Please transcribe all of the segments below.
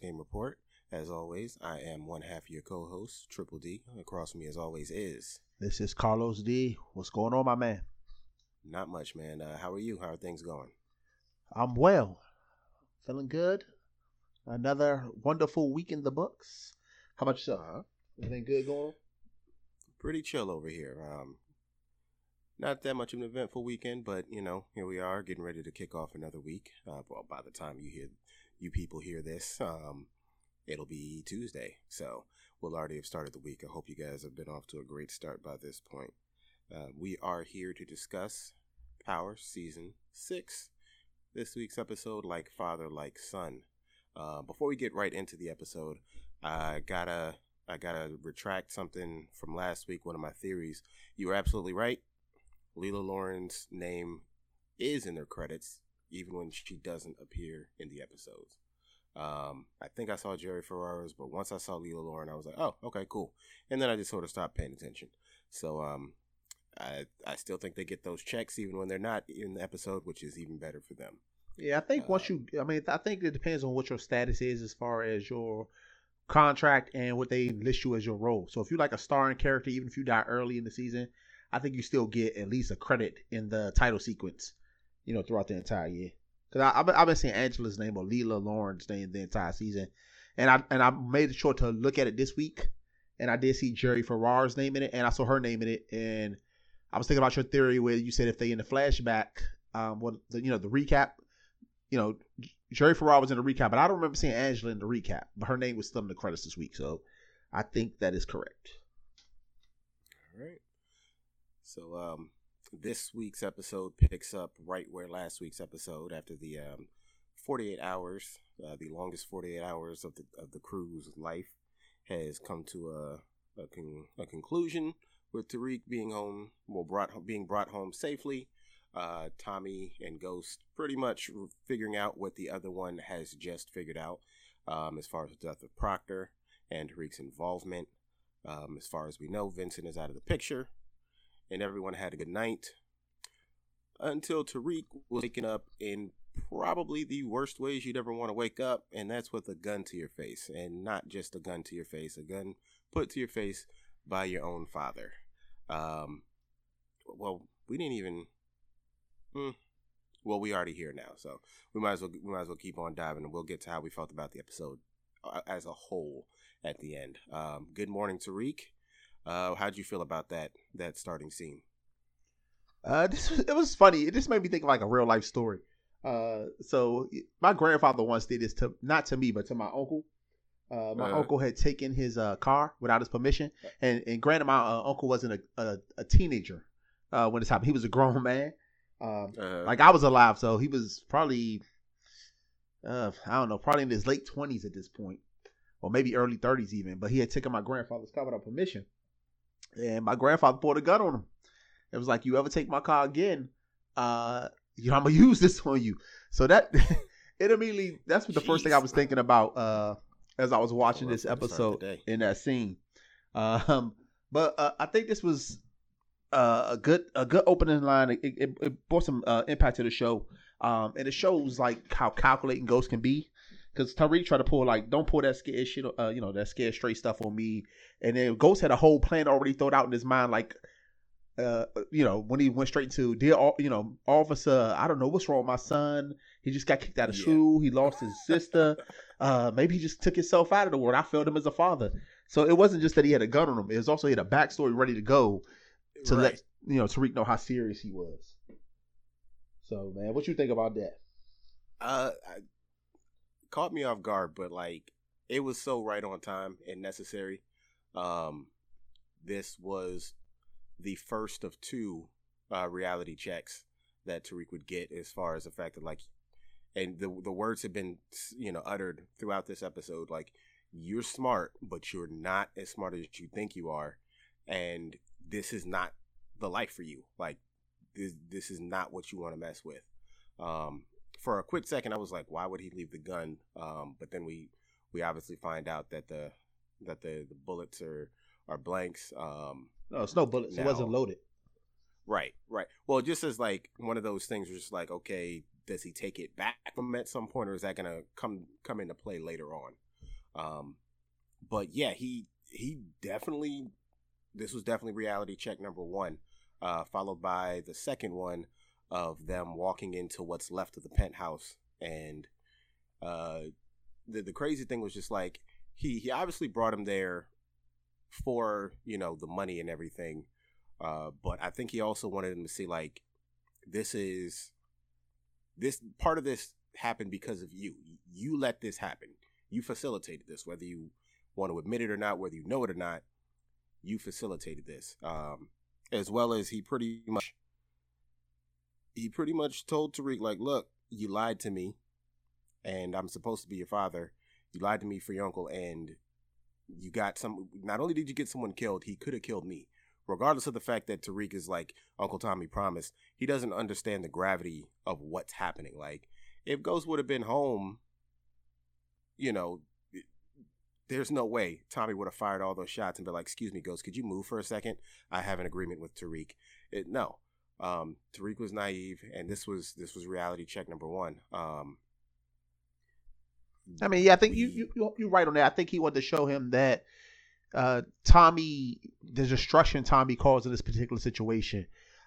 Post Game Report. As always, I am one half of your co-host, Triple D. Across from me, as always, is This is Carlos D. What's going on, my man? not much, man. Uh, how are you? How are things going? I'm well. Feeling good. Another wonderful week in the books. How about yourself? Uh-huh. Anything good going on? Pretty chill over here. Um, not that much of an eventful weekend, but you know, here we are, getting ready to kick off another week. Uh, well, by the time you hear, you people hear this, um, it'll be Tuesday, so we'll already have started the week. I hope you guys have been off to a great start by this point. Uh, we are here to discuss Power Season 6. This week's episode, Like Father, Like Son. Uh, before we get right into the episode, I gotta I gotta retract something from last week, one of my theories. You were absolutely right. Lela Loren's name is in their credits, even when she doesn't appear in the episodes. Um, I think I saw Jerry Ferrara's, but once I saw Lela Loren, I was like, oh, okay, cool. And then I just sort of stopped paying attention. So um, I I still think they get those checks even when they're not in the episode, which is even better for them. Yeah, I think once you, I mean, I think it depends on what your status is as far as your contract and what they list you as your role. So if you're like a starring character, even if you die early in the season, I think you still get at least a credit in the title sequence, you know, throughout the entire year. Because I've been, I've been seeing Angela's name or Lela Loren's name the entire season, and I and I made sure to look at it this week, and I did see Jerry Ferrara's name in it, and I saw her name in it, and I was thinking about your theory where you said if they in the flashback, um, what the, you know the recap, you know, Jerry Ferrara was in the recap, but I don't remember seeing Angela in the recap, but her name was still in the credits this week, so I think that is correct. All right. So um, this week's episode picks up right where last week's episode, after the um, 48 hours, uh, the longest 48 hours of the of the crew's life, has come to a a, con- a conclusion with Tariq being home, well, brought being brought home safely. Uh, Tommy and Ghost pretty much figuring out what the other one has just figured out, um, as far as the death of Proctor and Tariq's involvement. Um, as far as we know, Vincent is out of the picture, and everyone had a good night until Tariq was waking up in probably the worst ways you'd ever want to wake up, and that's with a gun to your face, and not just a gun to your face, a gun put to your face by your own father. Um, well, we didn't even. Hmm. Well, we already here now, so we might as well we might as well keep on diving, and we'll get to how we felt about the episode uh, as a whole at the end. Um, good morning, Tariq. Uh, how'd you feel about that that starting scene? Uh, this was, it was funny. It just made me think of like a real life story. Uh, so my grandfather once did this to not to me, but to my uncle. Uh, my Uh-huh. uncle had taken his uh, car without his permission, and and granted, my uh, uncle wasn't a, a, a teenager uh, when this happened. He was a grown man. Um, Uh, like I was alive, so he was probably, uh, I don't know, probably in his late twenties at this point, or maybe early thirties even. But he had taken my grandfather's car without permission, and my grandfather pulled a gun on him. It was like, "You ever take my car again, uh, you know, I'm gonna use this on you." So that it immediately that's what the first thing I was thinking about uh, as I was watching Well, this that's a good start episode to the day. in that scene. Um, but uh, I think this was uh, a good a good opening line. It, it, it brought some uh, impact to the show, um, and it shows like how calculating ghosts can be. Because Tariq tried to pull like, don't pull that scared shit, uh, you know, that scared straight stuff on me. And then Ghost had a whole plan already thought out in his mind, like, uh, you know, when he went straight to dear, you know, officer, I don't know what's wrong with my son. He just got kicked out of Yeah. school. He lost his sister. uh, maybe he just took himself out of the world. I failed him as a father. So it wasn't just that he had a gun on him. It was also he had a backstory ready to go to right. let you know Tariq know how serious he was. So man, what you think about that? uh I, caught me off guard but like it was so right on time and necessary. Um this was the first of two uh reality checks that Tariq would get as far as the fact that like and the the words have been you know uttered throughout this episode like you're smart but you're not as smart as you think you are and this is not the life for you. Like this this is not what you want to mess with. Um for a quick second, I was like, why would he leave the gun? Um, but then we we obviously find out that the that the, the bullets are are blanks. Um, No, it's no bullets. It wasn't loaded. right, right. Well, just as like one of those things, where it's like, okay, does he take it back from at some point, or is that gonna come come into play later on? Um, but yeah, he he definitely this was definitely reality check number one, uh, followed by the second one of them walking into what's left of the penthouse, and uh, the the crazy thing was just like he he obviously brought him there for you know the money and everything, uh, but I think he also wanted him to see like this is this part of this happened because of you. You let this happen. You facilitated this, whether you want to admit it or not, whether you know it or not. You facilitated this, um, as well as he pretty much he pretty much told Tariq like, "Look, you lied to me, and I'm supposed to be your father. You lied to me for your uncle, and you got some. Not only did you get someone killed, he could have killed me." regardless of the fact that Tariq is like Uncle Tommy promised, he doesn't understand the gravity of what's happening. Like, if Ghost would have been home, you know, there's no way Tommy would have fired all those shots and be like, "Excuse me, Ghost, could you move for a second? I have an agreement with Tariq." It, no, um, Tariq was naive, and this was this was reality check number one. Um, I mean, yeah, I think you you you're right on that. I think he wanted to show him that uh, Tommy, the destruction Tommy caused in this particular situation,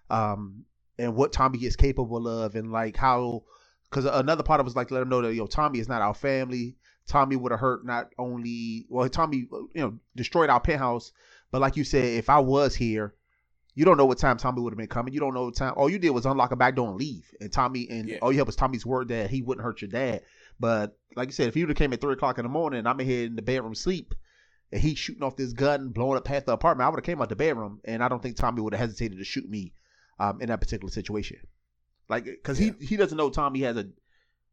um, and what Tommy is capable of, and like how, because another part of it was like let him know that yo Tommy is not our family. Tommy would have hurt not only well Tommy you know destroyed our penthouse, but like you said, if I was here, you don't know what time Tommy would have been coming. You don't know what time. All you did was unlock a back door and leave. And Tommy and yeah. all you had was Tommy's word that he wouldn't hurt your dad. But like you said, if you would have came at three o'clock in the morning and I'm in here in the bedroom sleep, and he's shooting off this gun, blowing up half the apartment, I would have came out the bedroom, and I don't think Tommy would have hesitated to shoot me um, in that particular situation. Like, because yeah. he he doesn't know Tommy has a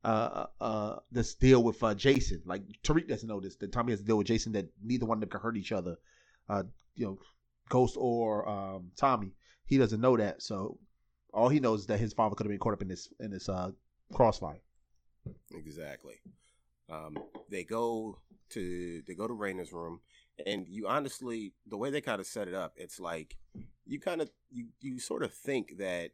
uh uh this deal with uh, Jason. Like Tariq doesn't know this that Tommy has a deal with Jason that neither one of them can hurt each other. Uh, you know, Ghost or um, Tommy. He doesn't know that, so all he knows is that his father could have been caught up in this in this uh, crossfire. Exactly. Um, they go to they go to Raina's room and you honestly the way they kind of set it up it's like you kind of you you sort of think that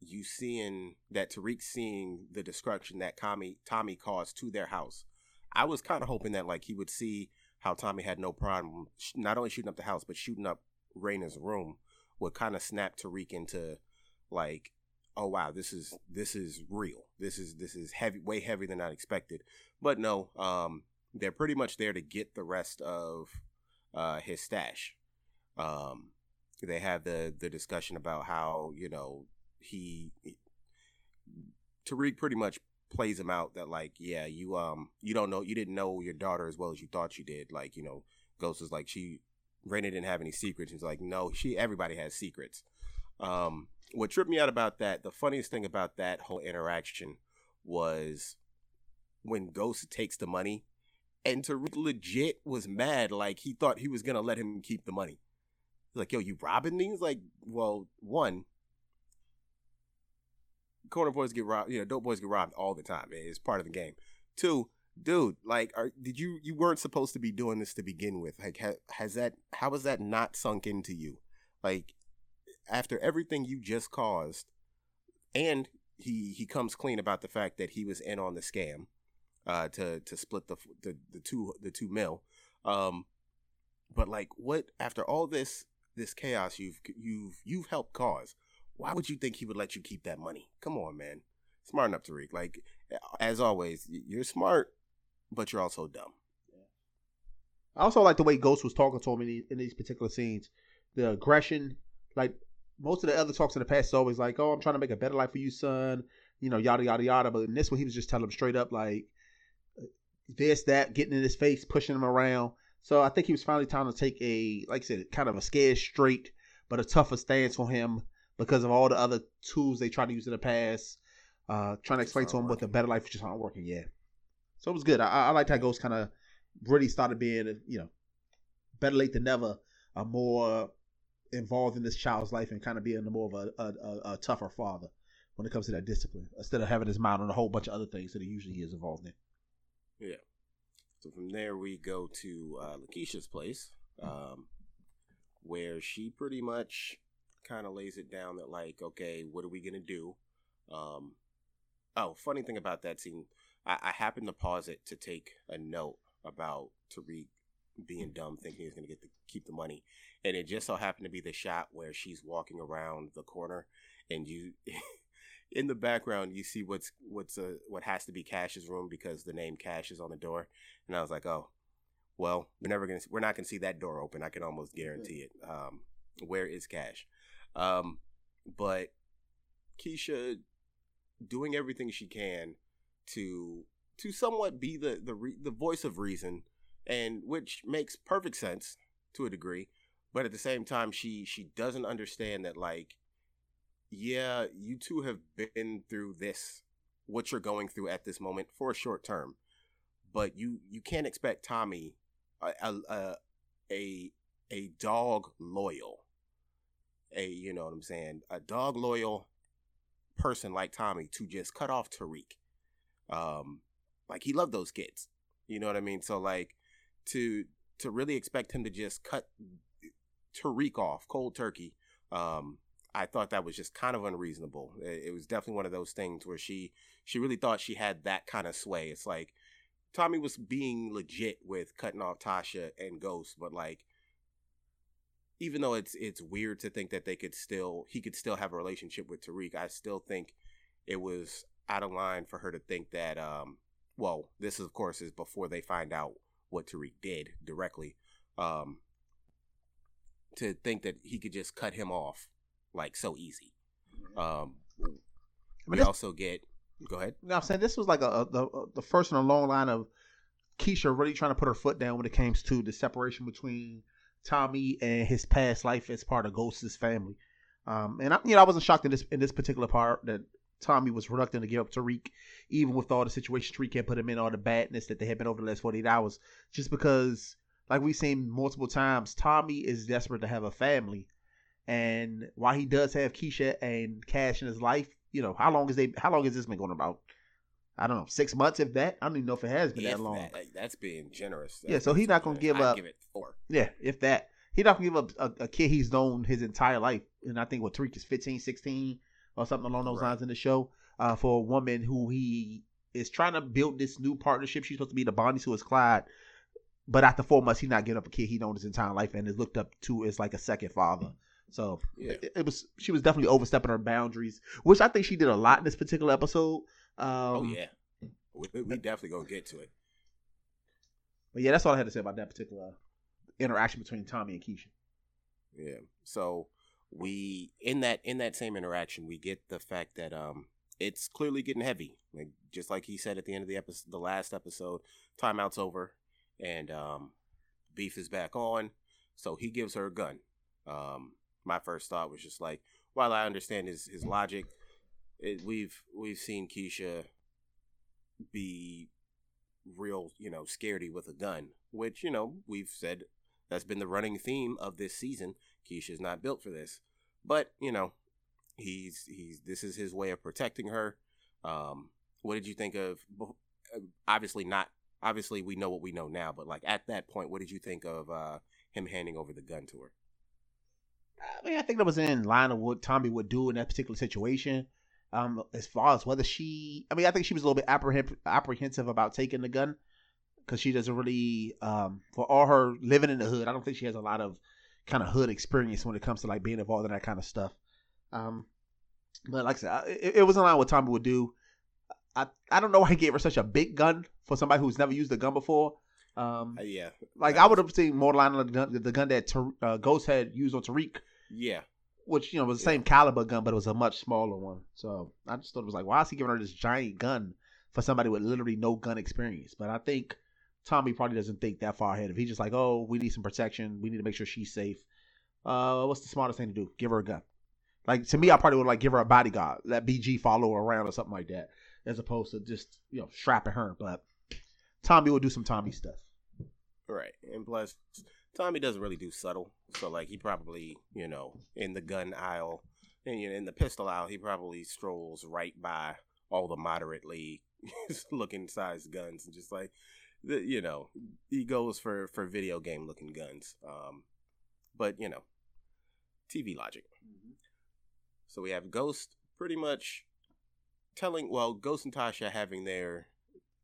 you seeing that Tariq seeing the destruction that Tommy Tommy caused to their house. I was kind of hoping that like he would see how Tommy had no problem not only shooting up the house but shooting up Raina's room would kind of snap Tariq into like oh wow this is this is real this is this is heavy way heavier than I expected but no um they're pretty much there to get the rest of uh, his stash. Um, they have the the discussion about how you know he, he Tariq pretty much plays him out that like yeah you um you don't know you didn't know your daughter as well as you thought you did like you know Ghost is like she Raina didn't have any secrets he's like no she everybody has secrets um what tripped me out about that the funniest thing about that whole interaction was when Ghost takes the money and Tariq legit was mad. Like he thought he was gonna let him keep the money. He's like, yo, you robbing these? Like, well, one, corner boys get robbed. You know, dope boys get robbed all the time. It's part of the game. Two, dude, like, are, did you you weren't supposed to be doing this to begin with? Like, ha, has that how has that not sunk into you? Like, after everything you just caused, and he he comes clean about the fact that he was in on the scam uh, to to split the, the the two the two mil. Um, but like, what after all this this chaos you've you've you've helped cause? Why would you think he would let you keep that money? Come on, man. Smart enough, Tariq. Like as always, you're smart, but you're also dumb. I also like the way Ghost was talking to him in these, in these particular scenes. The aggression, like most of the other talks in the past, is always like, "Oh, I'm trying to make a better life for you, son." You know, yada yada yada. But in this one, he was just telling him straight up, like, uh, this, that, getting in his face, pushing him around. So I think he was finally trying to take a, like I said, kind of a scared straight, but a tougher stance for him because of all the other tools they tried to use in the past. Uh, trying to explain to him what the better life just aren't working yet. So it was good. I, I liked how Ghost kind of really started being, you know, better late than never, a more involved in this child's life and kind of being more of a, a, a, tougher father when it comes to that discipline instead of having his mind on a whole bunch of other things that he usually is involved in. Yeah. So from there we go to uh, Lakeisha's place, um, where she pretty much kind of lays it down that like, okay, what are we gonna do? Um, Oh, funny thing about that scene, I, I happened to pause it to take a note about Tariq being dumb, thinking he's to get to keep the money, and it just so happened to be the shot where she's walking around the corner, and you. in the background, you see what's what's a, what has to be Cash's room because the name Cash is on the door, and I was like, oh, well, we're never gonna we're not gonna see that door open. I can almost guarantee it. Um, where is Cash? Um, but Keisha doing everything she can to to somewhat be the the re, the voice of reason, and which makes perfect sense to a degree. But at the same time, she she doesn't understand that like, yeah, you two have been through this, what you're going through at this moment for a short term, but you you can't expect Tommy, a a a, a dog loyal, a you know what I'm saying, a dog loyal person like Tommy to just cut off Tariq. Um, like he loved those kids. You know what I mean? So like to to really expect him to just cut Tariq off cold turkey, um, I thought that was just kind of unreasonable. It, it was definitely one of those things where she she really thought she had that kind of sway. It's like Tommy was being legit with cutting off Tasha and Ghost, but like even though it's it's weird to think that they could still he could still have a relationship with Tariq, I still think it was out of line for her to think that um well, this of course is before they find out what Tariq did directly. Um to think that he could just cut him off like so easy. Um we also get go ahead. No, I'm saying this was like a, a the the first in a long line of Keisha really trying to put her foot down when it came to the separation between Tommy and his past life as part of Ghost's family. Um, and I, you know, I wasn't shocked in this in this particular part that Tommy was reluctant to give up Tariq, even with all the situations Tariq had put him in, all the badness that they had been over the last 48 hours, just because, like we've seen multiple times, Tommy is desperate to have a family. And while he does have Keisha and Cash in his life, you know, how long is they how long has this been going about? I don't know, six months if that. I don't even know if it has been if that long. That, that's being generous. That's yeah, so he's not gonna give I'd up. Give it four. Yeah, if that. He's not gonna give up a, a, kid he's known his entire life, and I think what Tariq is 15, 16 or something along those right. lines in the show. Uh, for a woman who he is trying to build this new partnership. She's supposed to be the Bonnie to his Clyde, but after four months, he's not giving up a kid he known his entire life and is looked up to as like a second father. So yeah. it, it, was she was definitely overstepping her boundaries, which I think she did a lot in this particular episode. Um, oh yeah, we, we definitely gonna get to it. But yeah, that's all I had to say about that particular interaction between Tommy and Keisha. Yeah. So we in that in that same interaction, we get the fact that um it's clearly getting heavy. Like just like he said at the end of the episode, the last episode, timeout's over, and um, beef is back on. So he gives her a gun. Um, my first thought was just like, while I understand his his logic, it, we've we've seen Keisha be real, you know, scaredy with a gun, which, you know, we've said that's been the running theme of this season. Keisha's not built for this. But, you know, he's he's this is his way of protecting her. Um what did you think of obviously not obviously we know what we know now, but like at that point, what did you think of uh him handing over the gun to her? I mean, I think that was in line of what Tommy would do in that particular situation. Um, as far as whether she, I mean, I think she was a little bit appreh- apprehensive about taking the gun because she doesn't really, um, for all her living in the hood, I don't think she has a lot of kind of hood experience when it comes to like being involved in that kind of stuff. Um, but like I said, it, it was in line with Tommy would do. I I don't know why he gave her such a big gun for somebody who's never used a gun before. Um, uh, yeah, like I would have seen more line of the gun, the gun that uh, Ghost had used on Tariq. Yeah, which you know was the same caliber gun, but it was a much smaller one. So I just thought it was like, why is he giving her this giant gun for somebody with literally no gun experience? But I think Tommy probably doesn't think that far ahead. If he's just like, oh, we need some protection, we need to make sure she's safe. Uh, what's the smartest thing to do? Give her a gun. Like to me, I probably would like give her a bodyguard, let BG follow her around or something like that, as opposed to just you know strapping her. But Tommy will do some Tommy stuff. Right, and plus Tommy doesn't really do subtle, so like he probably, you know, in the gun aisle, and you know, in the pistol aisle, he probably strolls right by all the moderately looking sized guns and just like, the, you know, he goes for for video game looking guns. Um, but you know, TV logic. Mm-hmm. So we have Ghost pretty much telling well, Ghost and Tasha having their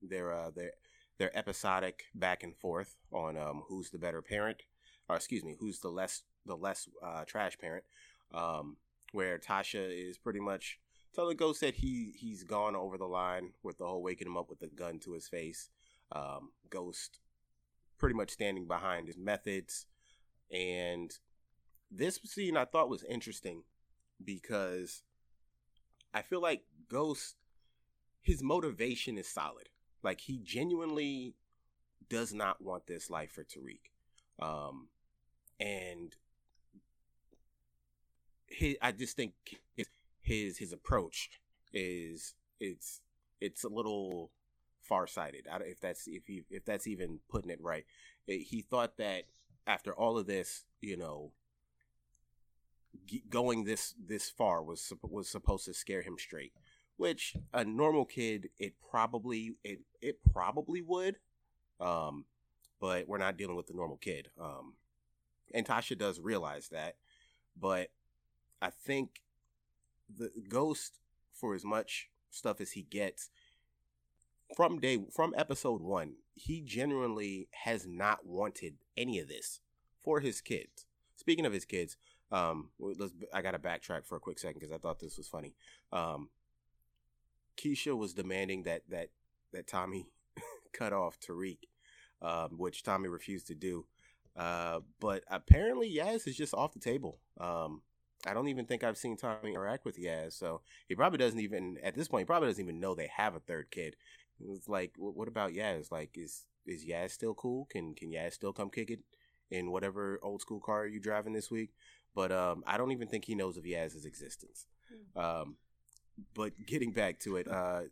their uh their their episodic back and forth on um who's the better parent, or excuse me, who's the less the less uh, trash parent. Um, where Tasha is pretty much telling Ghost that he he's gone over the line with the whole waking him up with a gun to his face. Um, Ghost pretty much standing behind his methods, and this scene I thought was interesting because I feel like Ghost his motivation is solid. Like he genuinely does not want this life for Tariq. Um, and his, I just think his, his his approach is it's it's a little farsighted. If that's if if that's even putting it right, he thought that after all of this, you know, going this this far was was supposed to scare him straight. Which a normal kid, it probably it it probably would, um, but we're not dealing with the normal kid. Um, and Tasha does realize that, but I think the Ghost, for as much stuff as he gets from day from episode one, he genuinely has not wanted any of this for his kids. Speaking of his kids, um, let's I got to backtrack for a quick second because I thought this was funny. Um, Keisha was demanding that that that Tommy cut off Tariq, um, which Tommy refused to do. Uh, but apparently, Yaz is just off the table. Um, I don't even think I've seen Tommy interact with Yaz, so he probably doesn't even at this point. He probably doesn't even know they have a third kid. It's like, what about Yaz? Like, is is Yaz still cool? Can can Yaz still come kick it in whatever old school car you're driving this week? But um, I don't even think he knows of Yaz's existence. Hmm. Um, but getting back to it, uh,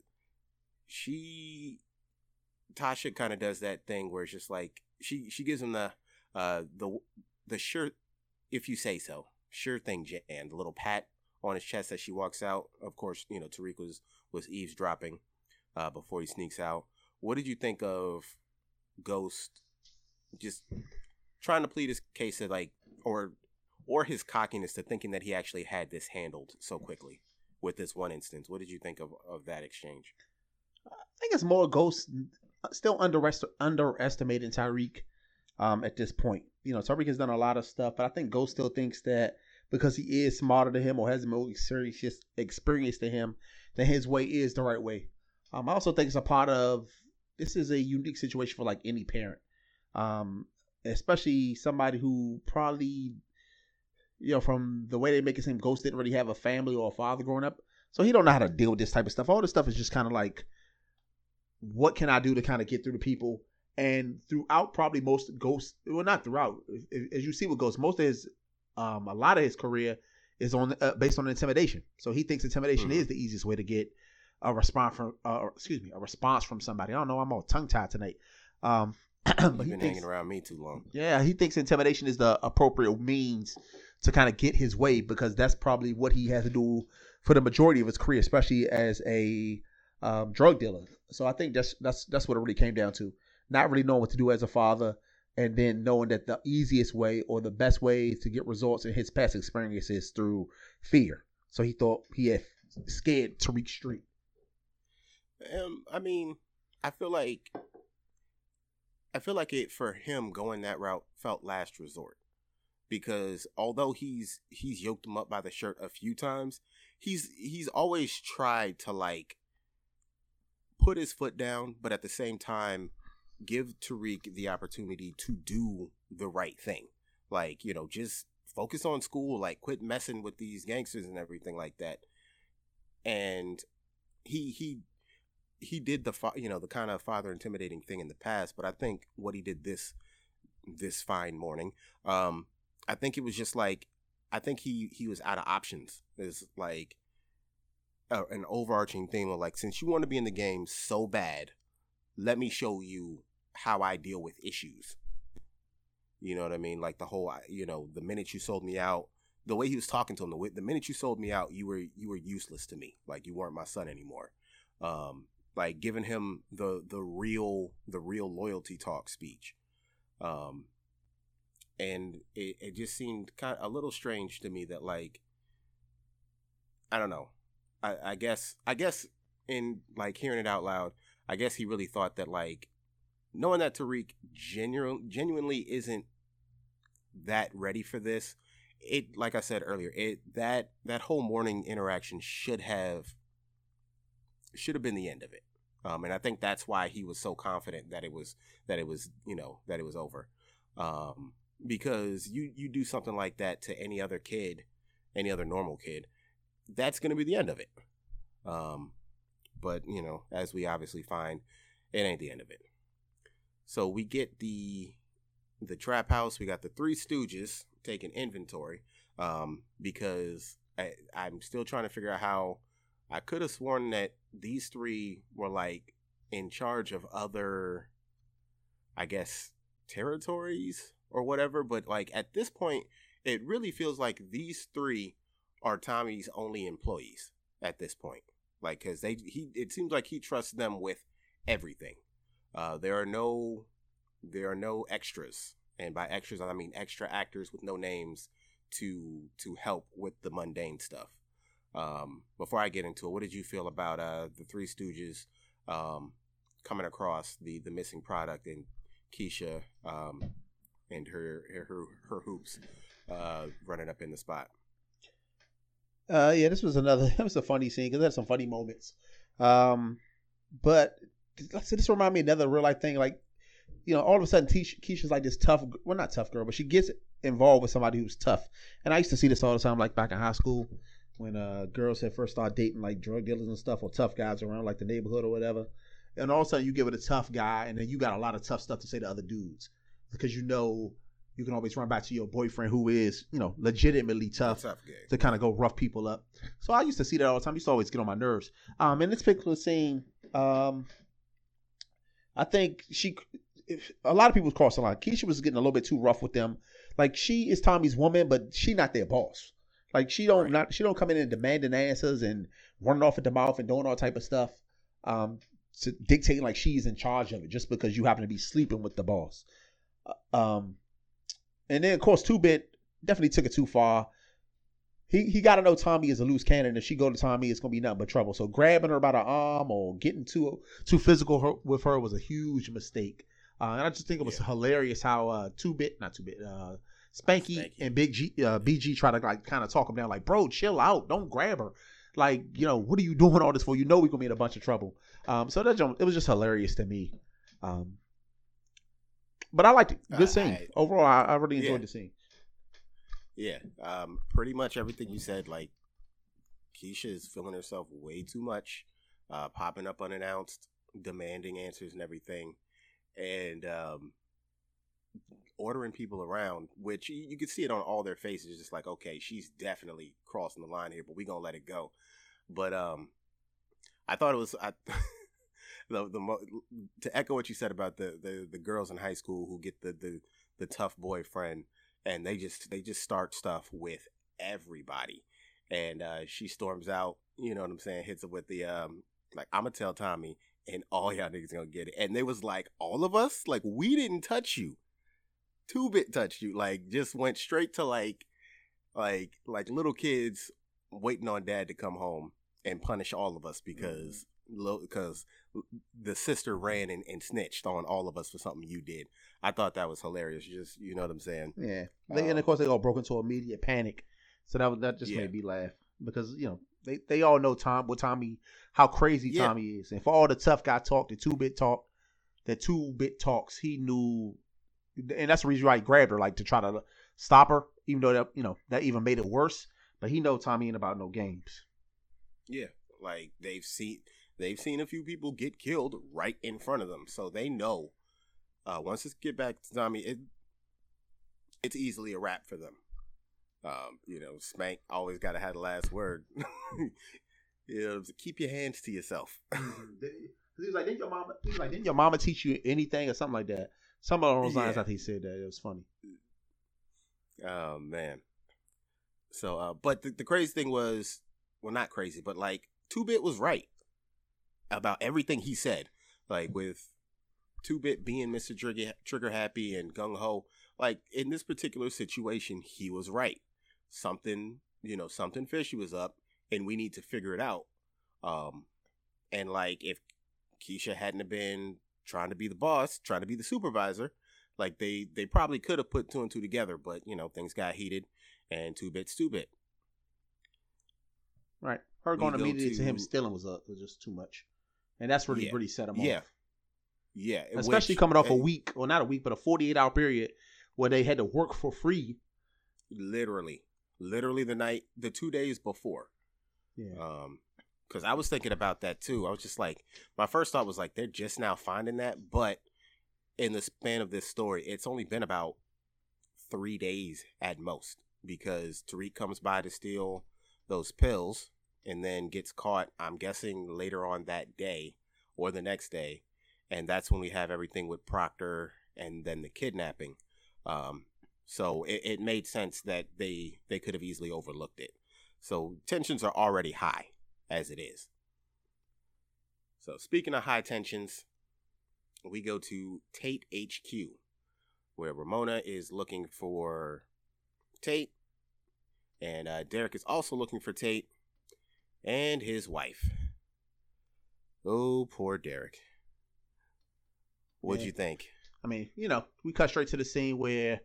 she Tasha kind of does that thing where it's just like she she gives him the uh the the sure if you say so sure thing and the little pat on his chest as she walks out. Of course, you know Tariq was was eavesdropping uh, before he sneaks out. What did you think of Ghost just trying to plead his case of like or or his cockiness to thinking that he actually had this handled so quickly with this one instance? What did you think of of that exchange? I think it's more Ghost still underest- underestimating Tariq um, at this point. You know, Tariq has done a lot of stuff, but I think Ghost still thinks that because he is smarter than him or has more experience, experience than him, that his way is the right way. Um, I also think it's a part of this is a unique situation for like any parent, um, especially somebody who probably, you know, from the way they make it seem, Ghost didn't really have a family or a father growing up, so he don't know how to deal with this type of stuff. All this stuff is just kind of like, what can I do to kind of get through to people? And throughout, probably most Ghost, well, not throughout, as you see with Ghost, most of his, um, a lot of his career is on uh, based on intimidation. So he thinks intimidation mm-hmm. is the easiest way to get a response from, uh, excuse me, a response from somebody. I don't know. I'm all tongue tied tonight. Um, but You've been thinks, hanging around me too long. Yeah, he thinks intimidation is the appropriate means to kind of get his way because that's probably what he has to do for the majority of his career, especially as a um, drug dealer. So I think that's that's that's what it really came down to not really knowing what to do as a father, and then knowing that the easiest way or the best way to get results in his past experiences through fear. So he thought he had scared Tariq Street. Um, I mean, I feel like I feel like it for him going that route felt last resort because although he's he's yoked him up by the shirt a few times, he's he's always tried to like put his foot down, but at the same time give Tariq the opportunity to do the right thing. Like, you know, just focus on school, like quit messing with these gangsters and everything like that. And he he he did the you know the kind of father intimidating thing in the past, but I think what he did this this fine morning, um, I think it was just like I think he he was out of options. Is like uh, an overarching theme of like since you want to be in the game so bad, let me show you how I deal with issues. You know what I mean? Like the whole, you know, the minute you sold me out, the way he was talking to him, the, the minute you sold me out, you were you were useless to me. Like you weren't my son anymore. Um, like giving him the the real the real loyalty talk speech. Um, and it, it just seemed kind of a little strange to me that like I don't know. I, I guess I guess in like hearing it out loud, I guess he really thought that like knowing that Tariq genuine, genuinely isn't that ready for this. It like I said earlier, it that that whole morning interaction should have should have been the end of it. Um, and I think that's why he was so confident that it was that it was you know that it was over. Um, because you you do something like that to any other kid, any other normal kid, that's going to be the end of it. Um, but you know, as we obviously find, it ain't the end of it. So we get the the trap house. We got the Three Stooges taking inventory um, because I, I'm still trying to figure out how I could have sworn that these three were like in charge of other, I guess, territories or whatever. But like at this point, it really feels like these three are Tommy's only employees at this point. Like, cause they he it seems like he trusts them with everything. Uh, there are no there are no extras, and by extras I mean extra actors with no names to to help with the mundane stuff. Um, before I get into it, what did you feel about uh, the Three Stooges um, coming across the the missing product and Keisha um, and her her her hoops uh, running up in the spot? Uh, yeah, this was another. That was a funny scene because had some funny moments. Um, but like I said, this reminded me of another real life thing. Like, you know, all of a sudden, Keisha, Keisha's like this tough. Well, not tough girl, but she gets involved with somebody who's tough. And I used to see this all the time, like back in high school when uh girls had first started dating like drug dealers and stuff or tough guys around like the neighborhood or whatever. And all of a sudden, you give it a tough guy, and then you got a lot of tough stuff to say to other dudes because you know you can always run back to your boyfriend who is, you know, legitimately tough, tough to kind of go rough people up. So I used to see that all the time. I used to always get on my nerves. Um, in this particular scene, um, I think she, if, a lot of people cross the line. Keisha was getting a little bit too rough with them. Like she is Tommy's woman, but she not their boss. Like she don't right. not she don't come in and demanding answers and running off at the mouth and doing all type of stuff. Um, to dictating like she's in charge of it just because you happen to be sleeping with the boss. Um, and then of course Two Bit definitely took it too far. He he got to know Tommy is a loose cannon. If she go to Tommy, it's gonna be nothing but trouble. So grabbing her by the arm or getting too too physical her, with her was a huge mistake. Uh, and I just think it was yeah. hilarious how uh, Two Bit, not Two Bit, uh, Spanky, Spanky, and Big G, uh, BG try to like kind of talk him down, like, bro, chill out, don't grab her. Like, you know, what are you doing all this for? You know we're gonna be in a bunch of trouble. Um, so that it was just hilarious to me. Um, but I liked it. Good scene. I, Overall, I, I, really enjoyed yeah. the scene. Yeah, um, pretty much everything you said. Like Keisha is feeling herself way too much, uh, popping up unannounced, demanding answers and everything, and um, ordering people around. Which you, you can see it on all their faces, just like okay, she's definitely crossing the line here, but we're gonna let it go. But um, I thought it was. I, the the to echo what you said about the the the girls in high school who get the the the tough boyfriend and they just they just start stuff with everybody. And uh, she storms out you know what i'm saying hits it with the um like i'm gonna tell tommy and all y'all niggas gonna get it. And they was like all of us? Like we didn't touch you. Two bit touched you. Like just went straight to like like like little kids waiting on dad to come home and punish all of us because because the sister ran and, and, snitched on all of us for something you did. I thought that was hilarious. Just you know what I'm saying? Yeah. They, um, and of course they all broke into immediate panic. So that that just yeah. made me laugh because you know they, they all know Tom what Tommy how crazy yeah. Tommy is, and for all the tough guy talk, the two bit talk, the two bit talks, he knew, and that's the reason why he grabbed her like to try to stop her, even though that you know that even made it worse. But he know Tommy ain't about no games. Yeah, like they've seen they've seen a few people get killed right in front of them, so they know. Uh, once it get back to Tommy, it it's easily a wrap for them. Um, you know, Spank always got to have the last word. you know, keep your hands to yourself. he was like, "Didn't your mama?" He was like, "Didn't your mama teach you anything or something like that?" Some of those lines. I think he said that. It was funny. Oh man. So, uh, but the, the crazy thing was, well, not crazy, but like Two Bit was right about everything he said, like with Two Bit being Mister Trigger, Trigger Happy and Gung Ho. Like in this particular situation, he was right. Something, you know, something fishy was up, and we need to figure it out. Um, And like if Keisha hadn't have been trying to be the boss, trying to be the supervisor, like they they probably could have put two and two together, but you know things got heated, and two bits two bit. Right, her going go immediately to, him stealing was, uh, was just too much, and that's really Yeah. really set him Yeah. off. Yeah, yeah. Especially which- coming off a week, or not a week, but a forty eight hour period where they had to work for free. Literally, literally the night, the two days before. Yeah, Um, because I was thinking about that too. I was just like, my first thought was like, they're just now finding that, but in the span of this story, it's only been about three days at most because Tariq comes by to steal those pills and then gets caught. I'm guessing later on that day or the next day, and that's when we have everything with Proctor and then the kidnapping. Um, so it, it made sense that they they could have easily overlooked it. So tensions are already high as it is. So speaking of high tensions, we go to Tate HQ, where Ramona is looking for Tate, and uh, Derek is also looking for Tate and his wife. Oh, poor Derek. What'd Yeah. you think? I mean, you know, we cut straight to the scene where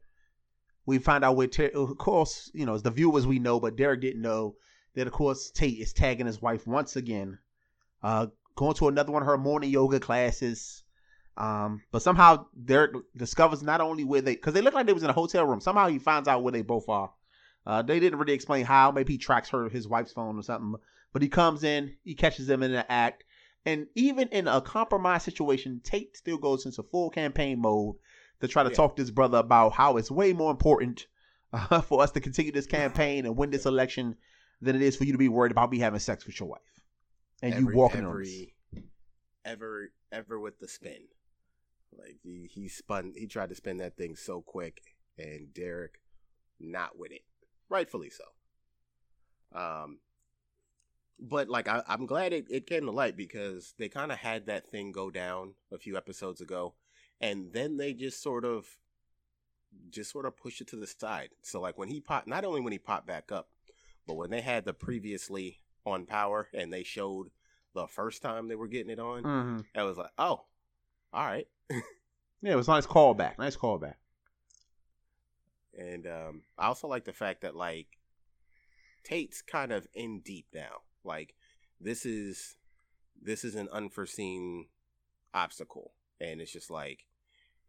we find out where, Ter- of course, you know, as the viewers we know, but Derek didn't know that, of course, Tate is tagging his wife once again, uh, going to another one of her morning yoga classes. Um, but somehow Derek discovers not only where they, because they look like they was in a hotel room. Somehow he finds out where they both are. Uh, they didn't really explain how. Maybe he tracks her, his wife's phone or something. But he comes in, he catches them in the act. And even in a compromised situation, Tate still goes into full campaign mode to try to Yeah. talk to his brother about how it's way more important uh, for us to continue this campaign and win this election than it is for you to be worried about me having sex with your wife and Every- you walking on every, ever, ever with the spin. Like he, he spun, he tried to spin that thing so quick, and Derek not with it, rightfully so. Um, but like I, I'm glad it, it came to light because they kind of had that thing go down a few episodes ago, and then they just sort of, just sort of pushed it to the side. So like when he popped, not only when he popped back up, but when they had the previously on power and they showed the first time they were getting it on, hmm I was like, oh, all right. Yeah, it was a nice callback. Nice callback. And um, I also like the fact that like Tate's kind of in deep now. Like this is this is an unforeseen obstacle, and it's just like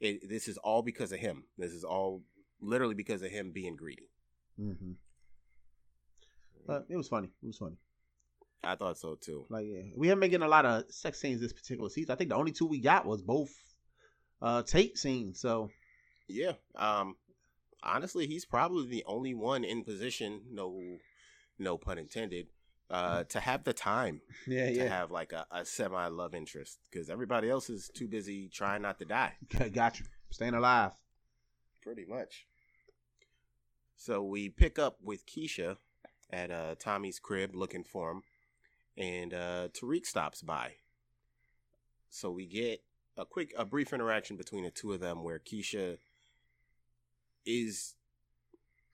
it. This is all because of him. This is all literally because of him being greedy. hmm But it was funny. It was funny. I thought so too. Like, yeah, we haven't been getting a lot of sex scenes this particular season. I think the only two we got was both uh Tate scenes. So Yeah. Um. Honestly, he's probably the only one in position. No, no pun intended. Uh, to have the time yeah, to have like a, a semi love interest because everybody else is too busy trying not to die. got you. Staying alive. Pretty much. So we pick up with Keisha at uh, Tommy's crib looking for him, and uh, Tariq stops by. So we get a quick, a brief interaction between the two of them where Keisha is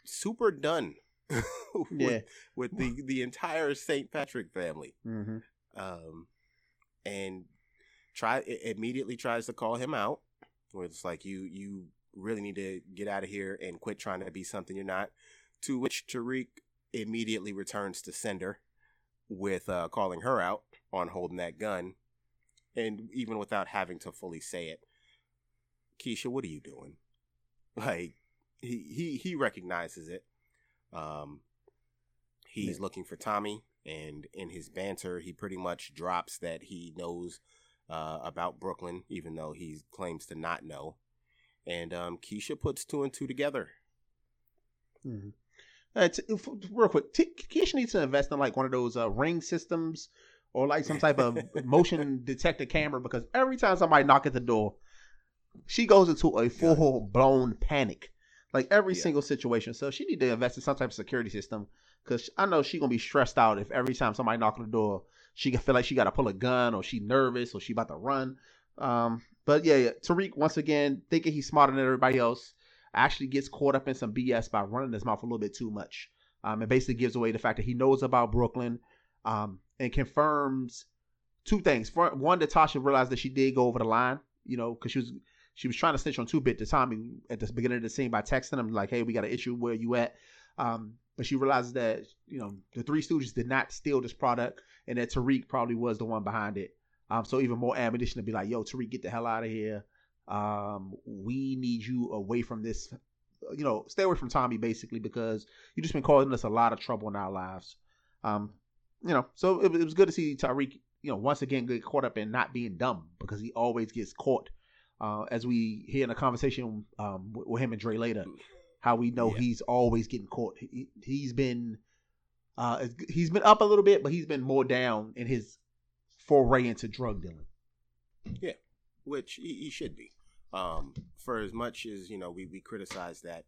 super done with, Yeah. with the the entire St. Patrick family Mm-hmm. um, and try immediately tries to call him out. Where it's like you you really need to get out of here and quit trying to be something you're not. To which Tariq immediately returns to sender with uh, calling her out on holding that gun, and even without having to fully say it, Keisha, what are you doing? Like he he he recognizes it. Um, he's Yeah. looking for Tommy, and in his banter, he pretty much drops that he knows uh, about Brooklyn, even though he claims to not know. And um, Keisha puts two and two together. Mm-hmm. Uh, t- real quick, T- Keisha needs to invest in like one of those uh, ring systems or like some type of motion detector camera because every time somebody knock at the door, she goes into a full blown panic, like every Yeah. single situation. So she need to invest in some type of security system because I know she gonna be stressed out if every time somebody knock on the door, she can feel like she got to pull a gun or she nervous or she about to run. Um, but yeah, yeah, Tariq once again thinking he's smarter than everybody else actually gets caught up in some BS by running his mouth a little bit too much. Um, and basically gives away the fact that he knows about Brooklyn, um, and confirms two things. One, Natasha realized that she did go over the line, you know, because she was she was trying to snitch on two bit to Tommy at the beginning of the scene by texting him like, "Hey, we got an issue. Where you at?" Um, but she realizes that you know the Three Stooges did not steal this product, and that Tariq probably was the one behind it. Um, so even more ammunition to be like, "Yo, Tariq, get the hell out of here. Um, we need you away from this. You know, stay away from Tommy basically because you just been causing us a lot of trouble in our lives." Um, you know, so it, it was good to see Tariq you know, once again get caught up in not being dumb because he always gets caught. Uh, as we hear in a conversation um, with, him and Dre later, how we know yeah. he's always getting caught. He, has been uh, he's been up a little bit, but he's been more down in his foray into drug dealing. Yeah, which he, he should be. Um, for as much as you know, we we criticize that,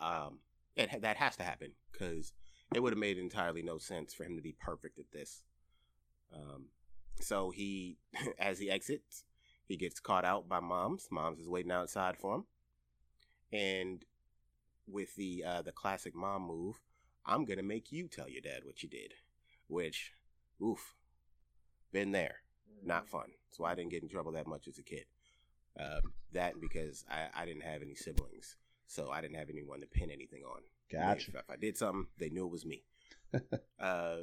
um, it that has to happen because it would have made entirely no sense for him to be perfect at this. Um, so he, as he exits, he gets caught out by Moms. Moms is waiting outside for him, and with the uh, the classic mom move, I'm gonna make you tell your dad what you did, which, oof, been there, not fun. So I didn't get in trouble that much as a kid. Um, that because I, I didn't have any siblings, so I didn't have anyone to pin anything on. Gotcha. If, if I did something, they knew it was me. uh,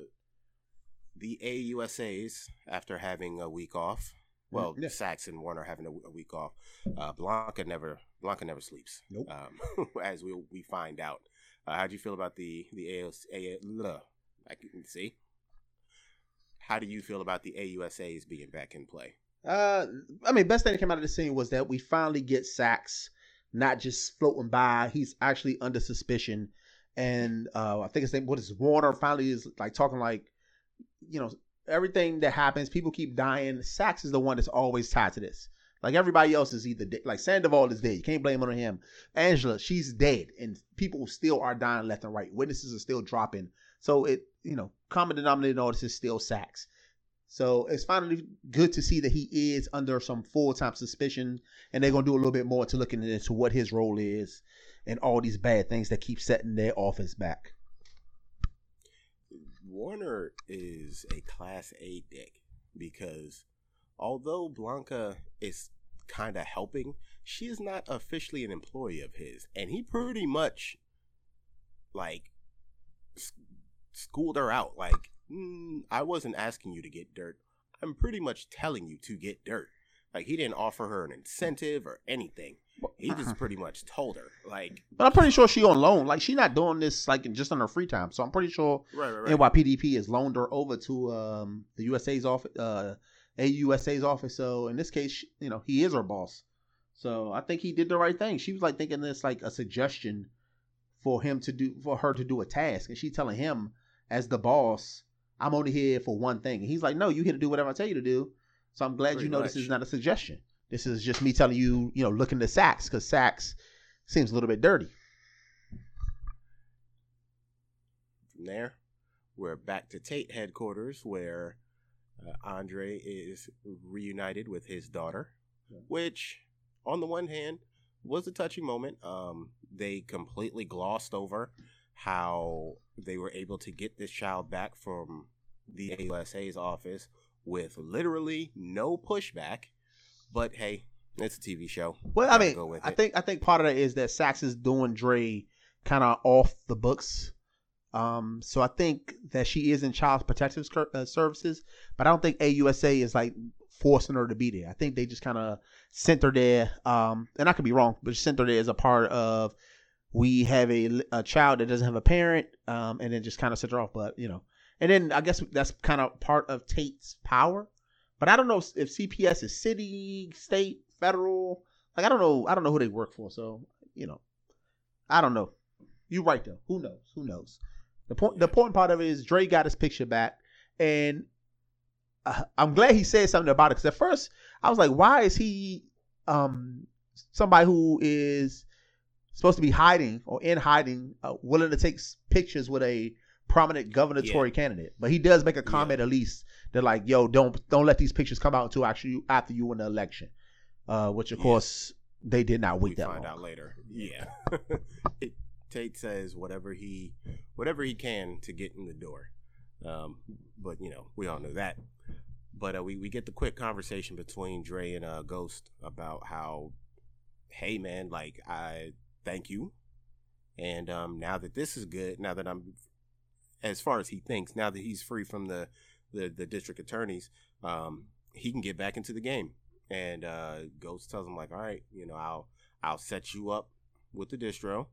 the AUSAs, after having a week off, well, yeah. Saxe and Warner having a, a week off, uh, Blanca never Blanca never sleeps. Nope. Um, as we we find out. Uh, how do you feel about the the AOS, A, I can see. How do you feel about the AUSAs being back in play? Uh, I mean, best thing that came out of the scene was that we finally get Saxe not just floating by. He's actually under suspicion, and uh, I think his name what is Warner finally is like talking like you know, everything that happens, people keep dying. Saxe is the one that's always tied to this. Like everybody else is either dead. Like Sandoval is dead. You can't blame it on him. Angela, she's dead, and people still are dying left and right. Witnesses are still dropping. So it, you know, common denominator in all this is still Saxe. So it's finally good to see that he is under some full time suspicion, and they're gonna do a little bit more to looking into what his role is and all these bad things that keep setting their office back. Warner is a class A dick because although Blanca is kind of helping, she is not officially an employee of his, and he pretty much like schooled her out. Like, mm, I wasn't asking you to get dirt. I'm pretty much telling you to get dirt. Like, he didn't offer her an incentive or anything. He just pretty much told her, like. But I'm pretty sure she on loan. Like she not doing this like just on her free time. So I'm pretty sure right, right, right. NYPDP has loaned her over to um, the USA's office, uh, AUSA's office. So in this case, you know, he is her boss. So I think he did the right thing. She was like thinking this like a suggestion for him to do for her to do a task, and she telling him as the boss, I'm only here for one thing. And he's like, No, you here to do whatever I tell you to do. So I'm glad Pretty you know much. this is not a suggestion. This is just me telling you, you know, look into Saxe because Saxe seems a little bit dirty. From there, we're back to Tate headquarters where uh, Andre is reunited with his daughter, which, on the one hand, was a touching moment. Um, they completely glossed over how they were able to get this child back from the AUSA's office with literally no pushback but hey, it's a TV show. Well, I mean, I think I think part of that is that Saxe is doing Dre kind of off the books. Um, so I think that she is in child protective uh, services, but I don't think AUSA is like forcing her to be there. I think they just kind of sent her there. Um, and I could be wrong, but sent her there as a part of we have a, a child that doesn't have a parent, um, and then just kind of sent her off. But you know, and then I guess that's kind of part of Tate's power but I don't know if CPS is city, state, federal. Like I don't know. I don't know who they work for. So you know, I don't know. You right though. Who knows? Who knows? The point. The important part of it is Dre got his picture back, and uh, I'm glad he said something about it. Because at first I was like, why is he um somebody who is supposed to be hiding or in hiding, uh, willing to take pictures with a prominent gubernatorial yeah. candidate? But he does make a comment yeah. at least they're like, yo, don't don't let these pictures come out until actually after you win the election. Uh, which of course they did not wait we that find long. out later. Yeah. Tate says whatever he whatever he can to get in the door. Um, but you know, we all know that. But uh, we we get the quick conversation between Dre and uh, Ghost about how, hey man, like I thank you, and um, now that this is good, now that I'm, as far as he thinks, now that he's free from the the, the district attorneys, um, he can get back into the game. And uh, Ghost tells him like, all right, you know, I'll I'll set you up with the distro,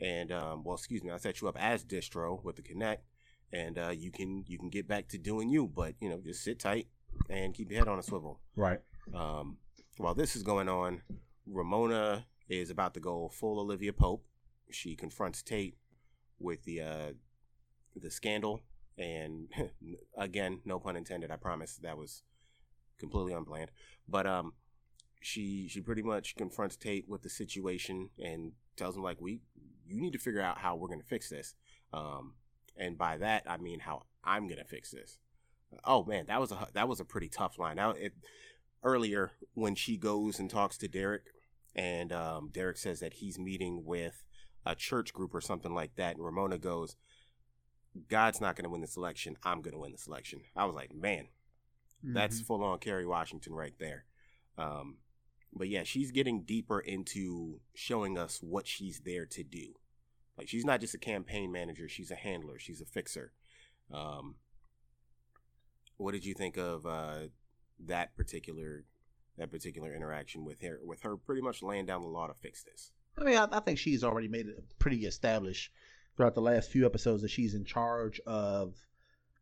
and um, well, excuse me, I'll set you up as distro with the Connect, and uh, you can you can get back to doing you, but you know, just sit tight and keep your head on a swivel. Right. Um, while this is going on, Ramona is about to go full Olivia Pope. She confronts Tate with the uh, the scandal, and again, no pun intended. I promise that was completely unplanned. But um, she she pretty much confronts Tate with the situation and tells him like, we you need to figure out how we're gonna fix this. Um, and by that I mean how I'm gonna fix this. Oh man, that was a that was a pretty tough line. Now it earlier when she goes and talks to Derek, and um, Derek says that he's meeting with a church group or something like that, and Ramona goes, "God's not going to win this election. I'm going to win this election." I was like, man, that's Mhm. full on Kerry Washington right there. Um, but yeah, she's getting deeper into showing us what she's there to do. Like she's not just a campaign manager; she's a handler. She's a fixer. Um, what did you think of uh, that particular that particular interaction with her? With her pretty much laying down the law to fix this. I mean, I, I think she's already made it pretty established throughout the last few episodes that she's in charge of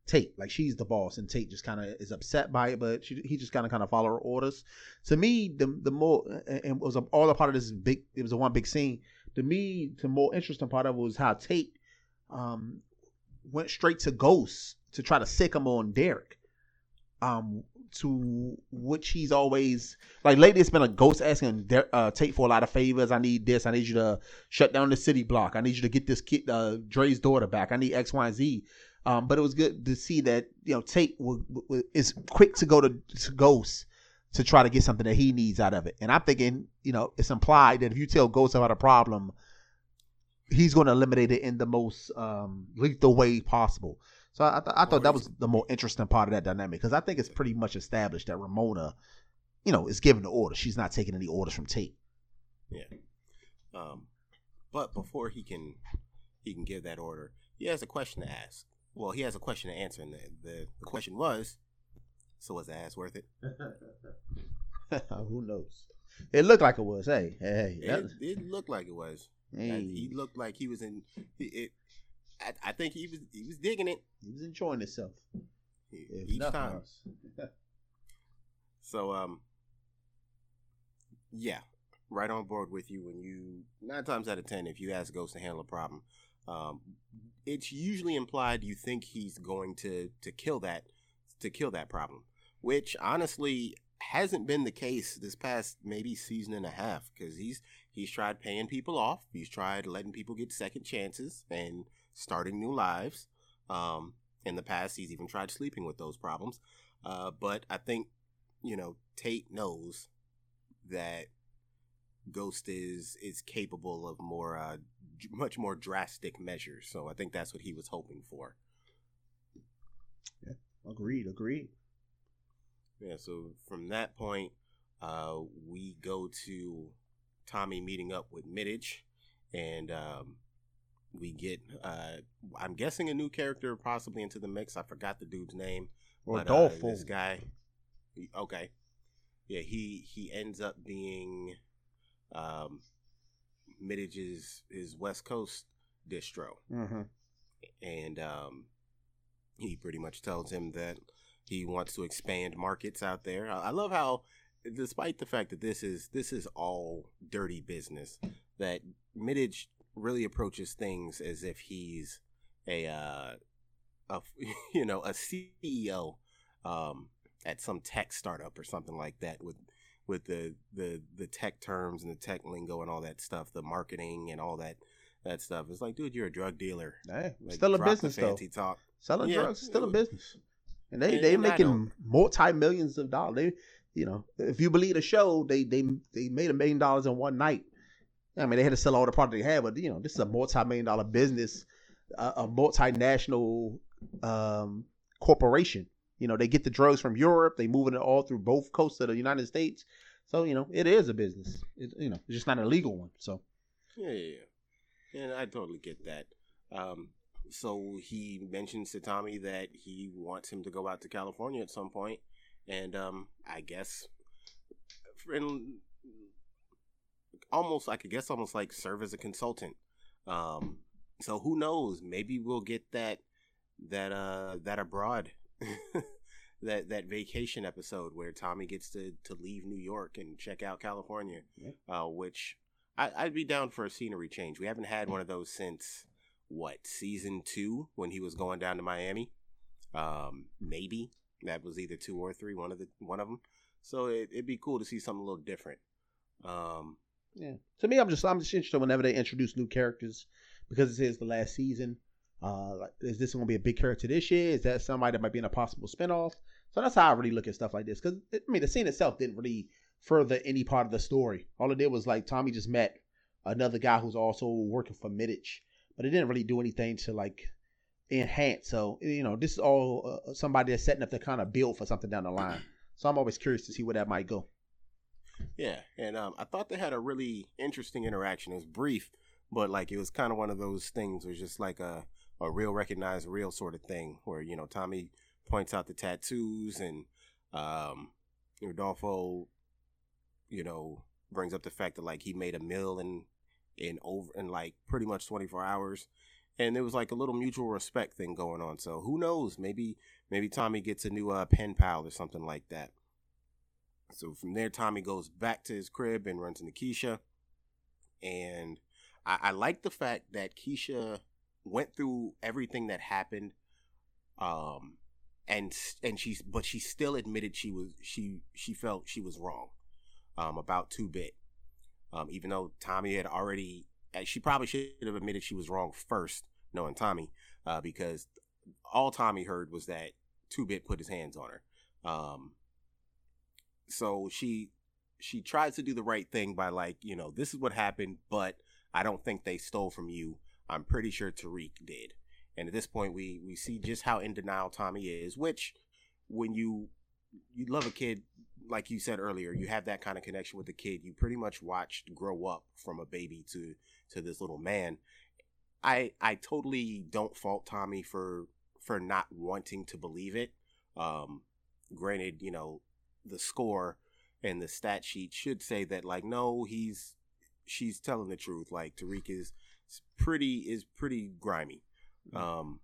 Tate. Like she's the boss, and Tate just kind of is upset by it, but she, he just kind of kind of follow her orders. To me, the the more and was all a part of this big. It was a one big scene. To me, the more interesting part of it was how Tate um, went straight to Ghost to try to sick him on Derek. Um, to which he's always like lately it's been a ghost asking uh, Tate for a lot of favors. I need this. I need you to shut down the city block. I need you to get this kid, uh, Dre's daughter back. I need X, Y, and Z. Um, but it was good to see that you know Tate w- w- is quick to go to, to Ghost to try to get something that he needs out of it. And I'm thinking, you know, it's implied that if you tell Ghost about a problem, he's going to eliminate it in the most um, lethal way possible. So I, th- I thought that was the more interesting part of that dynamic because I think it's pretty much established that Ramona, you know, is giving the order. She's not taking any orders from Tate. Yeah. Um, but before he can he can give that order, he has a question to ask. Well, he has a question to answer, and the the, the question was, "So was the ass worth it?" Who knows? It looked like it was. Hey, hey, hey. It, it looked like it was. hey. He looked like he was in. It. I, I think he was he was digging it he was enjoying himself. If each time. So um, yeah, right on board with you. When you nine times out of ten, if you ask Ghost to handle a problem, um, it's usually implied you think he's going to to kill that to kill that problem, which honestly hasn't been the case this past maybe season and a half because he's he's tried paying people off, he's tried letting people get second chances and starting new lives. Um, in the past, he's even tried sleeping with those problems. Uh, but I think you know Tate knows that Ghost is is capable of more uh, d- much more drastic measures. So I think that's what he was hoping for. Yeah, agreed, agreed. Yeah. So from that point, uh, we go to Tommy meeting up with Middage, and um, we get uh, I'm guessing a new character possibly into the mix. I forgot the dude's name. But, uh, this guy, okay, yeah, he he ends up being um, Middage's his West Coast distro, Mhm. and um, he pretty much tells him that he wants to expand markets out there. I, I love how, despite the fact that this is this is all dirty business, that Middage really approaches things as if he's a uh, a you know a CEO um, at some tech startup or something like that with with the the the tech terms and the tech lingo and all that stuff, the marketing and all that that stuff. It's like, dude, you're a drug dealer. Hey, Like, still a business though. talk. Selling Yeah. drugs still a business, and they they making multi millions of dollars. They, you know, if you believe the show, they they they made a million dollars in one night. I mean, they had to sell all the product they had, but you know, this is a multi million dollar business, a, a multinational um, corporation. You know, they get the drugs from Europe, they moving it all through both coasts of the United States. So you know, it is a business. It's you know, it's just not a legal one. So yeah, yeah, yeah. and I totally get that. Um, so he mentions to Tommy that he wants him to go out to California at some point, and um, I guess, in almost, I could guess, almost like serve as a consultant. Um, so who knows? Maybe we'll get that that uh that abroad that that vacation episode where Tommy gets to to leave New York and check out California, yeah. uh, which I, would be down for a scenery change. We haven't had one of those since what season two when he was going down to Miami. Um, maybe that was either two or three, one of the one of them. So it, would be cool to see something a little different. Um, yeah. To me, I'm just I'm just interested whenever they introduce new characters because it is the last season. Uh, is this going to be a big character this year? Is that somebody that might be in a possible spinoff? So that's how I really look at stuff like this. Because I mean, the scene itself didn't really further any part of the story. All it did was like Tommy just met another guy who's also working for Middich, but it didn't really do anything to like enhance. So you know, this is all uh, somebody that's setting up the kind of build for something down the line. So I'm always curious to see where that might go. Yeah, and um, I thought they had a really interesting interaction. It was brief, but like it was kind of one of those things. It was just like a a real recognized real sort of thing where you know Tommy points out the tattoos and um, Rodolfo, you know, brings up the fact that like he made a mill in in over in like pretty much 24 hours and there was like a little mutual respect thing going on so who knows maybe maybe tommy gets a new uh, pen pal or something like that so from there tommy goes back to his crib and runs into keisha. And I, I like the fact that keisha went through everything that happened um and and she's but she still admitted she was she she felt she was wrong um about two bit um even though tommy had already she probably should have admitted she was wrong first knowing tommy uh because all tommy heard was that two bit put his hands on her. Um so she she tries to do the right thing by like you know this is what happened but i don't think they stole from you I'm pretty sure Tariq did. And at this point, we we see just how in denial Tommy is. Which, when you you love a kid, like you said earlier, you have that kind of connection with the kid. You pretty much watched grow up from a baby to to this little man. I I totally don't fault Tommy for for not wanting to believe it. Um, granted, you know the score and the stat sheet should say that like no, he's she's telling the truth. Like Tariq is pretty is pretty grimy. Mm. Um,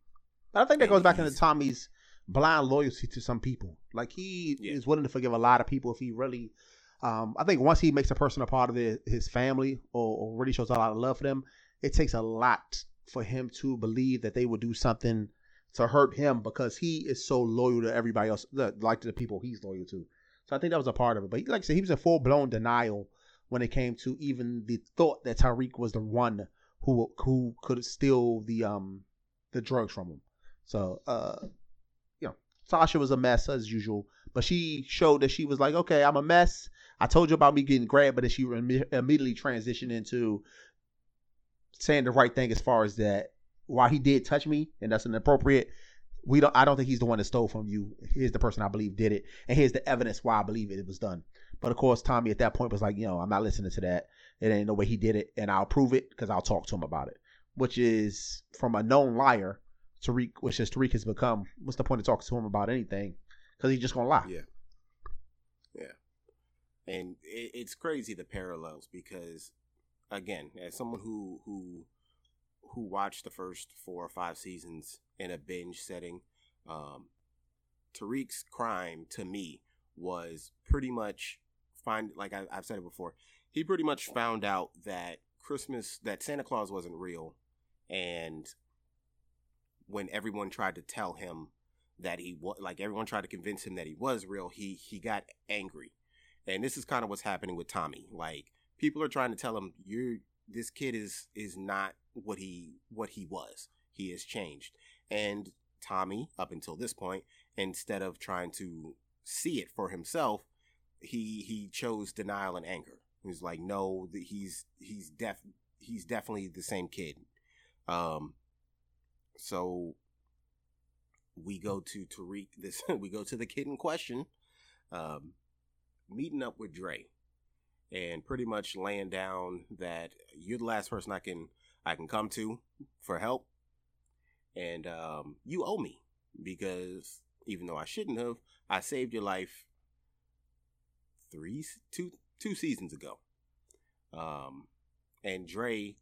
but I think that goes back into Tommy's blind loyalty to some people. Like he yeah. is willing to forgive a lot of people if he really. Um, I think once he makes a person a part of the, his family or, or, really shows a lot of love for them, it takes a lot for him to believe that they would do something to hurt him because he is so loyal to everybody else, like to the people he's loyal to. So I think that was a part of it. But like I said, he was in full blown denial when it came to even the thought that Tariq was the one who who could steal the um the drugs from him. So uh you know, Sasha was a mess as usual, but she showed that she was like, okay, I'm a mess. I told you about me getting grabbed, but then she immediately transitioned into saying the right thing as far as that. While he did touch me, and that's inappropriate, we don't. I don't think he's the one that stole from you. Here's the person I believe did it, and here's the evidence why I believe it, it was done. But of course, Tommy at that point was like, you know, I'm not listening to that. It ain't no way he did it, and I'll prove it because I'll talk to him about it. Which is from a known liar, Tariq, which is Tariq has become. What's the point of talking to him about anything? Because he's just gonna lie. Yeah, yeah, and it, it's crazy the parallels because, again, as someone who who who watched the first four or five seasons in a binge setting, um, Tariq's crime to me was pretty much find like I, I've said it before he pretty much found out that Christmas, that Santa Claus wasn't real. And when everyone tried to tell him that he was, like everyone tried to convince him that he was real, he, he got angry. And this is kind of what's happening with Tommy. Like people are trying to tell him, you're, this kid is, is not what he, what he was. He has changed. And Tommy, up until this point, instead of trying to see it for himself, he, he chose denial and anger He's like, no, he's he's def he's definitely the same kid. Um, so we go to Tariq. This we go to the kid in question, um, meeting up with Dre, and pretty much laying down that you're the last person I can I can come to for help, and um, you owe me because even though I shouldn't have, I saved your life three two two seasons ago. Um, and Dre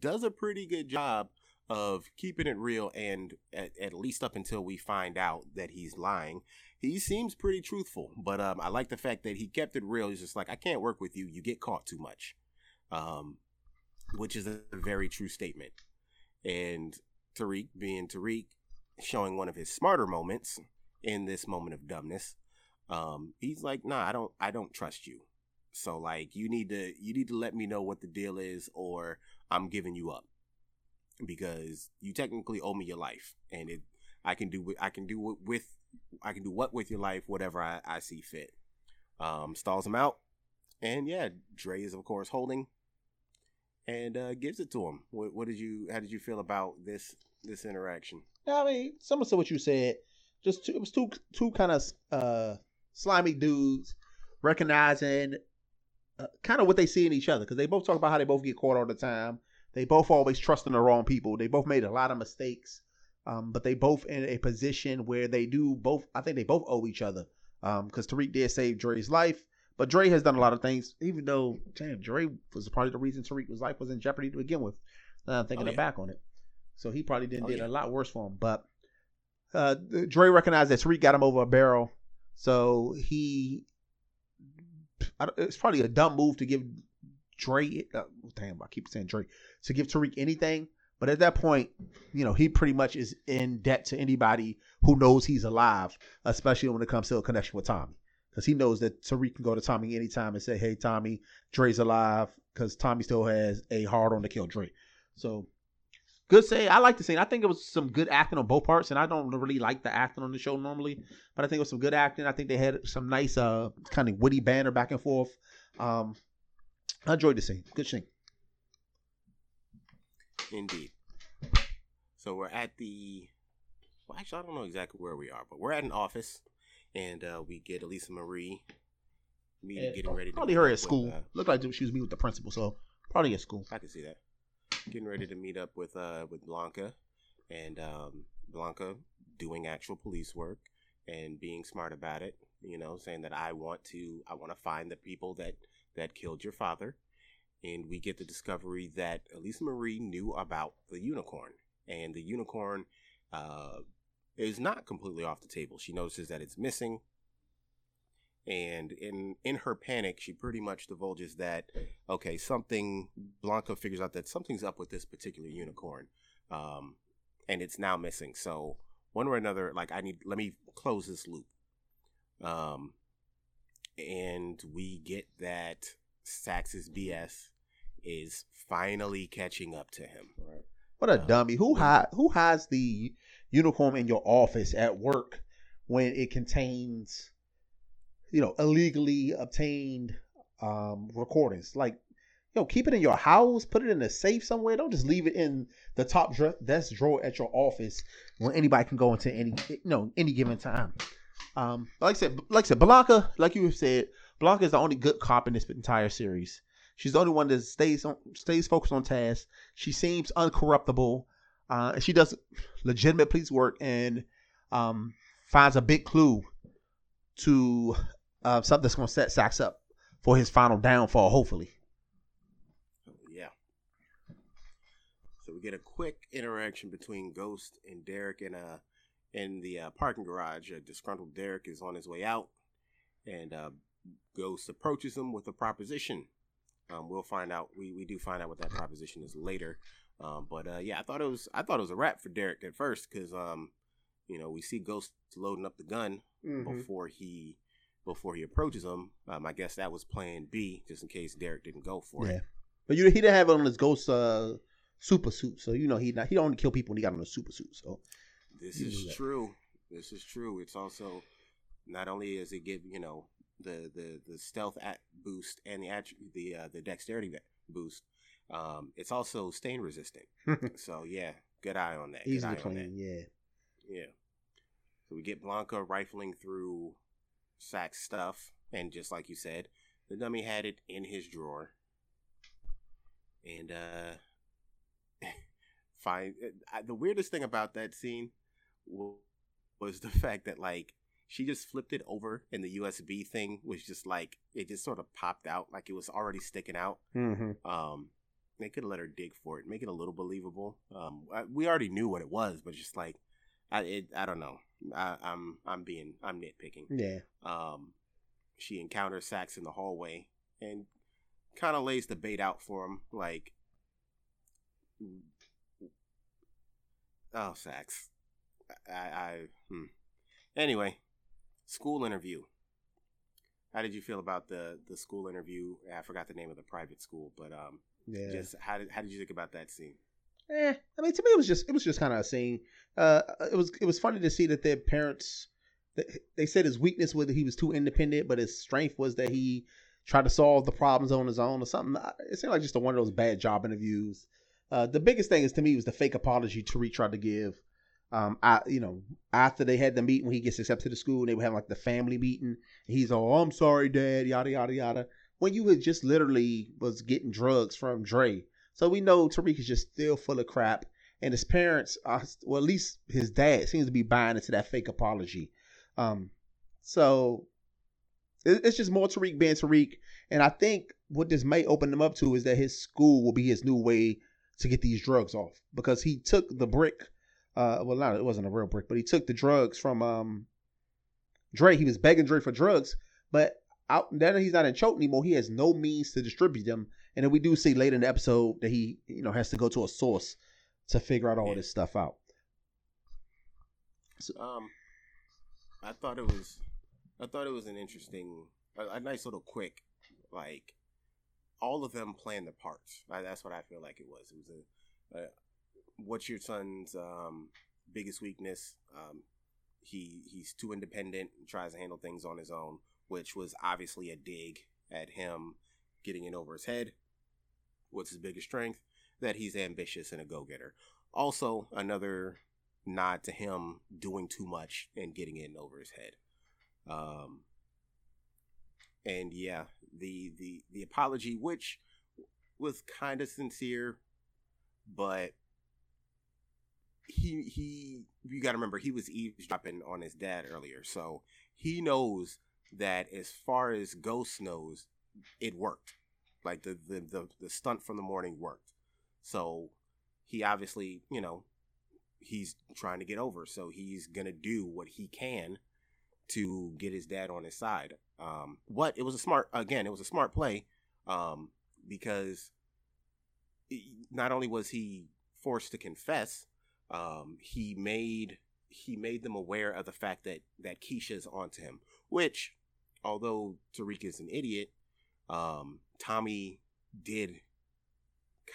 does a pretty good job of keeping it real and at, at, least up until we find out that he's lying he seems pretty truthful but um, i like the fact that he kept it real. He's just like i can't work with you. You get caught too much. Um, which is a very true statement. And tariq being tariq showing one of his smarter moments in this moment of dumbness um, he's like nah i don't i don't trust you. So like you need to you need to let me know what the deal is or i'm giving you up because you technically owe me your life, and it I can do I can do with I can do what with your life, whatever I, I see fit. Um, stalls him out, and yeah, Dre is of course holding, and uh, gives it to him. What, what did you? How did you feel about this this interaction? I mean, some of what you said. Just two, it was two two kind of uh, slimy dudes recognizing uh, kind of what they see in each other because they both talk about how they both get caught all the time. They both always trusting the wrong people. They both made a lot of mistakes, um, but they both in a position where they do both. I think they both owe each other because um, Tariq did save Dre's life, but Dre has done a lot of things. Even though, damn, Dre was part of the reason Tariq's life was in jeopardy to begin with. Now I'm thinking oh, yeah. back on it, so he probably didn't oh, did yeah. a lot worse for him. But uh, Dre recognized that Tariq got him over a barrel, so he. It's probably a dumb move to give Dre. Uh, damn, I keep saying Dre to give Tariq anything. But at that point, you know, he pretty much is in debt to anybody who knows he's alive, especially when it comes to a connection with Tommy. Because he knows that Tariq can go to Tommy anytime and say, hey, Tommy, Dre's alive, because Tommy still has a hard on to kill Dre. So, good say. I like the scene. I think it was some good acting on both parts, and I don't really like the acting on the show normally, but I think it was some good acting. I think they had some nice, uh, kind of witty banter back and forth. Um, I enjoyed the scene. Good scene. Indeed. So we're at the. Well, actually, I don't know exactly where we are, but we're at an office, and uh, we get Elisa Marie meeting, getting ready. Probably her at school. With, uh, Looked like she was meeting with the principal, so probably at school. I can see that. Getting ready to meet up with uh with Blanca, and um, Blanca doing actual police work and being smart about it. You know, saying that I want to I want to find the people that that killed your father and we get the discovery that Elisa Marie knew about the unicorn, and the unicorn uh, is not completely off the table. She notices that it's missing, and in in her panic, she pretty much divulges that okay, something. Blanca figures out that something's up with this particular unicorn, um, and it's now missing. So one or another, like I need, let me close this loop. Um, and we get that Saxe's BS is finally catching up to him. Right. What a um, dummy! Who has who has the uniform in your office at work when it contains, you know, illegally obtained um, recordings? Like, you know, keep it in your house, put it in a safe somewhere. Don't just leave it in the top desk drawer at your office when anybody can go into any, you know, any given time. Um, like I said, like I said, Blanca, like you have said, Blanca is the only good cop in this entire series. She's the only one that stays on, stays focused on task. She seems uncorruptible. Uh, she does legitimate police work and um, finds a big clue to uh, something that's going to set Saxe up for his final downfall, hopefully. Yeah. So we get a quick interaction between Ghost and Derek in a in the uh, parking garage. A disgruntled Derek is on his way out, and uh, Ghost approaches him with a proposition. Um, we'll find out. We, we do find out what that proposition is later. Um, but uh, yeah, I thought it was I thought it was a wrap for Derek at first because um, you know we see Ghost loading up the gun mm-hmm. before he before he approaches him. Um, I guess that was Plan B, just in case Derek didn't go for yeah. it. But you, he didn't have it on his Ghost uh, super suit, so you know he not, he don't only kill people when he got on a super suit. So this is true. This is true. It's also not only does it give you know the the the stealth at boost and the the uh, the dexterity boost. Um, it's also stain resistant. so yeah, good eye on that. Easily clean, yeah. Yeah. So we get Blanca rifling through Saxe's stuff, and just like you said, the dummy had it in his drawer. And uh fine. The weirdest thing about that scene was the fact that like she just flipped it over and the USB thing was just like it just sort of popped out like it was already sticking out. Mm-hmm. Um, they could have let her dig for it, make it a little believable. Um, I, we already knew what it was, but just like I, it, I don't know. I, I'm, I'm being, I'm nitpicking. Yeah. Um, she encounters Saxe in the hallway and kind of lays the bait out for him, like, oh, Saxe. I, I, hmm. Anyway, school interview. How did you feel about the the school interview? I forgot the name of the private school, but um, yeah. Just how did how did you think about that scene? Eh, I mean, to me, it was just it was just kind of a scene. Uh, it was it was funny to see that their parents. They said his weakness was that he was too independent, but his strength was that he tried to solve the problems on his own or something. It seemed like just a one of those bad job interviews. Uh, the biggest thing is to me was the fake apology Tariq tried to give. Um, I you know after they had the meeting when he gets accepted to school, they were having like the family meeting. he's all, "I'm sorry, Dad," yada yada yada when you had just literally was getting drugs from Dre. So we know Tariq is just still full of crap. And his parents, are, well, at least his dad seems to be buying into that fake apology. Um, so it, it's just more Tariq being Tariq. And I think what this may open him up to is that his school will be his new way to get these drugs off because he took the brick. Uh, well, not it wasn't a real brick, but he took the drugs from um, Dre. He was begging Dre for drugs, but out now that he's not in Choate anymore, he has no means to distribute them. And then we do see later in the episode that he, you know, has to go to a source to figure out all yeah. this stuff out. So, um, I thought it was, I thought it was an interesting, a, a nice little quick, like, all of them playing the parts. that's what I feel like it was. It was a, a what's your son's um, biggest weakness? Um, he he's too independent and tries to handle things on his own which was obviously a dig at him getting in over his head. What's his biggest strength? That he's ambitious and a go getter. Also, another nod to him doing too much and getting in over his head. Um, and yeah, the the the apology, which was kind of sincere, but he he you got to remember he was eavesdropping on his dad earlier, so he knows that as far as Ghost knows, it worked. Like the, the the the stunt from the morning worked. So he obviously, you know, he's trying to get over. So he's gonna do what he can to get his dad on his side. Um, what it was a smart again, it was a smart play um, because not only was he forced to confess, um, he made he made them aware of the fact that that Keisha's onto him, which although Tariq is an idiot, um, Tommy did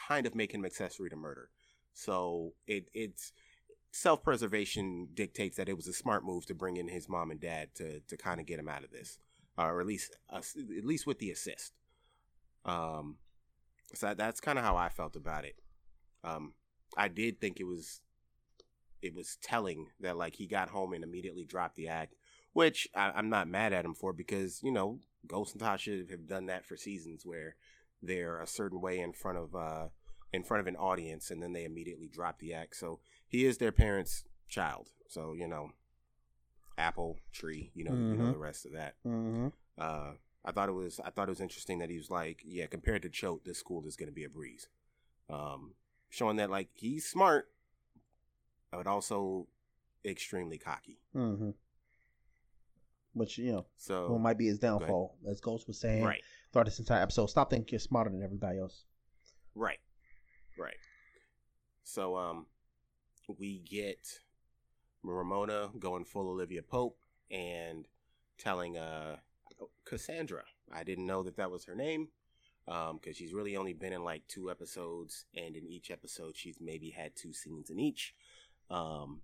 kind of make him accessory to murder. So it it's self preservation dictates that it was a smart move to bring in his mom and dad to to kind of get him out of this, uh, or at least uh, at least with the assist. Um, so that's kind of how I felt about it. Um, I did think it was it was telling that like he got home and immediately dropped the act which I, am not mad at him for because you know Ghost and Tasha have done that for seasons where they're a certain way in front of uh in front of an audience and then they immediately drop the act. So he is their parents' child. So you know, apple tree. You know, mm-hmm. you know mm-hmm. the rest of that. Mm-hmm. Uh, I thought it was I thought it was interesting that he was like, yeah, compared to Choate, this school is going to be a breeze. Um, showing that like he's smart, but also extremely cocky. Mm-hmm which you know, so what might be his downfall, as Ghost was saying right. throughout this entire episode. Stop thinking you're smarter than everybody else. Right, right. So, um, we get Ramona going full Olivia Pope and telling uh Cassandra. I didn't know that that was her name um because she's really only been in like two episodes and in each episode she's maybe had two scenes in each um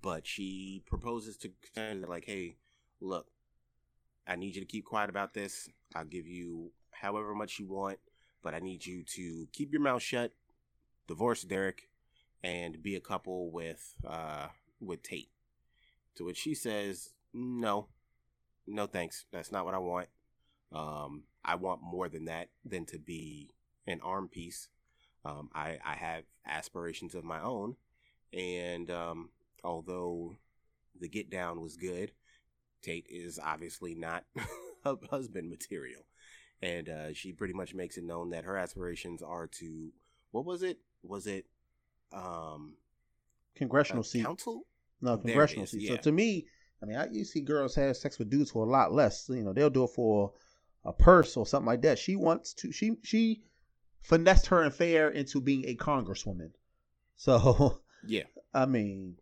but she proposes to Cassandra like, "Hey, look, I need you to keep quiet about this. I'll give you however much you want, but I need you to keep your mouth shut, divorce Derek, and be a couple with uh, with Tate. To which she says, "No, no thanks. That's not what I want. Um, I want more than that than to be an arm piece. Um, I I have aspirations of my own, and um, although the get down was good, Tate is obviously not husband material." And uh, she pretty much makes it known that her aspirations are to what was it? Was it um congressional seat? Council? No, congressional seat. yeah. So to me, I mean, I, you see girls have sex with dudes for a lot less. You know, they'll do it for a purse or something like that. She wants to. She she finessed her affair into being a congresswoman. So Yeah. I mean,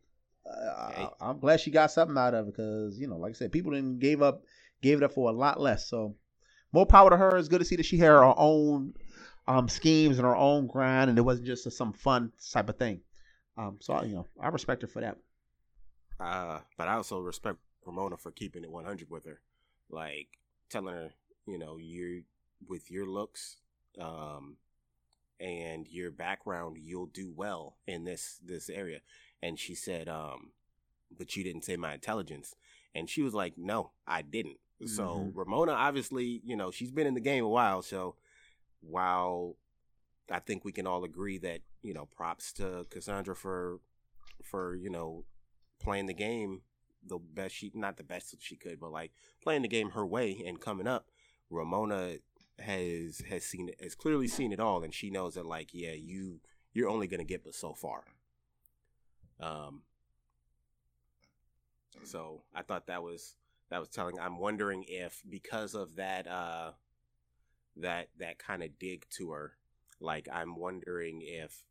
I, I'm glad she got something out of it because you know, like I said, people didn't gave up gave it up for a lot less. So more power to her. It's good to see that she had her own um, schemes and her own grind, and it wasn't just a, some fun type of thing. Um, so I, you know, I respect her for that. Uh, but I also respect Ramona for keeping it 100 with her, like telling her, you know, you with your looks, um, and your background, you'll do well in this this area. And she said, um, but you didn't say my intelligence. And she was like, no, I didn't. So Mhm. Ramona, obviously, you know, she's been in the game a while. So while I think we can all agree that you know, props to Cassandra for for you know playing the game the best she not the best she could, but like playing the game her way and coming up. Ramona has has seen it has clearly seen it all, and she knows that like yeah, you you're only gonna get but so far. Um. So I thought that was that was telling. I'm wondering if because of that uh that that kind of dig to her, like I'm wondering if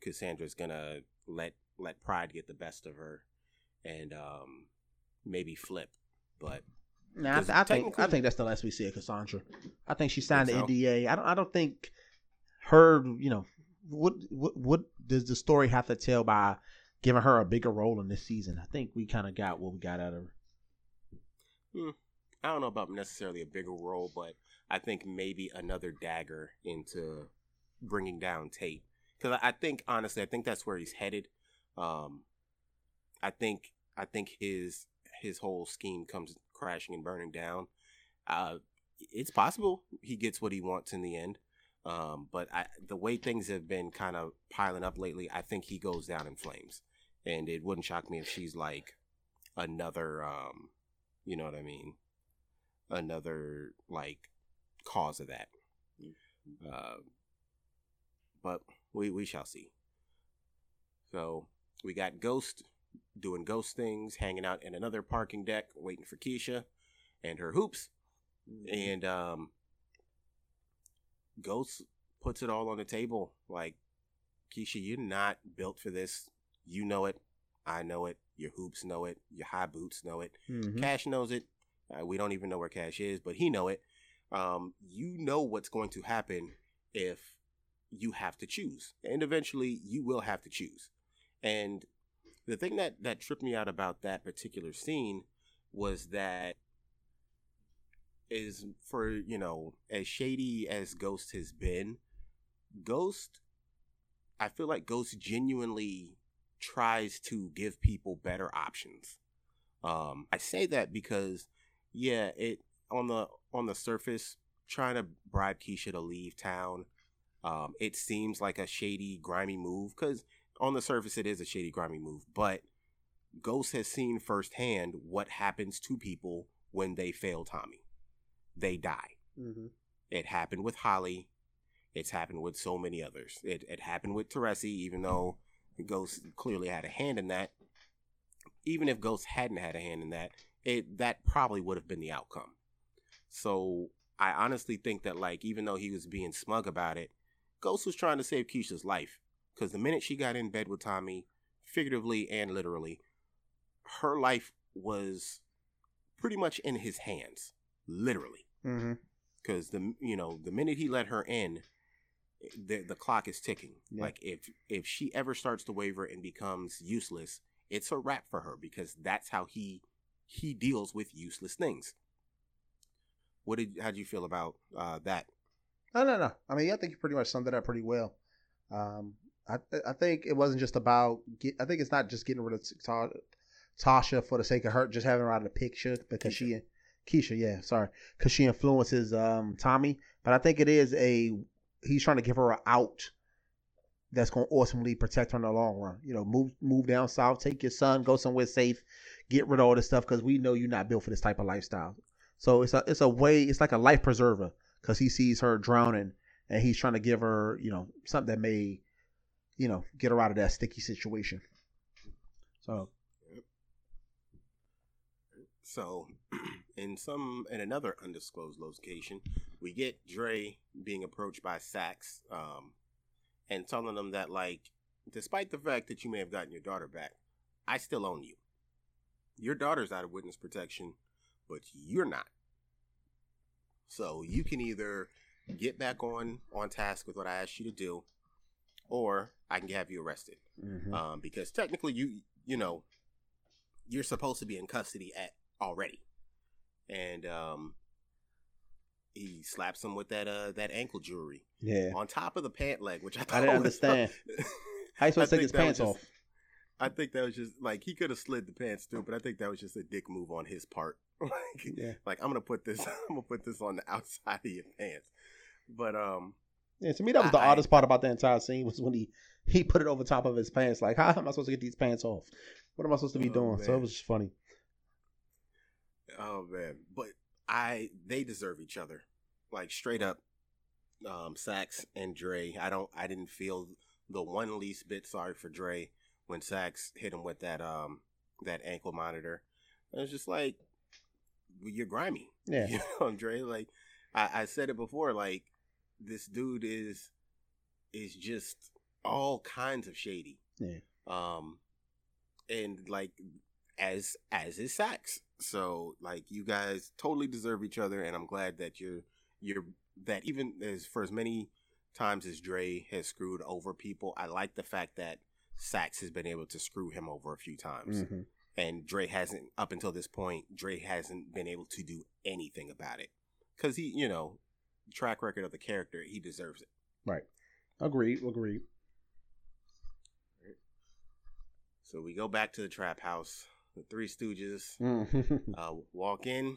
Cassandra's gonna let let pride get the best of her and um maybe flip. But Nah, I, th- I think I think that's the last we see of Cassandra. I think she signed Think the so? NDA. I don't I don't think her. You know what what what does the story have to tell by giving her a bigger role in this season? I think we kind of got what we got out of her. I don't know about necessarily a bigger role, but I think maybe another dagger into bringing down Tate. Because I I think honestly, I think that's where he's headed. Um, I think I think his his whole scheme comes crashing and burning down. Uh, it's possible he gets what he wants in the end. Um, but I, the way things have been kind of piling up lately, I think he goes down in flames. And it wouldn't shock me if she's like another, um, you know what I mean? Another like cause of that. Uh, but we we shall see. So we got Ghost doing ghost things, hanging out in another parking deck, waiting for Keisha and her hoops. And um Ghost puts it all on the table. Like, Keisha, you're not built for this. You know it. I know it. Your hoops know it. Your high boots know it. Mhm. Cash knows it. Uh, we don't even know where Cash is, but he know it. Um, you know what's going to happen if you have to choose, and eventually you will have to choose. And the thing that that tripped me out about that particular scene was that is for you know as shady as Ghost has been, Ghost, I feel like Ghost genuinely tries to give people better options. Um, I say that because, yeah, it on the on the surface, trying to bribe Keisha to leave town, um, it seems like a shady, grimy move. Because on the surface, it is a shady, grimy move. But Ghost has seen firsthand what happens to people when they fail Tommy. They die. Mhm. It happened with Holly. It's happened with so many others. It it happened with Teresi, even though Ghost clearly had a hand in that. Even if Ghost hadn't had a hand in that, it that probably would have been the outcome. So I honestly think that like even though he was being smug about it, Ghost was trying to save Keisha's life. Because the minute she got in bed with Tommy, figuratively and literally, her life was pretty much in his hands, literally because the you know the minute he let her in the the clock is ticking Yeah. like if if she ever starts to waver and becomes useless it's a wrap for her because that's how he he deals with useless things what did how would you feel about uh that No, no, no. I mean, I think you pretty much summed it up pretty well. Um, I I think it wasn't just about. Get, I think it's not just getting rid of Ta- Tasha for the sake of her just having her out of the picture because she Keisha, yeah, sorry, because she influences um, Tommy. But I think it is a he's trying to give her an out that's going to ultimately protect her in the long run. You know, move move down south, take your son, go somewhere safe, get rid of all this stuff because we know you're not built for this type of lifestyle. So it's a it's a way it's like a life preserver because he sees her drowning and he's trying to give her you know something that may you know get her out of that sticky situation. So. So, in some in another undisclosed location, we get Dre being approached by Saxe, um, and telling them that like, despite the fact that you may have gotten your daughter back, I still own you. Your daughter's out of witness protection, but you're not. So you can either get back on on task with what I asked you to do, or I can have you arrested. Mm-hmm. Um, because technically, you you know, you're supposed to be in custody at already, and um, he slaps him with that uh that ankle jewelry. Yeah. On top of the pant leg, which I, I didn't understand. How you supposed to take his pants just, off? I think that was just like he could have slid the pants through, but I think that was just a dick move on his part. like, yeah. like I'm gonna put this, I'm gonna put this on the outside of your pants. But um, yeah, to me that was the I, oddest part about the entire scene was when he he put it over top of his pants. Like, how am I supposed to get these pants off? What am I supposed to be oh, doing? Man. So it was just funny. Oh man, but I they deserve each other, like straight up. Um, Saxe and Dre. I don't. I didn't feel the one least bit sorry for Dre when Saxe hit him with that um that ankle monitor. It was just like you're grimy. Yeah, you know, Dre. Like I, I said it before. Like this dude is is just all kinds of shady. Yeah. Um, and like as as is Saxe. So like you guys totally deserve each other, and I'm glad that you're you're that even as for as many times as Dre has screwed over people, I like the fact that Saxe has been able to screw him over a few times. Mm-hmm. And Dre hasn't, up until this point, Dre hasn't been able to do anything about it. Because he, you know, track record of the character, he deserves it. Right. Agreed. Agreed. So we go back to the trap house. The Three Stooges mm-hmm. uh, walk in,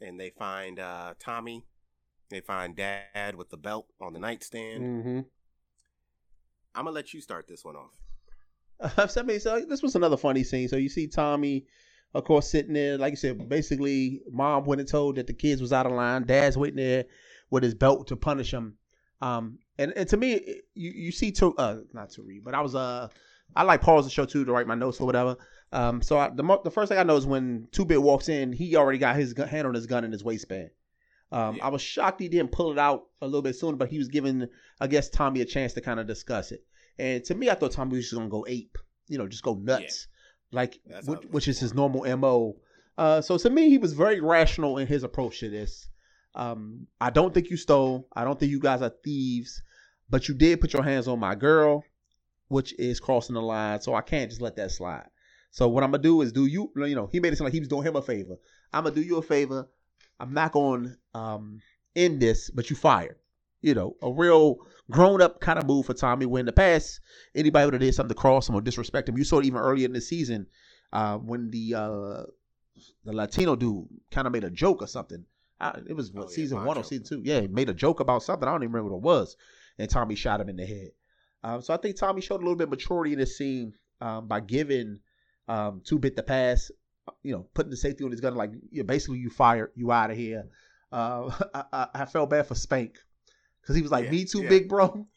and they find uh, Tommy. They find Dad with the belt on the nightstand. Mm-hmm. I'm gonna let you start this one off. Uh, so, I mean, so this was another funny scene. So you see Tommy, of course, sitting there. Like you said, basically, mom went and told that the kids was out of line. Dad's waiting there with his belt to punish him. Um, and, and to me, you you see to uh not to read, but I was uh I like pause the show too to write my notes or whatever. Um, so I, the the first thing I know is when Two Bit walks in, he already got his gun, hand on his gun in his waistband. Um, yeah. I was shocked he didn't pull it out a little bit sooner, but he was giving, I guess, Tommy a chance to kind of discuss it. And to me, I thought Tommy was just gonna go ape, you know, just go nuts, yeah. like which, which is his normal mo. Uh, so to me, he was very rational in his approach to this. Um, I don't think you stole. I don't think you guys are thieves, but you did put your hands on my girl, which is crossing the line. So I can't just let that slide. So what I'm gonna do is do you, you know, he made it sound like he was doing him a favor. I'm gonna do you a favor. I'm not to um, end this, but you fired. You know, a real grown up kind of move for Tommy. When in the past, anybody would have did something to cross him or disrespect him. You saw it even earlier in the season uh, when the uh, the Latino dude kind of made a joke or something. I, it was what, oh, season one or season two. Yeah, he made a joke about something. I don't even remember what it was. And Tommy shot him in the head. Um, so I think Tommy showed a little bit of maturity in this scene um, by giving um, two bit the pass, you know, putting the safety on his gun, like you know, basically you fire, you out of here. Uh, I, I, I, felt bad for Spank because he was like, yeah, "Me too, yeah. big bro."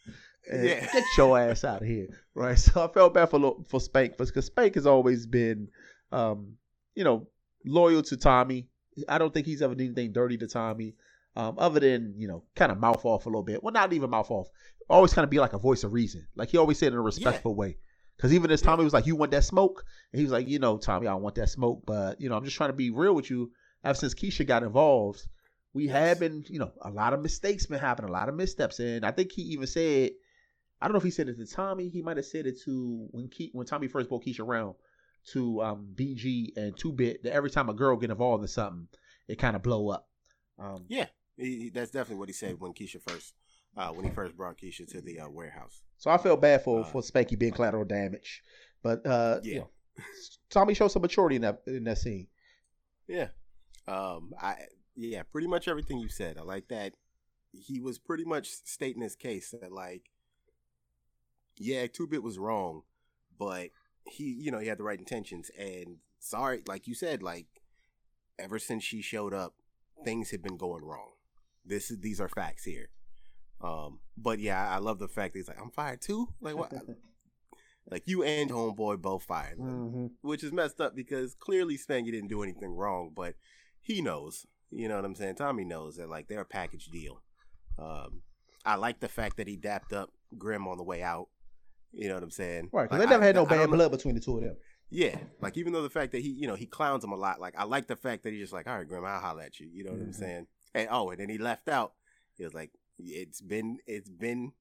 Yeah. Get your ass out of here, right? So I felt bad for for Spank because Spank has always been, um, you know, loyal to Tommy. I don't think he's ever done anything dirty to Tommy, um, other than you know, kind of mouth off a little bit. Well, not even mouth off. Always kind of be like a voice of reason. Like he always said in a respectful way. Because even as Tommy was like, "You want that smoke?" and he was like, "You know, Tommy, I don't want that smoke, but you know, I'm just trying to be real with you." Ever since Keisha got involved, we yes. have been, you know, a lot of mistakes been happening, a lot of missteps, and I think he even said, I don't know if he said it to Tommy, he might have said it to when Ke- when Tommy first brought Keisha around to um, BG and Two Bit that every time a girl get involved in something, it kind of blow up. Um, yeah, he, that's definitely what he said when Keisha first uh, when he first brought Keisha to the uh, warehouse. So I felt bad for Uh, for Spanky being collateral damage, but uh, Yeah. you know, Tommy showed some maturity in that in that scene. Yeah. Um I yeah, pretty much everything you said. I like that he was pretty much stating his case that like yeah, Two Bit was wrong, but he you know, he had the right intentions and sorry, like you said, like ever since she showed up, things have been going wrong. This is these are facts here. Um but yeah, I love the fact that he's like, I'm fired too? Like what like you and homeboy both fired. hmm which is messed up because clearly Spanky didn't do anything wrong, but he knows. You know what I'm saying? Tommy knows that like they're a package deal. Um, I like the fact that he dapped up Grim on the way out. You know what I'm saying? Right, because Like, they never I- had no bad blood between the two of them. Yeah, like even though the fact that he, you know, he clowns him a lot. Like I like the fact that he's just like, all right, Grim, I'll holler at you. You know what I'm Mhm. saying? And oh, and then he left out. He was like, it's been, it's been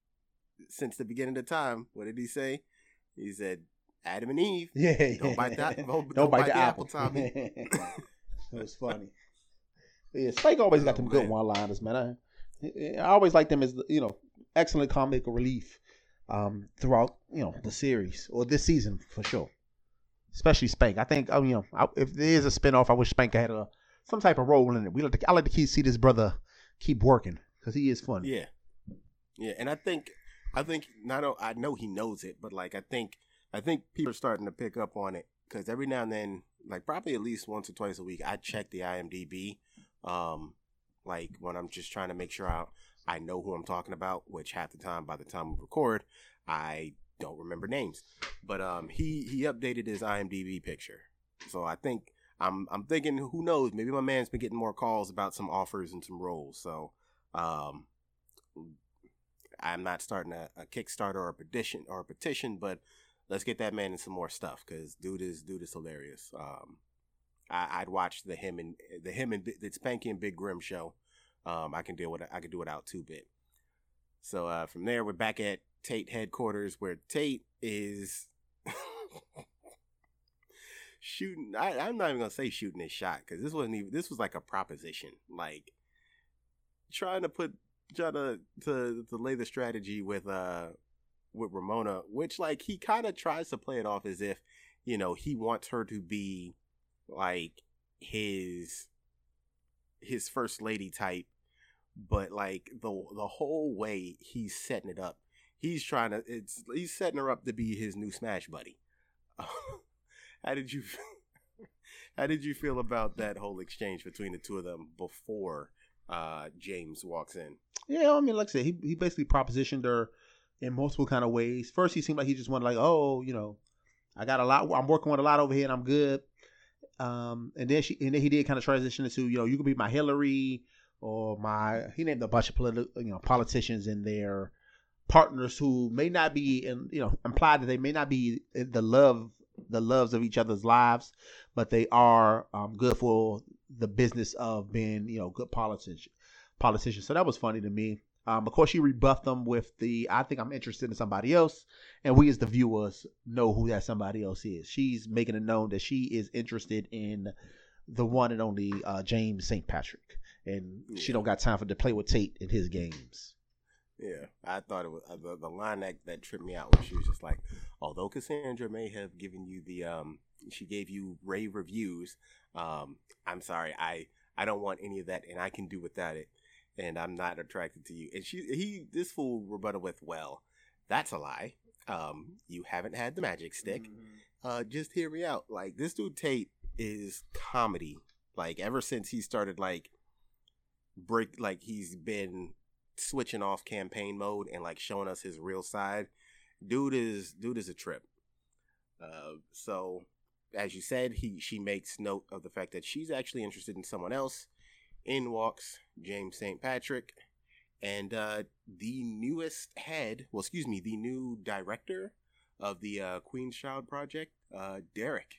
since the beginning of time. What did he say? He said, Adam and Eve. Yeah, Don't bite that- don't- Don't, bite, the apple, Tommy. it was funny. Yeah, Spike always got Oh, them good one-liners, man. I, I always like them as you know excellent comic relief um, throughout you know the series or this season for sure. Especially Spank. I think oh, you know I, if there is a spinoff, I wish Spank had a some type of role in it. We like to, I like to keep see this brother keep working because he is funny. Yeah, yeah, and I think I think not. I know he knows it, but like I think I think people are starting to pick up on it because every now and then, like probably at least once or twice a week, I check the IMDb. Um, like when I'm just trying to make sure I I know who I'm talking about, which half the time by the time we record, I don't remember names. But um, he he updated his IMDb picture, so I think. I'm I'm thinking who knows maybe my man's been getting more calls about some offers and some roles so um I'm not starting a, a Kickstarter or a petition or a petition, but let's get that man in some more stuff because dude is dude is hilarious. Um, I, I'd watch the him and the him and the Spanky and Big Grim show. Um, I can deal with it. I can do it out two bit. So uh, from there, we're back at Tate headquarters where Tate is shooting. I, I'm not even gonna say shooting his shot because this wasn't even. This was like a proposition, like trying to put trying to to to lay the strategy with uh with Ramona, which like he kind of tries to play it off as if you know he wants her to be like his his first lady type, but like the the whole way he's setting it up, he's trying to it's he's setting her up to be his new smash buddy. how did you how did you feel about that whole exchange between the two of them before uh James walks in? Yeah, I mean, like I said, he he basically propositioned her in multiple kind of ways. First, he seemed like he just wanted like, oh, you know, I got a lot. I'm working with a lot over here, and I'm good. Um, and then she and then he did kind of transition into, you know, you could be my Hillary or my. He named a bunch of political, you know, politicians and their partners who may not be, in, you know, implied that they may not be the love the loves of each other's lives, but they are um, good for the business of being, you know, good politicians politician. So that was funny to me. Um, of course, she rebuffed them with the "I think I'm interested in somebody else," and we as the viewers know who that somebody else is. She's making it known that she is interested in the one and only uh, James St. Patrick, and she don't got time for to play with Tate in his games. Yeah, I thought it was uh, the, the line that, that tripped me out when she was just like, although Cassandra may have given you the um, she gave you rave reviews. Um, I'm sorry, I I don't want any of that, and I can do without it, and I'm not attracted to you. And she he this fool rebutted with, well, that's a lie. Um, you haven't had the magic stick. Uh, just hear me out. Like this dude Tate is comedy. Like ever since he started like break, like he's been switching off campaign mode and like showing us his real side. Dude is dude is a trip. Uh, so as you said, he she makes note of the fact that she's actually interested in someone else. In walks James St. Patrick, and uh, the newest head, well, excuse me, the new director of the uh, Queen's Child Project, uh, Derek.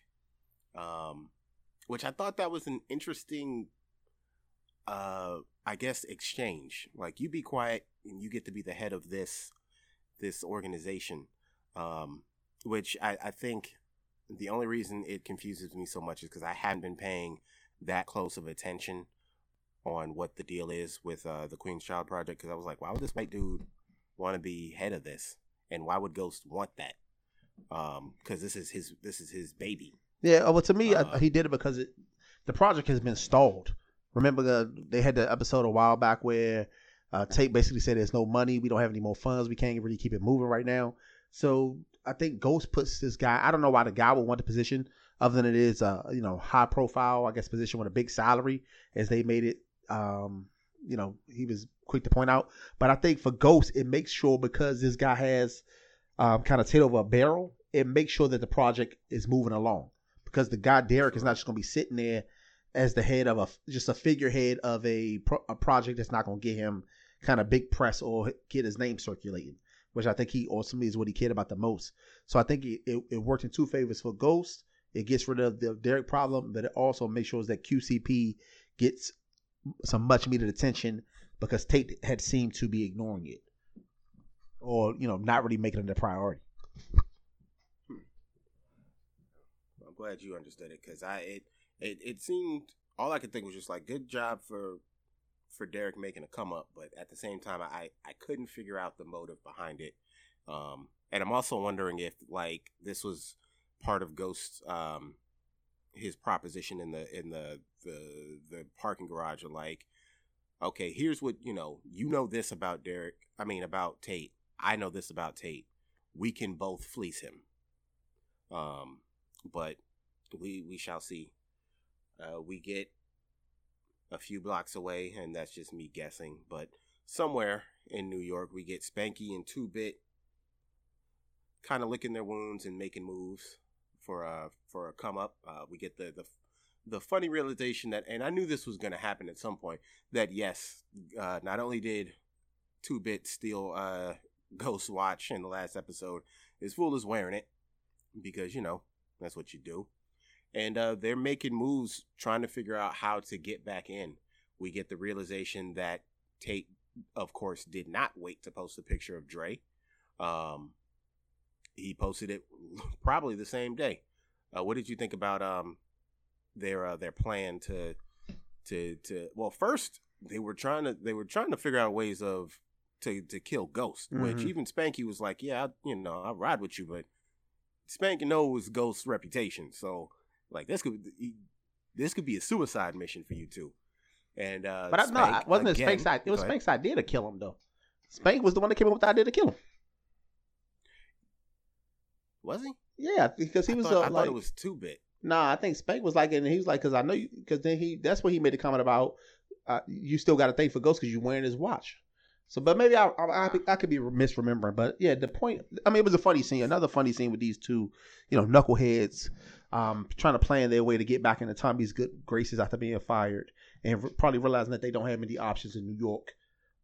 Um, which I thought that was an interesting, uh, I guess, exchange. Like you be quiet and you get to be the head of this this organization. Um, which I, I think the only reason it confuses me so much is because I haven't been paying that close of attention on what the deal is with uh, the Queen's Child Project. Because I was like, why would this white dude want to be head of this? and why would Ghost want that? Um, because this is his this is his baby. Yeah, well, to me, Uh, I, he did it because it, the project has been stalled. Remember, the, they had the episode a while back where uh, Tate basically said, "There's no money. We don't have any more funds. We can't really keep it moving right now." So I think Ghost puts this guy. I don't know why the guy would want the position, other than it is a you know high profile, I guess, position with a big salary, as they made it. Um, you know, he was quick to point out. But I think for Ghost, it makes sure because this guy has um, kind of tail over a barrel, it makes sure that the project is moving along. Because the guy Derek is not just going to be sitting there as the head of a just a figurehead of a pro- a project that's not going to get him kind of big press or get his name circulating, which I think he ultimately is what he cared about the most. So I think it, it, it worked in two favors for Ghost. It gets rid of the Derek problem, but it also makes sure that QCP gets some much needed attention because Tate had seemed to be ignoring it or you know not really making it a priority. Hmm. I'm glad you understood it because I it, it it seemed all I could think was just like good job for for Derek making a come up, but at the same time I I couldn't figure out the motive behind it. Um, and I'm also wondering if like this was part of Ghost's um his proposition in the in the the the parking garage of like okay here's what you know you know this about Derek I mean about Tate I know this about Tate we can both fleece him um but we we shall see. Uh, we get a few blocks away, and that's just me guessing, but somewhere in New York, we get Spanky and Two Bit kind of licking their wounds and making moves for a for a come up. Uh, we get the the the funny realization that, and I knew this was going to happen at some point. That yes, uh, not only did Two Bit steal uh, Ghost Watch in the last episode, this fool is wearing it because you know that's what you do. And uh, they're making moves trying to figure out how to get back in. We get the realization that Tate, of course, did not wait to post a picture of Dre. Um, he posted it probably the same day. Uh, what did you think about um, their uh, their plan to to to? Well, first they were trying to they were trying to figure out ways of to to kill Ghost, which Mhm. even Spanky was like, "Yeah, I, you know, I'll ride with you," but Spanky knows Ghost's reputation, so like this could this could be a suicide mission for you two. And uh, But I, no, Spank, it wasn't it again- Spank's idea. It was Spank's idea to kill him, though. Spank was the one that came up with the idea to kill him. Was he? Yeah, because he I was thought, uh, I thought like, it was two bit. nah. I think Spank was like, and he was like, because I know you, because then he, that's what he made the comment about. Uh, you still got to thank for Ghost because you're wearing his watch. So, but maybe I, I, I, I could be misremembering. But yeah, the point. I mean, it was a funny scene. Another funny scene with these two, you know, knuckleheads, um, trying to plan their way to get back into Tommy's good graces after being fired, and re- probably realizing that they don't have many options in New York,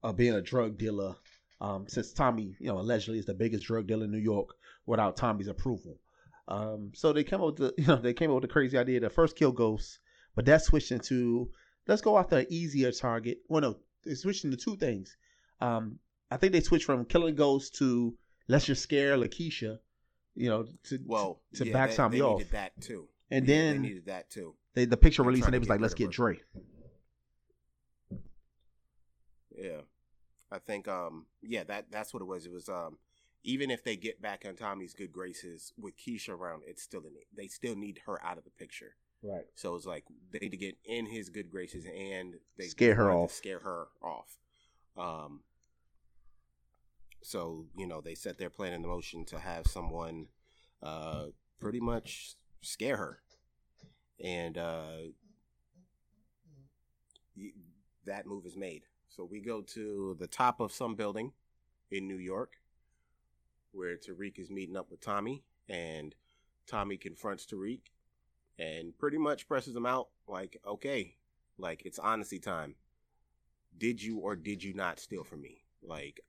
of being a drug dealer. Um, since Tommy, you know, allegedly is the biggest drug dealer in New York without Tommy's approval. Um, so they came up with the, you know, they came up with the crazy idea to first kill ghosts, but that switched into let's go after an easier target. Well, no, they switched into two things. Um, I think they switched from killing ghosts to let's just scare Lakeisha, you know, to Well, to yeah, back they, Tommy they off. needed that too. and Yeah, then they needed that too. they, the picture They're release and they was like, let's get Dre. Yeah, I think um yeah that that's what it was. It was um even if they get back on Tommy's good graces with Keisha around, it's still in it. They still need her out of the picture. Right. So it's like they need to get in his good graces and they Scare her off. Scare her off. Um. So you know they set their plan in motion to have someone, uh, pretty much scare her, and uh, that move is made. So we go to the top of some building in New York, where Tariq is meeting up with Tommy, and Tommy confronts Tariq and pretty much presses him out like, okay, like it's honesty time. Did you or did you not steal from me? Like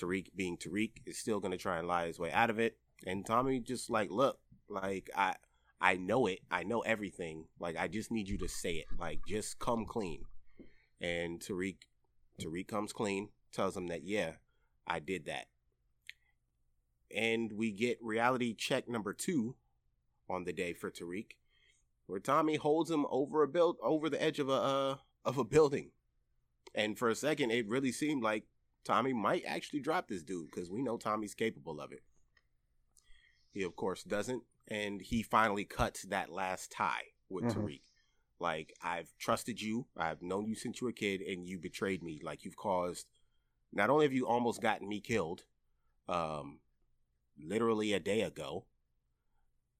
Tariq being Tariq is still gonna try and lie his way out of it. And Tommy just like, look, like I I know it. I know everything. Like I just need you to say it. Like just come clean. And Tariq Tariq comes clean, tells him that yeah, I did that. And we get reality check number two on the day for Tariq, where Tommy holds him over a build over the edge of a uh, of a building, and for a second it really seemed like Tommy might actually drop this dude because we know Tommy's capable of it. He, of course, doesn't. And he finally cuts that last tie with Mhm. Tariq. Like, I've trusted you. I've known you since you were a kid, and you betrayed me. Like, you've caused. Not only have you almost gotten me killed, um, literally a day ago,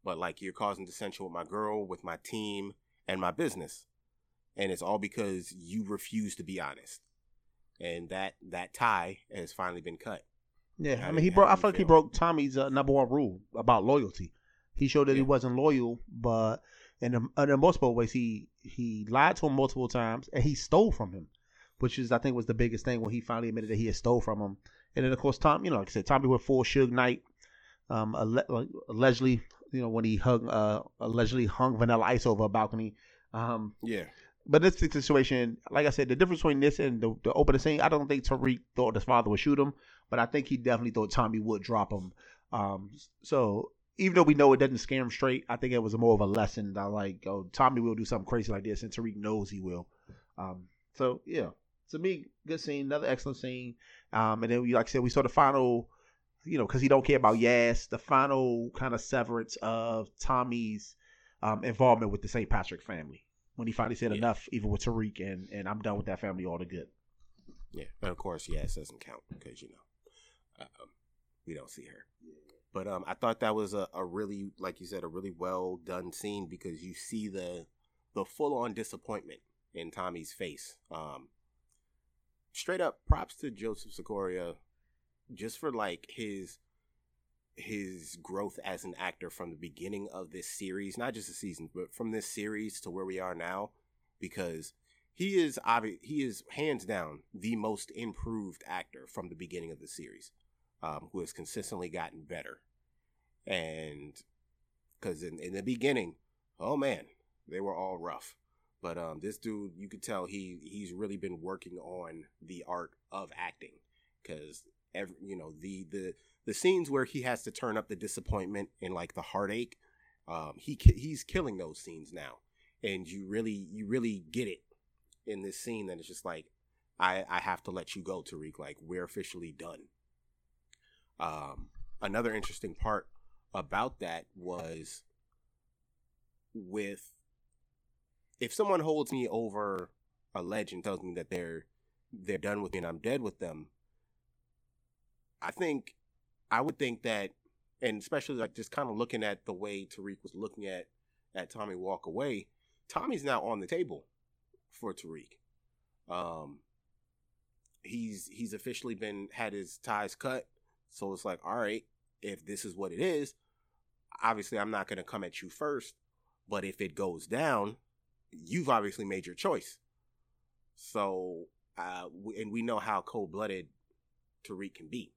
but like you're causing dissension with my girl, with my team, and my business. And it's all because you refuse to be honest. And that that tie has finally been cut. Yeah, How I did- mean, he broke. I feel like he broke Tommy's uh, number one rule about loyalty. He showed that he wasn't loyal, but in, in multiple ways, he he lied to him multiple times, and he stole from him, which is I think was the biggest thing when he finally admitted that he had stole from him. And then of course, Tom, you know, like I said, Tommy went full Suge Knight, um, alle- allegedly, you know, when he hung, uh, allegedly hung Vanilla Ice over a balcony. Um, Yeah. But this situation, like I said, the difference between this and the, the opening scene, I don't think Tariq thought his father would shoot him, but I think he definitely thought Tommy would drop him. Um, so even though we know it doesn't scare him straight, I think it was more of a lesson that like, oh, Tommy will do something crazy like this, and Tariq knows he will. Um, so yeah, to me, good scene, another excellent scene. Um, and then we, like I said, we saw the final, you know, because he don't care about Yas, the final kind of severance of Tommy's um, involvement with the St. Patrick family when he finally said Yeah. enough, even with Tariq, and and I'm done with that family all the good. Yeah. And of course, yes, it doesn't count because, you know, um, we don't see her. But um, I thought that was a, a really, like you said, a really well done scene because you see the the full on disappointment in Tommy's face. Um, straight up, props to Joseph Sikora just for like his his growth as an actor from the beginning of this series, not just the season, but from this series to where we are now, because he is obvi- he is hands down the most improved actor from the beginning of the series, um, who has consistently gotten better, and because in, in the beginning, oh man, they were all rough, but um, this dude, you could tell he he's really been working on the art of acting, because every you know the the the scenes where he has to turn up the disappointment and like the heartache, um, he he's killing those scenes now, and you really you really get it in this scene that it's just like I I have to let you go, Tariq. Like we're officially done. Um, another interesting part about that was with if someone holds me over a ledge and tells me that they're they're done with me and I'm dead with them, I think I would think that, and especially like just kind of looking at the way Tariq was looking at at Tommy walk away, Tommy's now on the table for Tariq. Um, he's he's officially been had his ties cut, so it's like, all right, if this is what it is, obviously I'm not going to come at you first, but if it goes down, you've obviously made your choice. So, uh, and we know how cold blooded Tariq can be.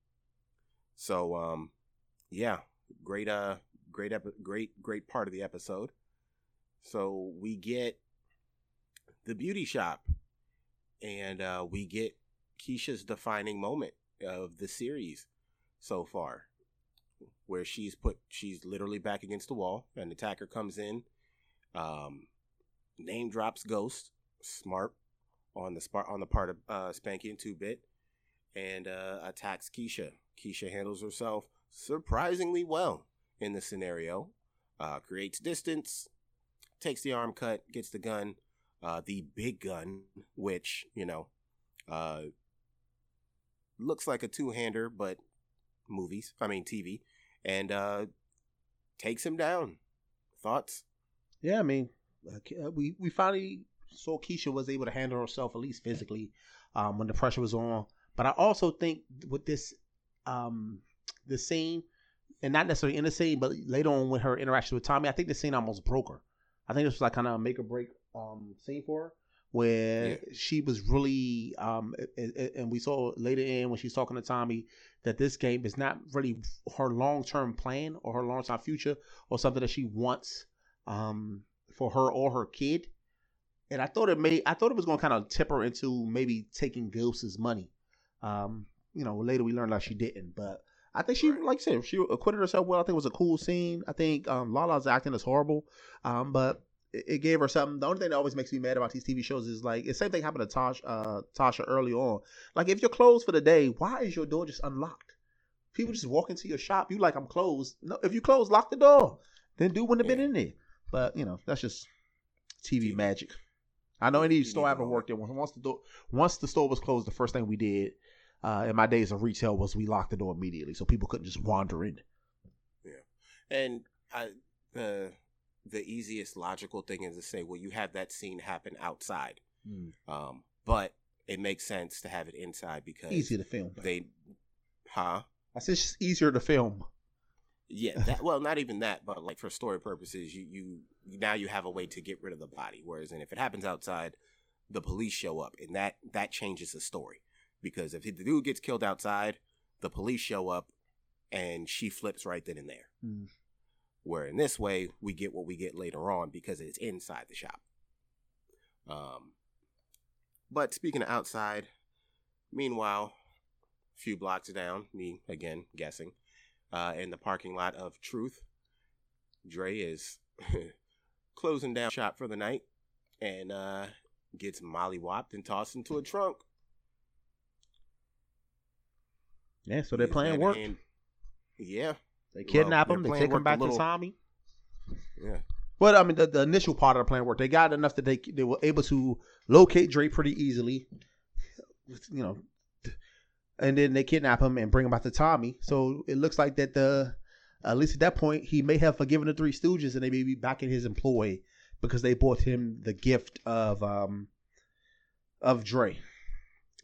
So, um, yeah, great, uh, great, great, great part of the episode. So we get the beauty shop, and uh, we get Keisha's defining moment of the series so far, where she's put, she's literally back against the wall. An attacker comes in, um, name drops Ghost, smart on the spot on the part of uh, Spanky and Two Bit, and uh, attacks Keisha. Keisha handles herself surprisingly well in the scenario. Uh, creates distance, takes the arm cut, gets the gun, uh, the big gun, which you know, uh, looks like a two-hander, but movies, I mean TV, and uh, takes him down. Thoughts? Yeah, I mean, uh, we we finally saw Keisha was able to handle herself at least physically um, when the pressure was on. But I also think with this um, the scene, and not necessarily in the scene, but later on with her interaction with Tommy, I think the scene almost broke her. I think this was like kind of a make or break um, scene for her, where Yeah. she was really, um, a- a- and we saw later in when she's talking to Tommy that this game is not really her long term plan or her long term future or something that she wants um, for her or her kid. And I thought it may, I thought it was going to kind of tip her into maybe taking Ghost's money. Um, you know, later we learned that she didn't, but I think she, like I said, she acquitted herself well. I think it was a cool scene. I think um, Lala's acting is horrible, um, but it, it gave her something. The only thing that always makes me mad about these TV shows is like the same thing happened to Tasha, uh, Tasha early on. Like if you're closed for the day, why is your door just unlocked? People just walk into your shop. You like I'm closed. No, if you close, lock the door. Then do wouldn't have been in there. But you know that's just TV magic. I know any store I ever worked in. Once the door, once the store was closed, the first thing we did uh, in my days of retail was we locked the door immediately, so people couldn't just wander in. Yeah, and I, the the easiest logical thing is to say, well, you have that scene happen outside, mm. um, but it makes sense to have it inside because easier to film. They, huh? I said it's just easier to film. Yeah, that, well, not even that, but like for story purposes, you you now you have a way to get rid of the body. Whereas, and if it happens outside, the police show up, and that that changes the story because if the dude gets killed outside, the police show up, and she flips right then and there. Mm. Where in this way, we get what we get later on because it's inside the shop. Um, but speaking of outside, meanwhile, a few blocks down, me again guessing, uh, in the parking lot of Truth, Dre is closing down shop for the night and uh, gets mollywopped and tossed into a trunk. Yeah, so they're playing work. yeah, they kidnap well, him. They take him back little... to Tommy. Yeah. But I mean, the, the, initial part of the plan worked. they got enough that they they were able to locate Dre pretty easily. You know, and then they kidnap him and bring him back to Tommy. So it looks like that the at least at that point he may have forgiven the Three Stooges and they may be back in his employ because they bought him the gift of um of Dre.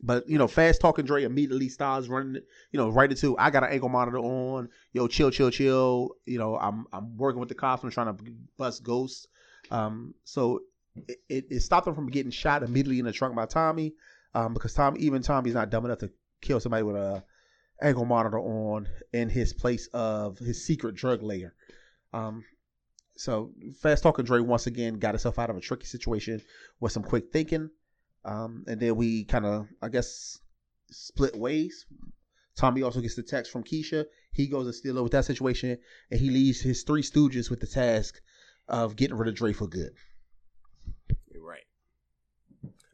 But you know, fast talking Dre immediately starts running, you know, right into I got an ankle monitor on. Yo, chill, chill, chill. You know, I'm I'm working with the cops. I'm trying to bust ghosts. Um, so it, it, stopped him from getting shot immediately in the trunk by Tommy. Um, because Tom, even Tommy's not dumb enough to kill somebody with a ankle monitor on in his place of his secret drug layer. Um, so fast talking Dre once again got himself out of a tricky situation with some quick thinking. Um, and then we kind of, I guess, split ways. Tommy also gets the text from Keisha. He goes to steal with that situation, and he leaves his three stooges with the task of getting rid of Dre for good. You're right.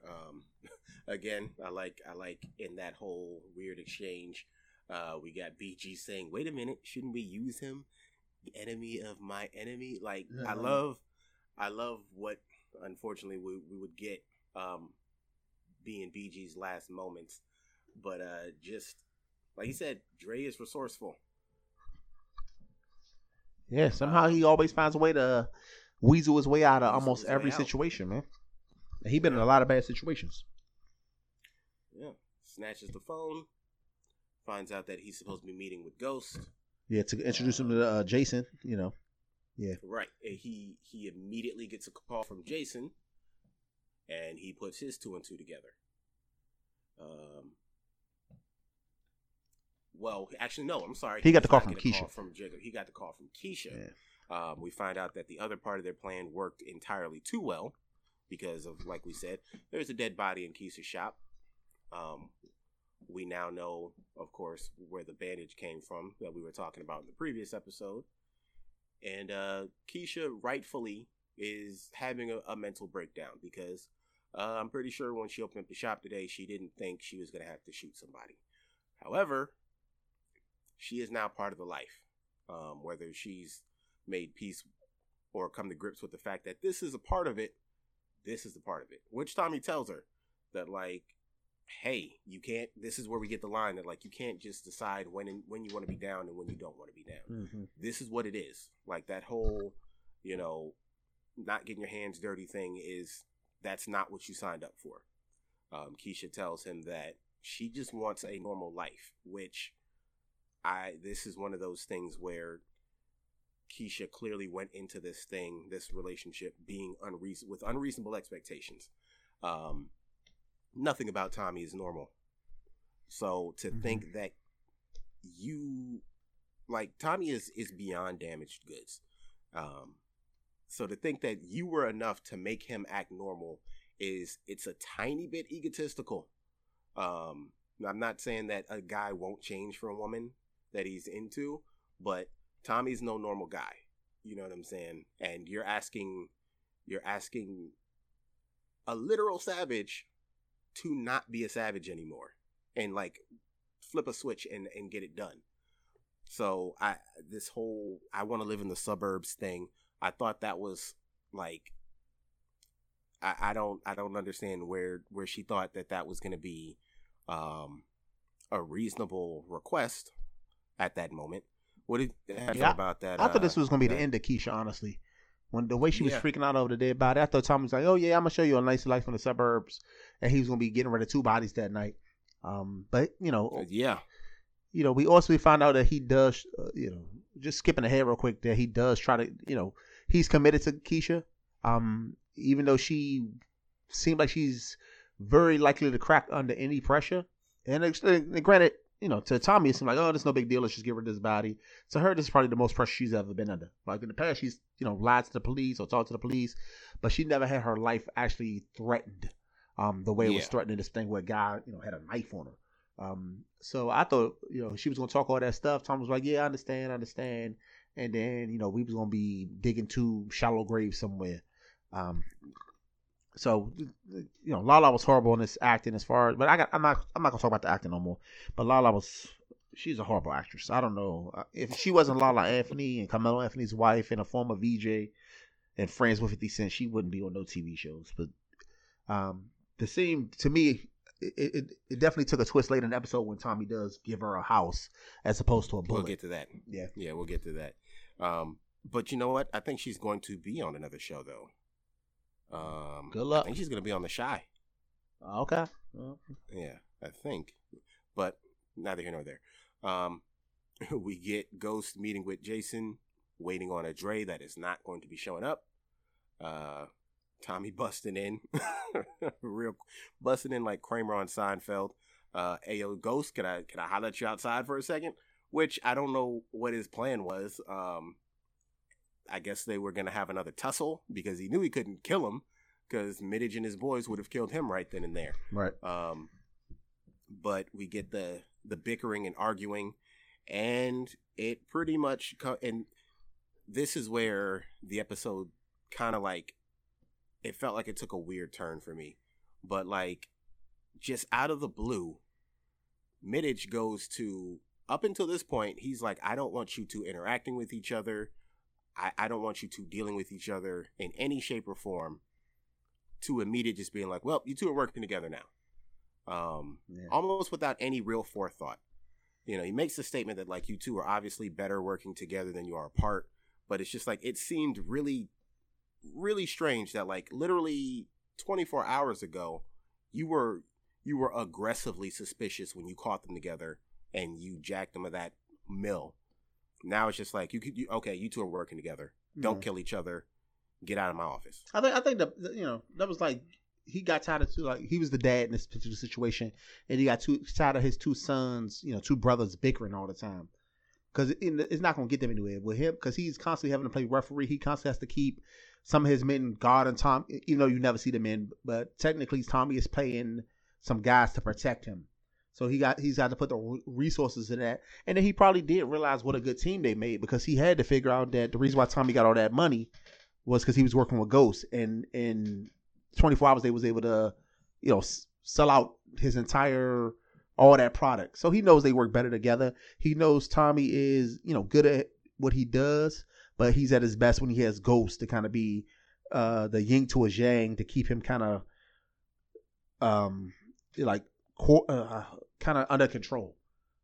Um, again, I like I like in that whole weird exchange. Uh, we got BG saying, "Wait a minute, shouldn't we use him? The enemy of my enemy." Like. I love, I love what unfortunately we, we would get um, being BG's last moments. But uh, just like you said, Dre is resourceful. Yeah, somehow he always finds a way to weasel his way out of almost every situation, man. he been in a lot of bad situations. Yeah, snatches the phone, finds out that he's supposed to be meeting with Ghost. Yeah, to introduce him to uh, Jason. You know. Yeah. Right. He he immediately gets a call from Jason and he puts his two and two together. Um, well, actually, no. I'm sorry. He, he got the call from Keisha. Call from Jigga. He got the call from Keisha. Yeah. Um, we find out that the other part of their plan worked entirely too well because of, like we said, there's a dead body in Keisha's shop. Um, we now know, of course, where the bandage came from that we were talking about in the previous episode. And uh, Keisha rightfully is having a, a mental breakdown because uh, I'm pretty sure when she opened up the shop today, she didn't think she was going to have to shoot somebody. However, she is now part of the life. Um, whether she's made peace or come to grips with the fact that this is a part of it, this is a part of it. Which Tommy tells her that, like, hey, you can't. This is where we get the line that, like, you can't just decide when and when you want to be down and when you don't want to be down. Mm-hmm. This is what it is. Like that whole, you know, not getting your hands dirty thing is that's not what you signed up for. Um, Keisha tells him that she just wants a normal life, which I this is one of those things where Keisha clearly went into this thing, this relationship, being unreason with unreasonable expectations. Um, nothing about Tommy is normal. So to mm-hmm. think that you like Tommy is is beyond damaged goods. Um, so to think that you were enough to make him act normal is it's a tiny bit egotistical. Um, I'm not saying that a guy won't change for a woman that he's into, but Tommy's no normal guy. You know what I'm saying? And you're asking you're asking a literal savage to not be a savage anymore and like flip a switch and, and get it done. So I this whole I want to live in the suburbs thing, I thought that was like I, I don't I don't understand where where she thought that that was going to be um a reasonable request at that moment. What did you yeah, about that? I thought this uh, was going to be the end of Keisha, honestly. When the way she was yeah. freaking out over the dead body, I thought Tom was like, "Oh yeah, I'm gonna show you a nice life in the suburbs," and he was gonna be getting rid of two bodies that night. Um, but you know, uh, yeah, you know, we also we found out that he does, uh, you know, just skipping ahead real quick, that he does try to, you know, he's committed to Keisha. Um, even though she seemed like she's very likely to crack under any pressure. And, and granted, you know, to Tommy, it seemed like, oh, there's no big deal. Let's just get rid of this body. To her, this is probably the most pressure she's ever been under. Like in the past, she's, you know, lied to the police or talked to the police, but she never had her life actually threatened um, the way it was threatening this thing where a guy, you know, had a knife on her. Um, so I thought, you know, she was to talk all that stuff. Tom was like, yeah, I understand, I understand. And then, you know, we was to be digging two shallow graves somewhere. Um, so you know, Lala was horrible in this acting as far as, but I got I'm not I'm not gonna talk about the acting no more. But Lala was she's a horrible actress. I don't know if she wasn't Lala Anthony and Carmelo Anthony's wife and a former VJ and friends with Fifty Cent, she wouldn't be on no TV shows. But um, the scene to me. It, it, it definitely took a twist later in the episode when Tommy does give her a house as opposed to a bullet. We'll get to that. Yeah, yeah, we'll get to that. Um, but you know what? I think she's going to be on another show though. Um, Good luck. I think she's gonna be on the Chi. Okay. Yeah, I think, but neither here nor there. Um, we get Ghost meeting with Jason, waiting on a Dre that is not going to be showing up. Uh, Tommy busting in, real busting in like Kramer on Seinfeld. Uh, Ayo Ghost, can I can I holler at you outside for a second? Which I don't know what his plan was. Um, I guess they were going to have another tussle because he knew he couldn't kill him because Mideage and his boys would have killed him right then and there. Right. Um, but we get the the bickering and arguing, and it pretty much co- and this is where the episode kind of like it felt like it took a weird turn for me, but like just out of the blue, Mideage goes to up until this point he's like I don't want you two interacting with each other. I, I don't want you two dealing with each other in any shape or form to immediate just being like, well, you two are working together now. Um, yeah. almost without any real forethought. You know, he makes the statement that like you two are obviously better working together than you are apart, but it's just like it seemed really, really strange that like literally 24 hours ago, you were you were aggressively suspicious when you caught them together and you jacked them of that mill. Now it's just like you could, you, okay, you two are working together. Don't mm-hmm. kill each other. Get out of my office. I think I think that you know that was like he got tired of two like he was the dad in this particular situation, and he got too tired of his two sons, you know, two brothers bickering all the time. Because it, it's not going to get them anywhere with him. Because he's constantly having to play referee. He constantly has to keep some of his men God and Tom, even though you never see the men. But technically, Tommy is paying some guys to protect him. So he got he's got to put the resources in that, and then he probably did realize what a good team they made because he had to figure out that the reason why Tommy got all that money was because he was working with Ghost, and in 24 hours they was able to, you know, sell out his entire all that product. So he knows they work better together. He knows Tommy is you know good at what he does, but he's at his best when he has Ghost to kind of be uh the yin to his yang to keep him kind of um like uh, kind of under control.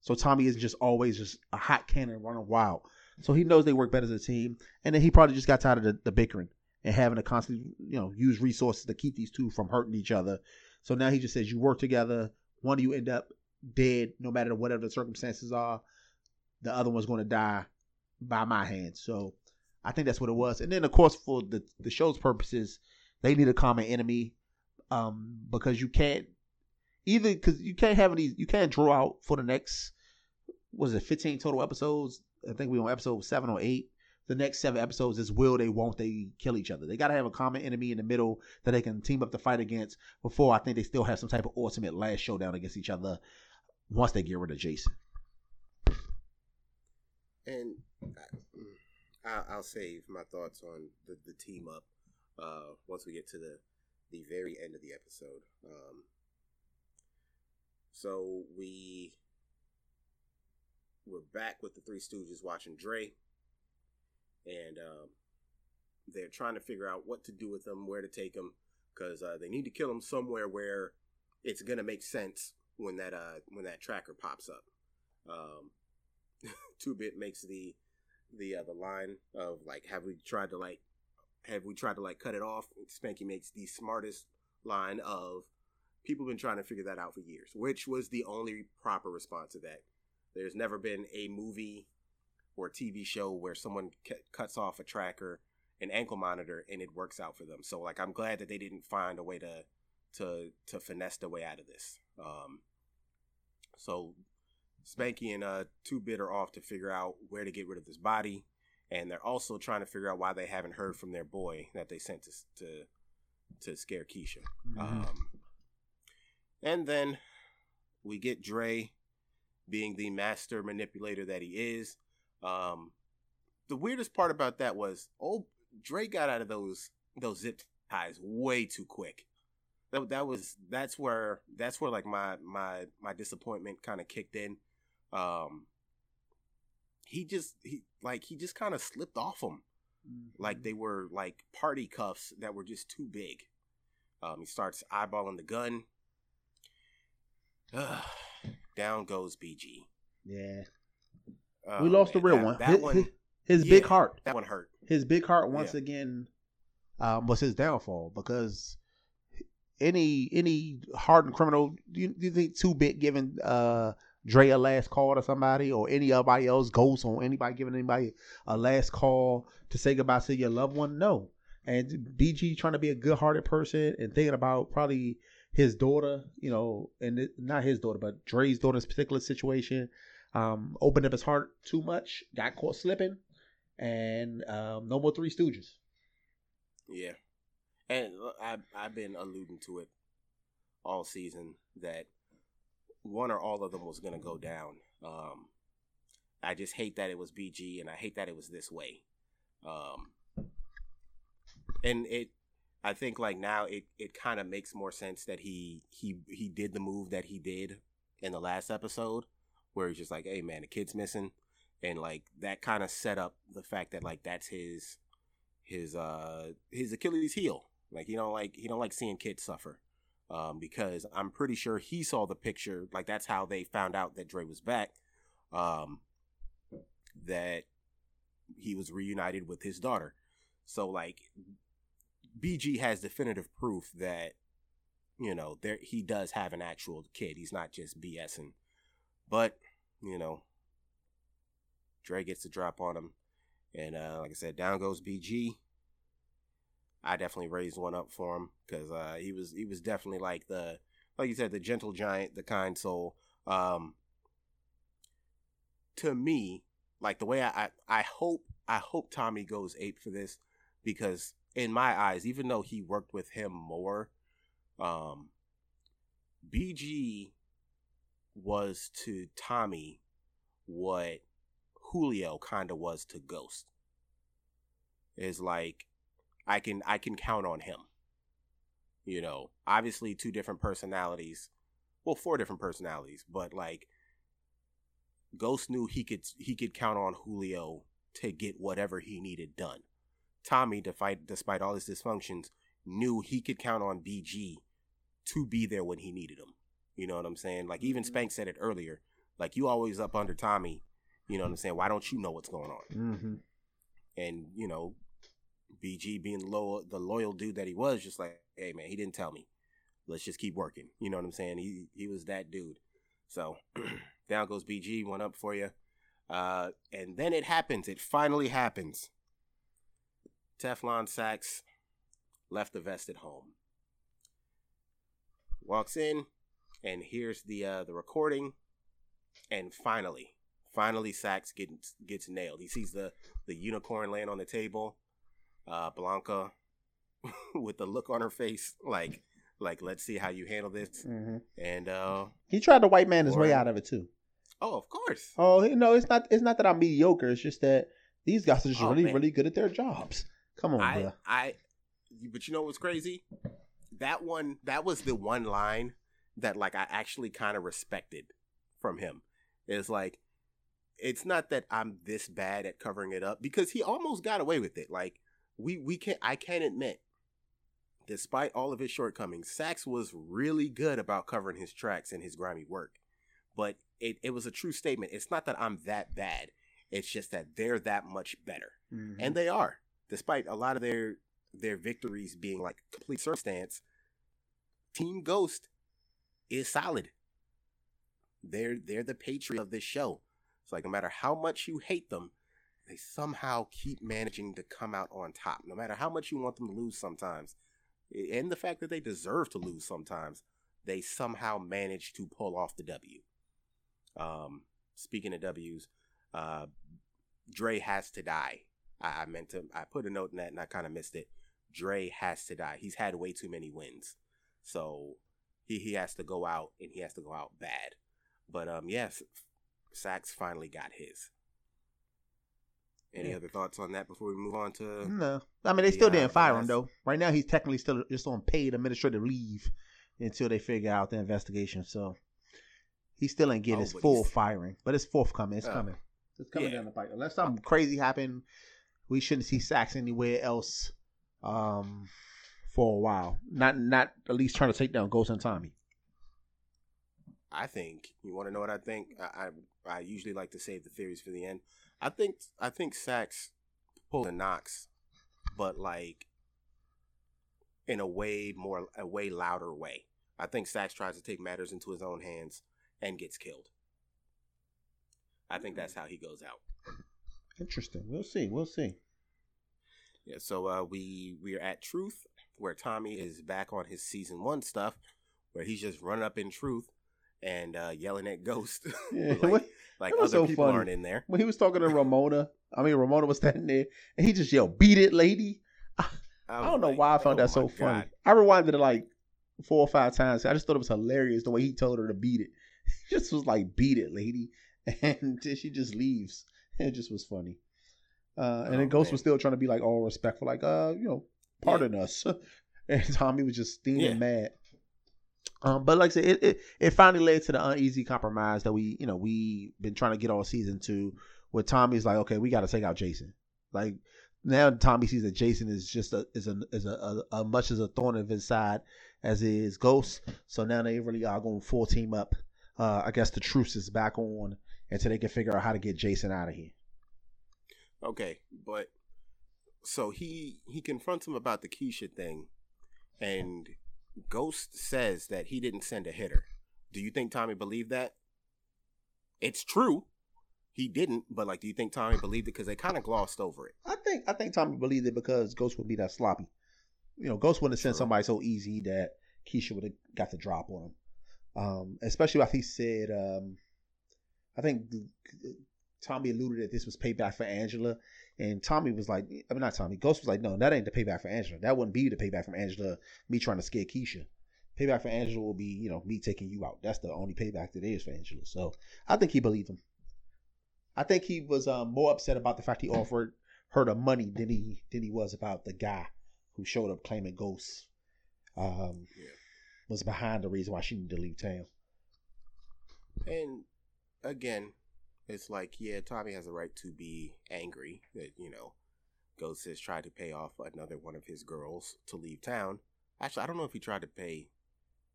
So Tommy isn't just always just a hot cannon running wild. So he knows they work better as a team, and then he probably just got tired of the, the bickering and having to constantly, you know, use resources to keep these two from hurting each other. So now he just says, "You work together. One of you end up dead, no matter whatever the circumstances are. The other one's going to die by my hand." So I think that's what it was. And then, of course, for the the show's purposes, they need a common enemy um, because you can't either because you can't have any, you can't draw out for the next, was it 15 total episodes? I think we on episode seven or eight. The next seven episodes is will they, won't they kill each other? They got to have a common enemy in the middle that they can team up to fight against before I think they still have some type of ultimate last showdown against each other once they get rid of Jason. And I, will save my thoughts on the, the team up. uh, once we get to the the very end of the episode. Um, so we we're back with the Three Stooges watching Dre, and um, they're trying to figure out what to do with him, where to take him, because uh, they need to kill him somewhere where it's gonna make sense when that uh when that tracker pops up. Um, Two Bit makes the the uh, the line of like, have we tried to like have we tried to like cut it off? Spanky makes the smartest line of people been trying to figure that out for years, which was the only proper response to that. There's never been a movie or TV show where someone c- cuts off a tracker, an ankle monitor, and it works out for them. So like, I'm glad that they didn't find a way to to to finesse the way out of this. Um, so Spanky and uh, Two Bit are off to figure out where to get rid of this body, and they're also trying to figure out why they haven't heard from their boy that they sent to to, to scare Keisha. Mm-hmm. Um, and then we get Dre being the master manipulator that he is. Um, the weirdest part about that was, oh, Dre got out of those those zip ties way too quick. That, that was that's where that's where like my my my disappointment kind of kicked in. Um, he just he like he just kind of slipped off them like they were like party cuffs that were just too big. Um, he starts eyeballing the gun. Ugh, down goes BG. Yeah, Oh, we lost the real that- one. That his, one, his, his big yeah. heart, that one hurt. his big heart once Yeah. again um, was his downfall because any any hardened criminal, do you, do you think two bit given uh, Dre a last call to somebody or anybody else, Ghost or anybody giving anybody a last call to say goodbye to your loved one? No. And BG trying to be a good hearted person and thinking about probably his daughter, you know, and it, not his daughter, but Dre's daughter's particular situation. Um, opened up his heart too much, got caught slipping, and um, no more Three Stooges. Yeah, and I've I've been alluding to it all season that one or all of them was gonna go down. Um, I just hate that it was BG, and I hate that it was this way. Um, and it, I think like now it it kind of makes more sense that he he he did the move that he did in the last episode, where he's just like, hey man, the kid's missing, and like that kind of set up the fact that like that's his his uh his Achilles heel. Like he don't like he don't like seeing kids suffer. Um, because I'm pretty sure he saw the picture. Like that's how they found out that Dre was back. Um, that he was reunited with his daughter. So like, BG has definitive proof that you know there he does have an actual kid. He's not just BSing. But you know, Dre gets the drop on him. And uh, like I said, down goes BG. I definitely raised one up for him because uh, he was he was definitely like the like you said the gentle giant, the kind soul. Um, to me, like the way I, I I hope I hope Tommy goes ape for this because in my eyes, even though he worked with him more, um, BG was to Tommy what Julio kind of was to Ghost. Is like I can I can count on him. You know, obviously two different personalities. Well, four different personalities, but like Ghost knew he could he could count on Julio to get whatever he needed done. Tommy, despite despite all his dysfunctions, knew he could count on BG to be there when he needed him. You know what I'm saying? Like even Spank said it earlier. Like you always up under Tommy. You know what I'm saying? Why don't you know what's going on? Mm-hmm. And you know, BG being loyal, the loyal dude that he was, just like, hey man, he didn't tell me. Let's just keep working. You know what I'm saying? He he was that dude. So down goes BG, one up for you. Uh, and then it happens. It finally happens. Teflon Saxe left the vest at home. Walks in and hears the uh, the recording, and finally, finally Saxe gets gets nailed. He sees the the unicorn laying on the table. Uh, Blanca with the look on her face, like like let's see how you handle this. Mm-hmm. And uh, He tried to white man his way out of it too. oh, of course, Oh you know, it's not it's not that I'm mediocre. It's just that these guys are just Oh, really man. really good at their jobs. Come on, I bro. I but you know what's crazy? That one, that was the one line that like I actually kind of respected from him. Is like, it's not that I'm this bad at covering it up because he almost got away with it. Like we we can I can admit, despite all of his shortcomings, Saxe was really good about covering his tracks and his grimy work. But it, it was a true statement. It's not that I'm that bad. It's just that they're that much better. Mhm. And they are. Despite a lot of their their victories being like complete circumstance, Team Ghost is solid. They're they're the patriot of this show. It's like no matter how much you hate them, they somehow keep managing to come out on top. No matter how much you want them to lose sometimes. And the fact that they deserve to lose sometimes, they somehow manage to pull off the W. Um, speaking of W's, uh, Dre has to die. I, I meant to. I put a note in that, and I kind of missed it. Dre has to die. He's had way too many wins, so he he has to go out, and he has to go out bad. But um, yes, Saxe finally got his. Any Yeah. other thoughts on that before we move on to? No, I mean they still the, uh, didn't fire him though. Right now he's technically still just on paid administrative leave until they figure out the investigation. So he still ain't get Oh, his full he's- firing, but it's forthcoming. It's Oh. coming. It's coming Yeah. down the pipe. Unless something crazy happen, we shouldn't see Saxe anywhere else um, for a while. Not not at least trying to take down Ghost and Tommy. I think you want to know what I think. I, I I usually like to save the theories for the end. I think I think Saxe pulled a Knox, but like in a way more a way louder way. I think Saxe tries to take matters into his own hands and gets killed. I think that's how he goes out. Interesting. We'll see. We'll see. Yeah, so uh, we we are at Truth, where Tommy is back on his season one stuff, where he's just running up in Truth and uh, yelling at Ghost, Yeah, like, like other so people funny. aren't in there. when he was talking to Ramona, I mean Ramona was standing there and he just yelled, "Beat it, lady!" I was don't know like, why I found oh that so my funny. I rewinded it like four or five times. I just thought it was hilarious the way he told her to beat it. He just was like, "Beat it, lady," and she just leaves. It just was funny. Uh, and Oh, then Ghost man. was still trying to be like all respectful, like, "Uh, you know, pardon us." and Tommy was just steaming Yeah. mad. Um, but like I said, it, it it finally led to the uneasy compromise that we, you know, we been trying to get all season two. Where Tommy's like, okay, we got to take out Jason. Like now, Tommy sees that Jason is just a is a is a, a, a much as a thorn of his side as is Ghost. So now they really are going full team up. Uh, I guess the truce is back on until they can figure out how to get Jason out of here. Okay, but so he he confronts him about the Keisha thing, and Ghost says that he didn't send a hitter. Do you think Tommy believed that? It's true, he didn't. But like, do you think Tommy believed it because they kind of glossed over it? I think I think Tommy believed it because Ghost would be that sloppy. You know, Ghost wouldn't have sent somebody so easy that Keisha would have got the drop on him. Um, especially after he said, um, I think Tommy alluded that this was payback for Angela, and Tommy was like, I mean not Tommy, Ghost was like, no, that ain't the payback for Angela. That wouldn't be the payback from Angela. Me trying to scare Keisha. Payback for Angela will be, you know, me taking you out. That's the only payback that is for Angela. So I think he believed him. I think he was um, more upset about the fact he offered her the money than he than he was about the guy who showed up claiming ghosts. Um, Yeah. was behind the reason why she needed to leave town. And again, it's like, yeah, Tommy has a right to be angry that, you know, Ghost has tried to pay off another one of his girls to leave town. Actually, I don't know if he tried to pay.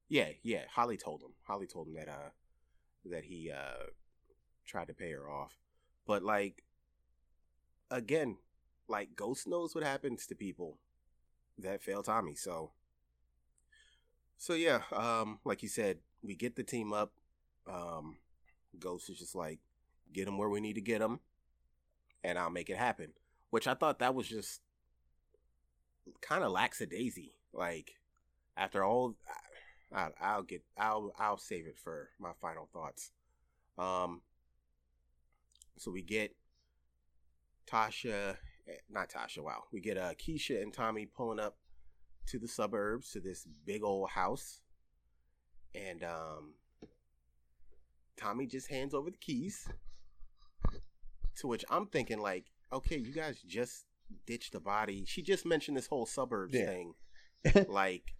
Yeah, yeah, Holly told him. Holly told him that uh that he uh tried to pay her off. But like again, like Ghost knows what happens to people that fail Tommy. So so yeah, um like you said, we get the team up um, Ghost is just like, get them where we need to get them, and I'll make it happen. Which I thought that was just kind of lackadaisy. Like after all, I, I'll get, I'll, I'll save it for my final thoughts. Um, so we get Tasha, eh, not Tasha. Wow, we get uh, Keisha and Tommy pulling up to the suburbs to this big old house, and um. Tommy just hands over the keys. To which I'm thinking, like, okay, you guys just ditch the body. She just mentioned this whole suburbs Yeah. thing like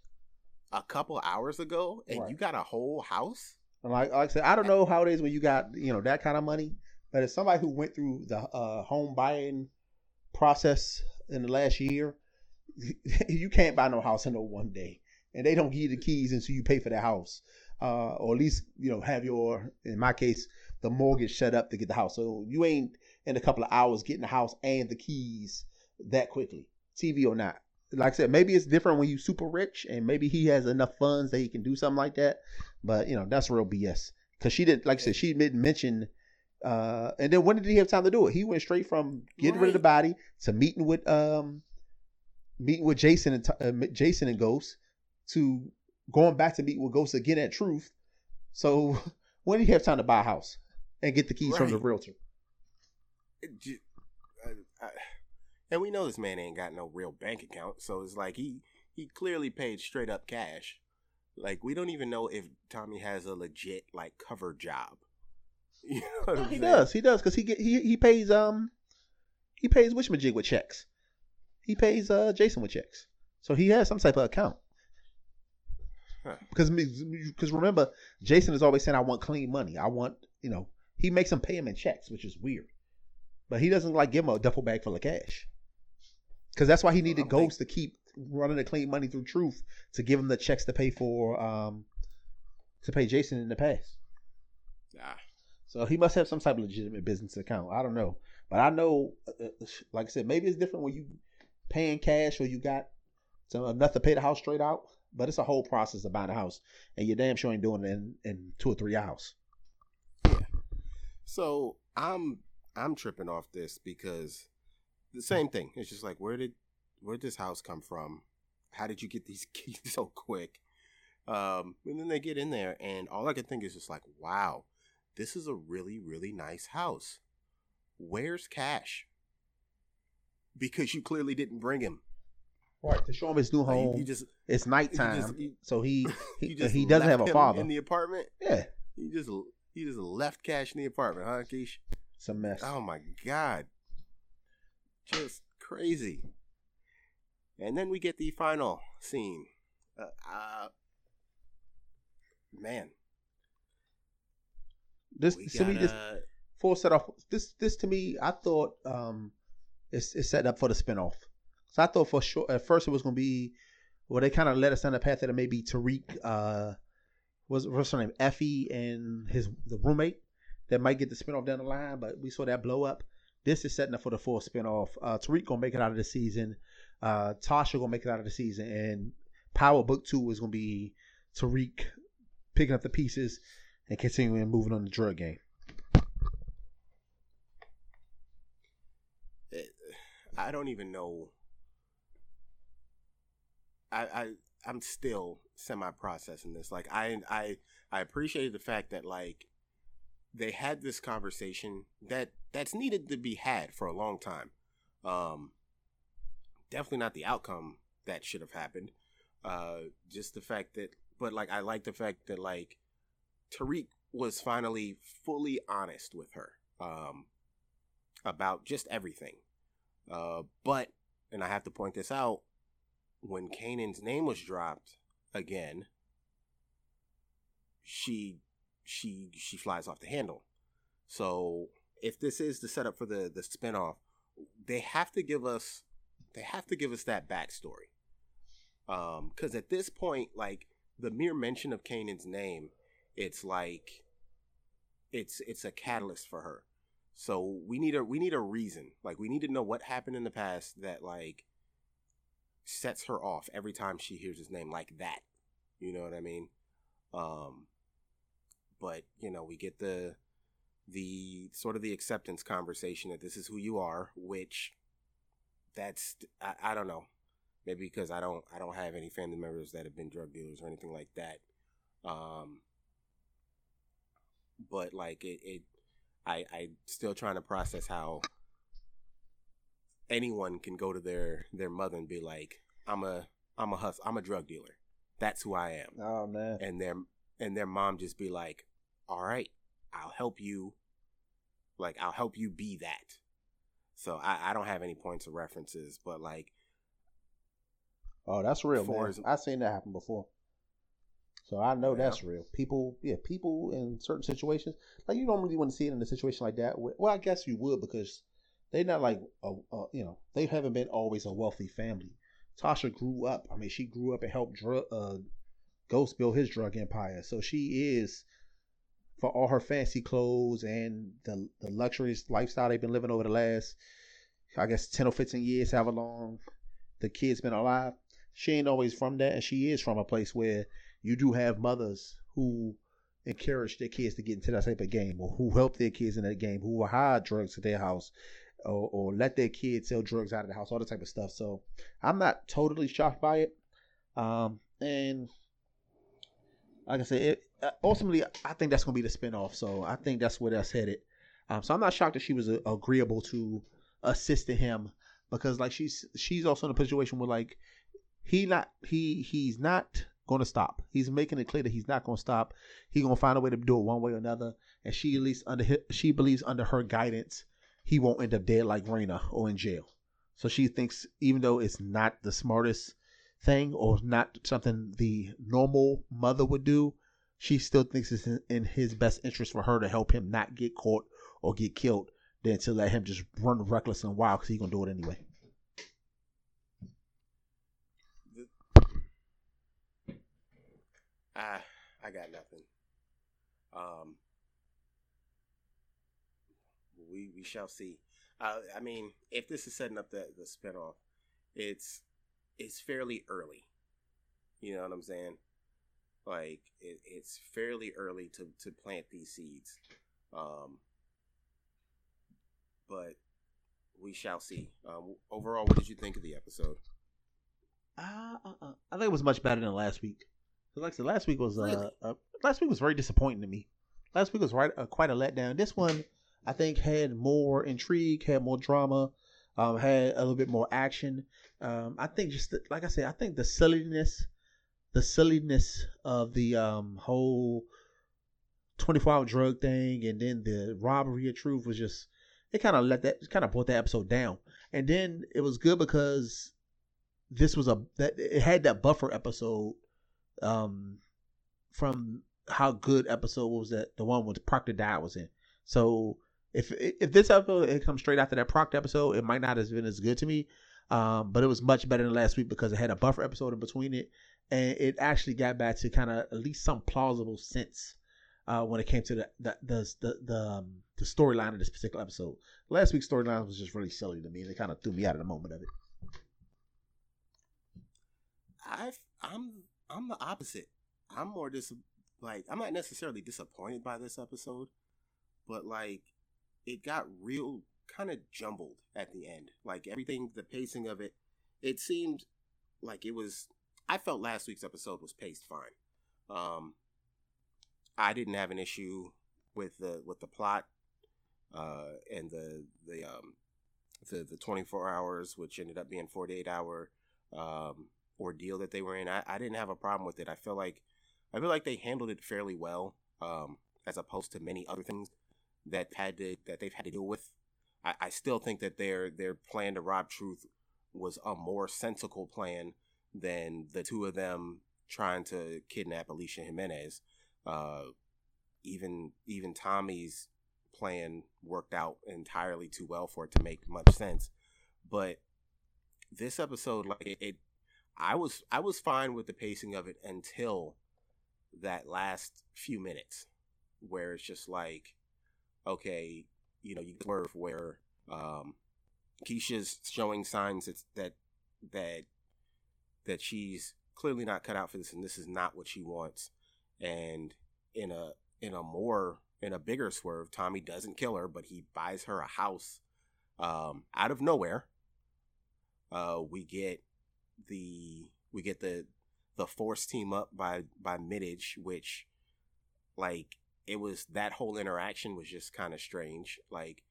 a couple hours ago, and Right. you got a whole house. And like, like I said, I don't know how it is when you got you know that kind of money, but as somebody who went through the uh, home buying process in the last year, you can't buy no house in no one day, and they don't give you the keys until you pay for the house, uh, or at least you know have your in my case the mortgage set up to get the house. So you ain't in a couple of hours getting the house and the keys that quickly, TV or not. Like I said, maybe it's different when you super rich, and maybe he has enough funds that he can do something like that. But you know that's real BS. Because she didn't, like I said, she didn't mention. Uh, and then when did he have time to do it? He went straight from getting rid of the body to meeting with um, meeting with Jason and uh, Jason and Ghost to going back to meet with Ghost again at Truth. So when did he have time to buy a house and get the keys from the realtor? It ju- I- I- and we know this man ain't got no real bank account, so it's like he he clearly paid straight up cash. Like we don't even know if Tommy has a legit like cover job. You know I'm He saying? does. He does because he get he he pays um he pays Wishmajig with checks. He pays uh Jason with checks. So he has some type of account. Because because remember, Jason is always saying, "I want clean money. I want you know." He makes him pay him in checks, which is weird. But he doesn't like give him a duffel bag full of cash. Because that's why he needed I'm think- to keep running the clean money through Truth to give him the checks to pay for um to pay Jason in the past. Ah, So he must have some type of legitimate business account. I don't know, but I know, uh, uh, like I said, maybe it's different when you paying cash or you got some enough to pay the house straight out. But it's a whole process of buying a house, and you're damn sure ain't doing it in, in two or three hours. Yeah. So I'm I'm tripping off this because the same thing. It's just like where did where did this house come from? How did you get these keys so quick? Um, and then they get in there, and all I can think is just like, wow, this is a really really nice house. Where's Cash? Because you clearly didn't bring him. Right to show him his new Like, you- home. just it's nighttime, just- you- so he he, he doesn't have a father. in the apartment. yeah, he just you just left Cash in the apartment, huh, Keish? it's a mess. Oh my god. Just crazy. And then we get the final scene. Uh, uh man, this we to me, got this uh, full set off. This this to me, I thought um, it's it's set up for the spinoff. So I thought for sure at first it was gonna be, well, they kind of led us down the path that it may be Tariq, uh, was what's her name, Effie and his the roommate that might get the spinoff down the line, but we saw that blow up. This is setting up for the full spinoff. Uh, Tariq gonna make it out of the season. Uh, Tasha gonna make it out of the season, and Power Book Two is gonna be Tariq picking up the pieces and continuing moving on the drug game. I don't even know. I I I'm still semi processing this. Like I I I appreciate the fact that like they had this conversation that that's needed to be had for a long time. Um definitely not the outcome that should have happened. Uh just the fact that but like I like the fact that like Tariq was finally fully honest with her um about just everything. Uh but and I have to point this out when Kanan's name was dropped again she she she flies off the handle. So if this is the setup for the the spinoff, they have to give us they have to give us that backstory. Um, because at this point, like the mere mention of Kanan's name, it's like it's it's a catalyst for her. So we need a we need a reason. Like we need to know what happened in the past that like sets her off every time she hears his name like that. You know what I mean? Um but you know we get the the sort of the acceptance conversation that this is who you are which that's I, I don't know maybe because i don't i don't have any family members that have been drug dealers or anything like that um but like it, it i i still trying to process how anyone can go to their their mother and be like i'm a i'm a hus i'm a drug dealer that's who i am Oh man. and their and their mom just be like, "All right, I'll help you. Like I'll help you be that." So I, I don't have any points of references, but like, oh, that's real, man. I've seen that happen before. So I know that's real. People, yeah, people in certain situations, like you normally wouldn't see it in a situation like that. Well, I guess you would because they're not like, a, a, you know, they haven't been always a wealthy family. Tasha grew up. I mean, she grew up and helped drug, uh, Ghost build his drug empire. So she is, for all her fancy clothes and the the luxurious lifestyle they've been living over the last, I guess, ten or fifteen years, however long the kid's been alive. She ain't always from that, and she is from a place where you do have mothers who encourage their kids to get into that type of game, or who help their kids in that game, who will hide drugs at their house, or, or let their kids sell drugs out of the house, all that type of stuff. So I'm not totally shocked by it. Um, and like I said, it, uh, ultimately, I think that's going to be the spinoff. So I think that's where that's headed. Um, so I'm not shocked that she was uh, agreeable to assisting him because, like, she's she's also in a situation where, like, he not he he's not going to stop. He's making it clear that he's not going to stop. He's going to find a way to do it one way or another. And she at least under she believes under her guidance, he won't end up dead like Raina or in jail. So she thinks even though it's not the smartest thing or not something the normal mother would do, she still thinks it's in, his best interest for her to help him not get caught or get killed than to let him just run reckless and wild because he's gonna do it anyway. I I got nothing. Um, we we shall see. Uh, I mean, if this is setting up the the spinoff, it's it's fairly early. You know what I'm saying? Like it, it's fairly early to to plant these seeds. Um, but we shall see. Um, overall, what did you think of the episode? Uh, uh, uh, I think it was much better than last week. Like I said, last week was uh, Really? uh last week was very disappointing to me. Last week was right uh, quite a letdown. This one, I think, had more intrigue, had more drama, um, had a little bit more action. Um, I think just the, like I said, I think the silliness, the silliness of the um whole twenty four hour drug thing, and then the robbery of truth was just it kind of let that kind of brought that episode down. And then it was good because this was a that it had that buffer episode um from how good episode was that the one with Proctor Dial was in. So if if this episode it comes straight after that Proctor episode, it might not have been as good to me. Um, but it was much better than last week because it had a buffer episode in between it, and it actually got back to kind of at least some plausible sense uh, when it came to the the the the, the, um, the storyline of this particular episode. Last week's storyline was just really silly to me, and it kind of threw me out of the moment of it. I I'm I'm the opposite. I'm more dis like I'm not necessarily disappointed by this episode, but like it got real kind of jumbled at the end. Like everything, the pacing of it, it seemed like it was. I felt last week's episode was paced fine. Um, I didn't have an issue with the with the plot, uh, and the the um the the 24 hours, which ended up being 48 hour um ordeal that they were in. I, I didn't have a problem with it. I feel like I feel like they handled it fairly well, um, as opposed to many other things that had to that they've had to deal with. I, I still think that their their plan to rob Truth was a more sensical plan than the two of them trying to kidnap Alicia Jimenez. Uh, even even Tommy's plan worked out entirely too well for it to make much sense. But this episode, like it, it I was I was fine with the pacing of it until that last few minutes where it's just like okay, you know, you swerve where um Keisha's showing signs that that that that she's clearly not cut out for this and this is not what she wants. And in a in a more in a bigger swerve, Tommy doesn't kill her, but he buys her a house um out of nowhere. Uh we get the we get the the force team up by by Middage, which like it was that whole interaction was just kind of strange. Like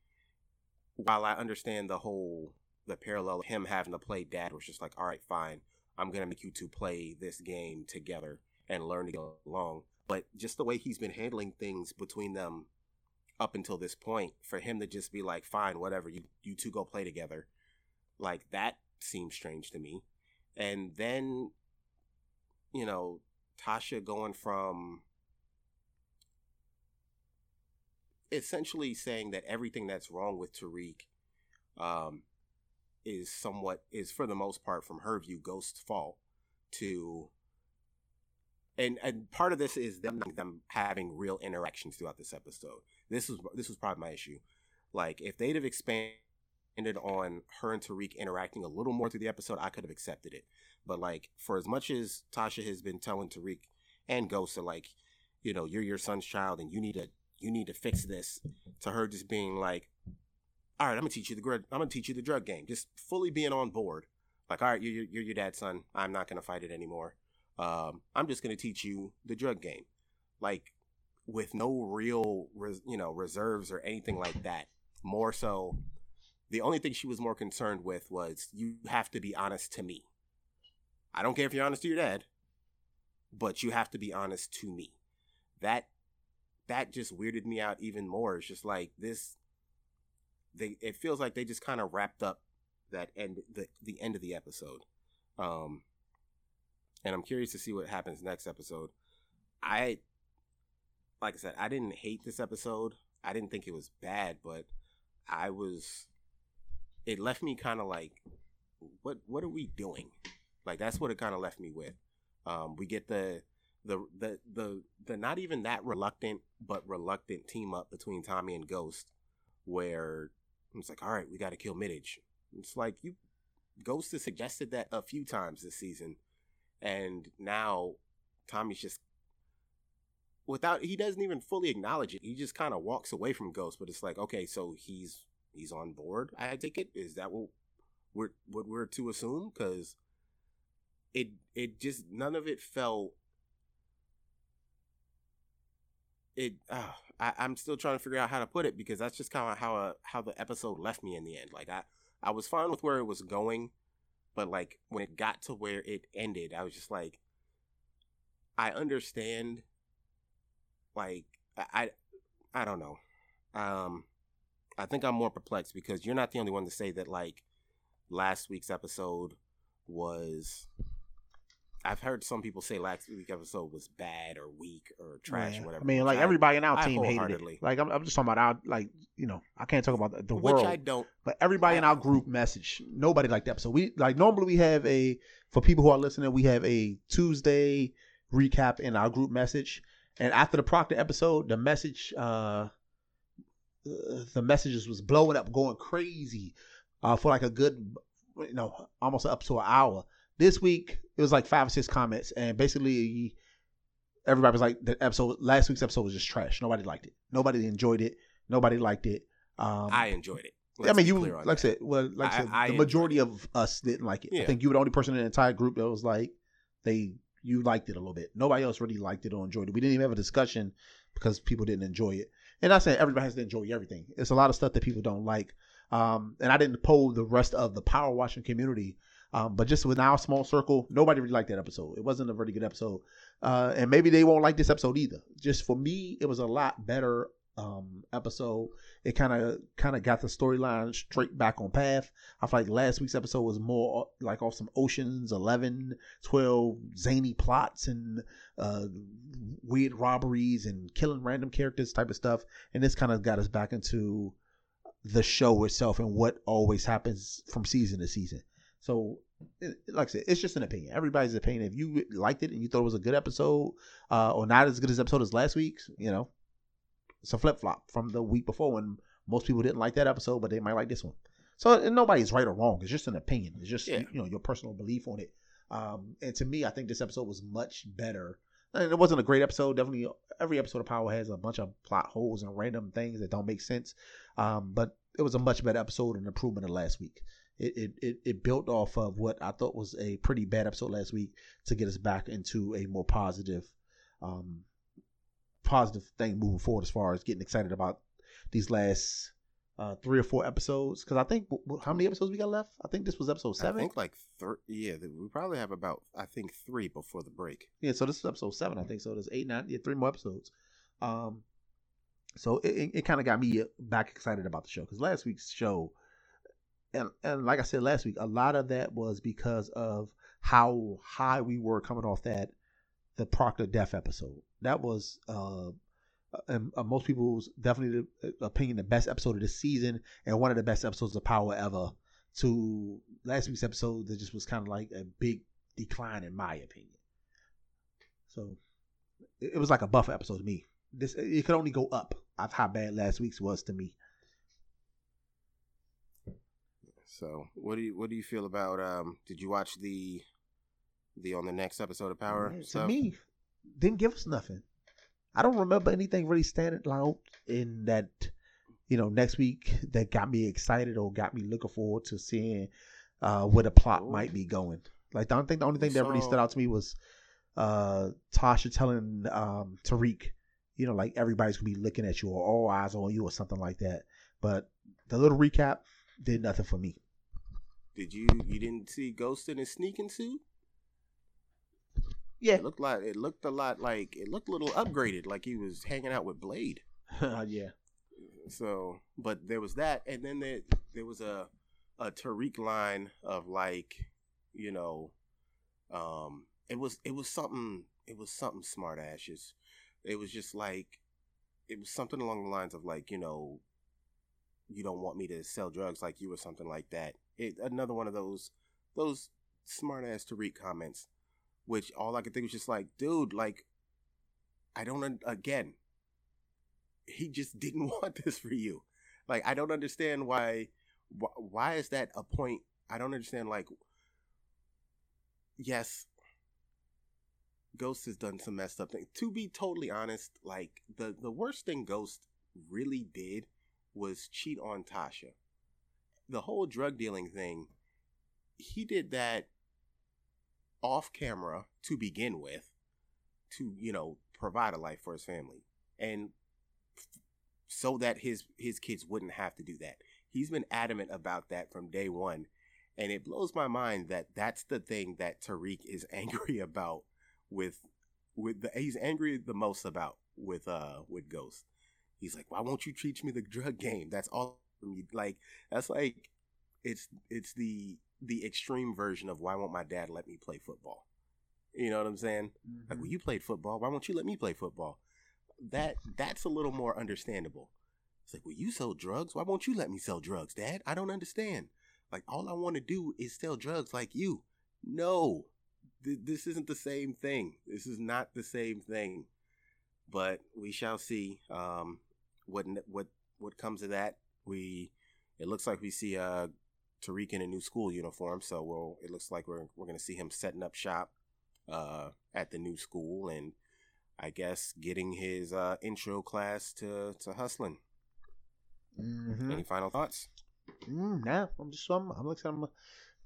while I understand the whole the parallel of him having to play dad was just like, all right, fine, I'm gonna make you two play this game together and learn to get along. But just the way he's been handling things between them up until this point for him to just be like, fine, whatever, you you two go play together, like that seems strange to me. And then, you know, Tasha going from essentially saying that everything that's wrong with Tariq um, is somewhat is for the most part from her view Ghost's fault to and and part of this is them them having real interactions throughout this episode. This was this was probably my issue. Like if they'd have expanded on her and Tariq interacting a little more through the episode, I could have accepted it. But like for as much as Tasha has been telling Tariq and Ghost, that like, you know, you're your son's child and you need to you need to fix this. To her just being like, all right, I'm gonna teach you the I'm gonna teach you the drug game. Just fully being on board. Like, all right, you're, you're your dad's son. I'm not gonna fight it anymore. Um, I'm just gonna teach you the drug game. Like, with no real, res, you know, reserves or anything like that. More so, the only thing she was more concerned with was you have to be honest to me. I don't care if you're honest to your dad, but you have to be honest to me. That that just weirded me out even more. It's just like this they it feels like they just kind of wrapped up that end the the end of the episode. Um and I'm curious to see what happens next episode. I like I said, I didn't hate this episode. I didn't think it was bad, but I was it left me kind of like what what are we doing? Like that's what it kind of left me with. Um we get the the the the the not even that reluctant but reluctant team up between Tommy and Ghost where it's like, all right, we got to kill Mideage. It's like you, Ghost has suggested that a few times this season, and now Tommy's just without he doesn't even fully acknowledge it. He just kind of walks away from Ghost, but it's like, okay, so he's he's on board. I take it. Is that what we're what we're to assume? Because it it just none of it felt it. Uh, I, am still trying to figure out how to put it because that's just kind of how uh, how the episode left me in the end. Like I I was fine with where it was going, but like when it got to where it ended, I was just like, I understand. Like I I, I don't know. Um, I think I'm more perplexed because you're not the only one to say that like last week's episode was I've heard some people say last week episode was bad or weak or trash yeah. or whatever. I mean, like everybody in our team hated it. Like I'm, I'm, just talking about our like you know I can't talk about the, the Which world. I don't. But everybody I, in our group message nobody liked the episode. We like normally we have a for people who are listening we have a Tuesday recap in our group message, and after the Proctor episode, the message uh the messages was blowing up, going crazy uh for like a good you know almost up to an hour this week it was like five or six comments, and basically everybody was like, the episode last week's episode was just trash. Nobody liked it. Nobody enjoyed it. Nobody liked it. Um, I enjoyed it. Let's I mean, you like. I said, well, like I, said, I, the majority of us didn't like it. Yeah. I think you were the only person in the entire group that was like, they you liked it a little bit. Nobody else really liked it or enjoyed it. We didn't even have a discussion because people didn't enjoy it. And I said everybody has to enjoy everything. It's a lot of stuff that people don't like. Um, and I didn't poll the rest of the power watching community um, but just with our small circle, nobody really liked that episode. It wasn't a very good episode. Uh, and maybe they won't like this episode either. Just for me, it was a lot better um, episode. It kind of kind of got the storyline straight back on path. I feel like last week's episode was more uh, like off some Oceans 11, 12 zany plots and uh, weird robberies and killing random characters type of stuff. And this kind of got us back into the show itself and what always happens from season to season. So like I said, it's just an opinion. Everybody's opinion. If you liked it and you thought it was a good episode, uh, or not as good as episode as last week's, you know, it's a flip flop from the week before when most people didn't like that episode, but they might like this one. So nobody's right or wrong. It's just an opinion. It's just yeah. you know your personal belief on it. Um, and to me, I think this episode was much better. And it wasn't a great episode. Definitely, every episode of Power has a bunch of plot holes and random things that don't make sense. Um, but it was a much better episode and improvement of last week it, it, it built off of what I thought was a pretty bad episode last week to get us back into a more positive, um, positive thing moving forward as far as getting excited about these last uh, three or four episodes. Because I think how many episodes we got left? I think this was episode seven. I think like three. Yeah, we probably have about I think three before the break. Yeah, so this is episode seven. I think so. There's eight, nine, yeah, three more episodes. Um, So it, it kind of got me back excited about the show because last week's show, and and like I said last week, a lot of that was because of how high we were coming off that the Proctor death episode. That was uh, and uh, most people's definitely the uh, opinion the best episode of this season and one of the best episodes of Power ever. To last week's episode, that just was kind of like a big decline in my opinion. So it, it was like a buff episode to me. This it could only go up of how bad last week's was to me. So what do you what do you feel about um did you watch the the on the next episode of Power? Man, to me, didn't give us nothing. I don't remember anything really standing out in that, you know, next week that got me excited or got me looking forward to seeing uh, where the plot Ooh. might be going. Like, I don't think the only thing so, that really stood out to me was uh, Tasha telling um, Tariq, you know, like everybody's gonna be looking at you or all eyes on you or something like that. But the little recap did nothing for me. Did you you didn't see Ghost in his sneaking suit? Yeah, it looked like it looked a lot like it looked a little upgraded, like he was hanging out with Blade. yeah. So, but there was that, and then there there was a a Tariq line of like, you know, um, it was it was something it was something smart ashes. It was just like it was something along the lines of like you know, you don't want me to sell drugs like you or something like that. It another one of those those smart ass Tariq comments which all I could think was just like, dude, like, I don't, again, he just didn't want this for you. Like, I don't understand why, why is that a point? I don't understand, like, yes, Ghost has done some messed up things. To be totally honest, like, the, the worst thing Ghost really did was cheat on Tasha. The whole drug dealing thing, he did that off camera to begin with to you know provide a life for his family and so that his his kids wouldn't have to do that he's been adamant about that from day one and it blows my mind that that's the thing that Tariq is angry about with with the he's angry the most about with uh with Ghost. He's like, why won't you teach me the drug game? That's all like that's like it's it's the the extreme version of why won't my dad let me play football? You know what I'm saying? Mm-hmm. Like, well, you played football. Why won't you let me play football? That that's a little more understandable. It's like, well, you sell drugs. Why won't you let me sell drugs, Dad? I don't understand. Like, all I want to do is sell drugs like you. No, th- this isn't the same thing. This is not the same thing. But we shall see um, what what what comes of that. We it looks like we see uh, Tariq in a new school uniform, so we'll, it looks like we're we're gonna see him setting up shop uh, at the new school, and I guess getting his uh, intro class to to hustling. Mm-hmm. Any final thoughts? Mm, nah, I'm just I'm, I'm looking. I'm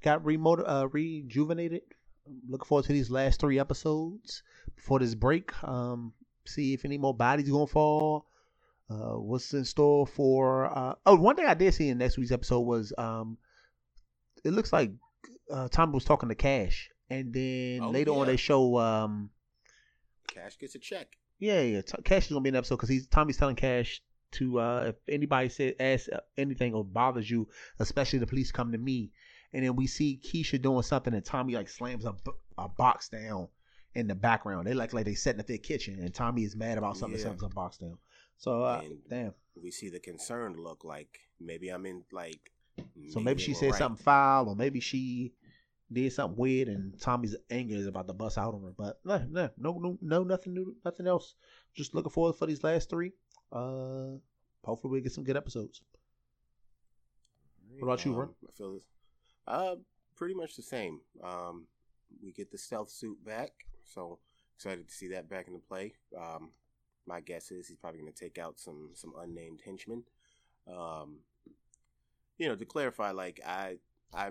got remote uh, rejuvenated. I'm looking forward to these last three episodes before this break. Um, see if any more bodies gonna fall. Uh, what's in store for? Uh, oh, one thing I did see in next week's episode was um, it looks like uh, Tom was talking to Cash, and then oh, later yeah. on they show um, Cash gets a check. Yeah, yeah. T- Cash is gonna be in an episode because he's Tommy's telling Cash to uh, if anybody says asks anything or bothers you, especially the police come to me. And then we see Keisha doing something, and Tommy like slams a, a box down in the background. They like like they setting up their kitchen, and Tommy is mad about something. Yeah. Slams a box down. So uh, damn. We see the concerned look like maybe I'm in like so maybe she said right. something foul, or maybe she did something weird, and Tommy's anger is about to bust out on her. But no, no, no, no, no nothing new, nothing else. Just looking forward for these last three. Uh, hopefully we get some good episodes. What about you, um, I feel this. Uh, pretty much the same. Um, we get the stealth suit back, so excited to see that back into play. Um, my guess is he's probably going to take out some some unnamed henchmen. Um, you know, to clarify, like I, I,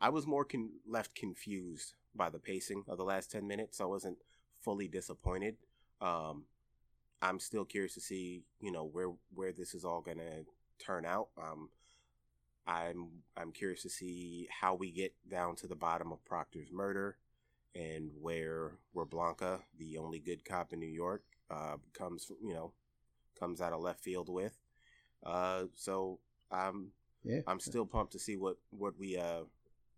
I was more con- left confused by the pacing of the last ten minutes. I wasn't fully disappointed. Um, I'm still curious to see, you know, where where this is all gonna turn out. Um, I'm I'm curious to see how we get down to the bottom of Proctor's murder, and where where Blanca, the only good cop in New York, uh, comes you know comes out of left field with. Uh, so I'm Yeah. I'm still pumped to see what what we uh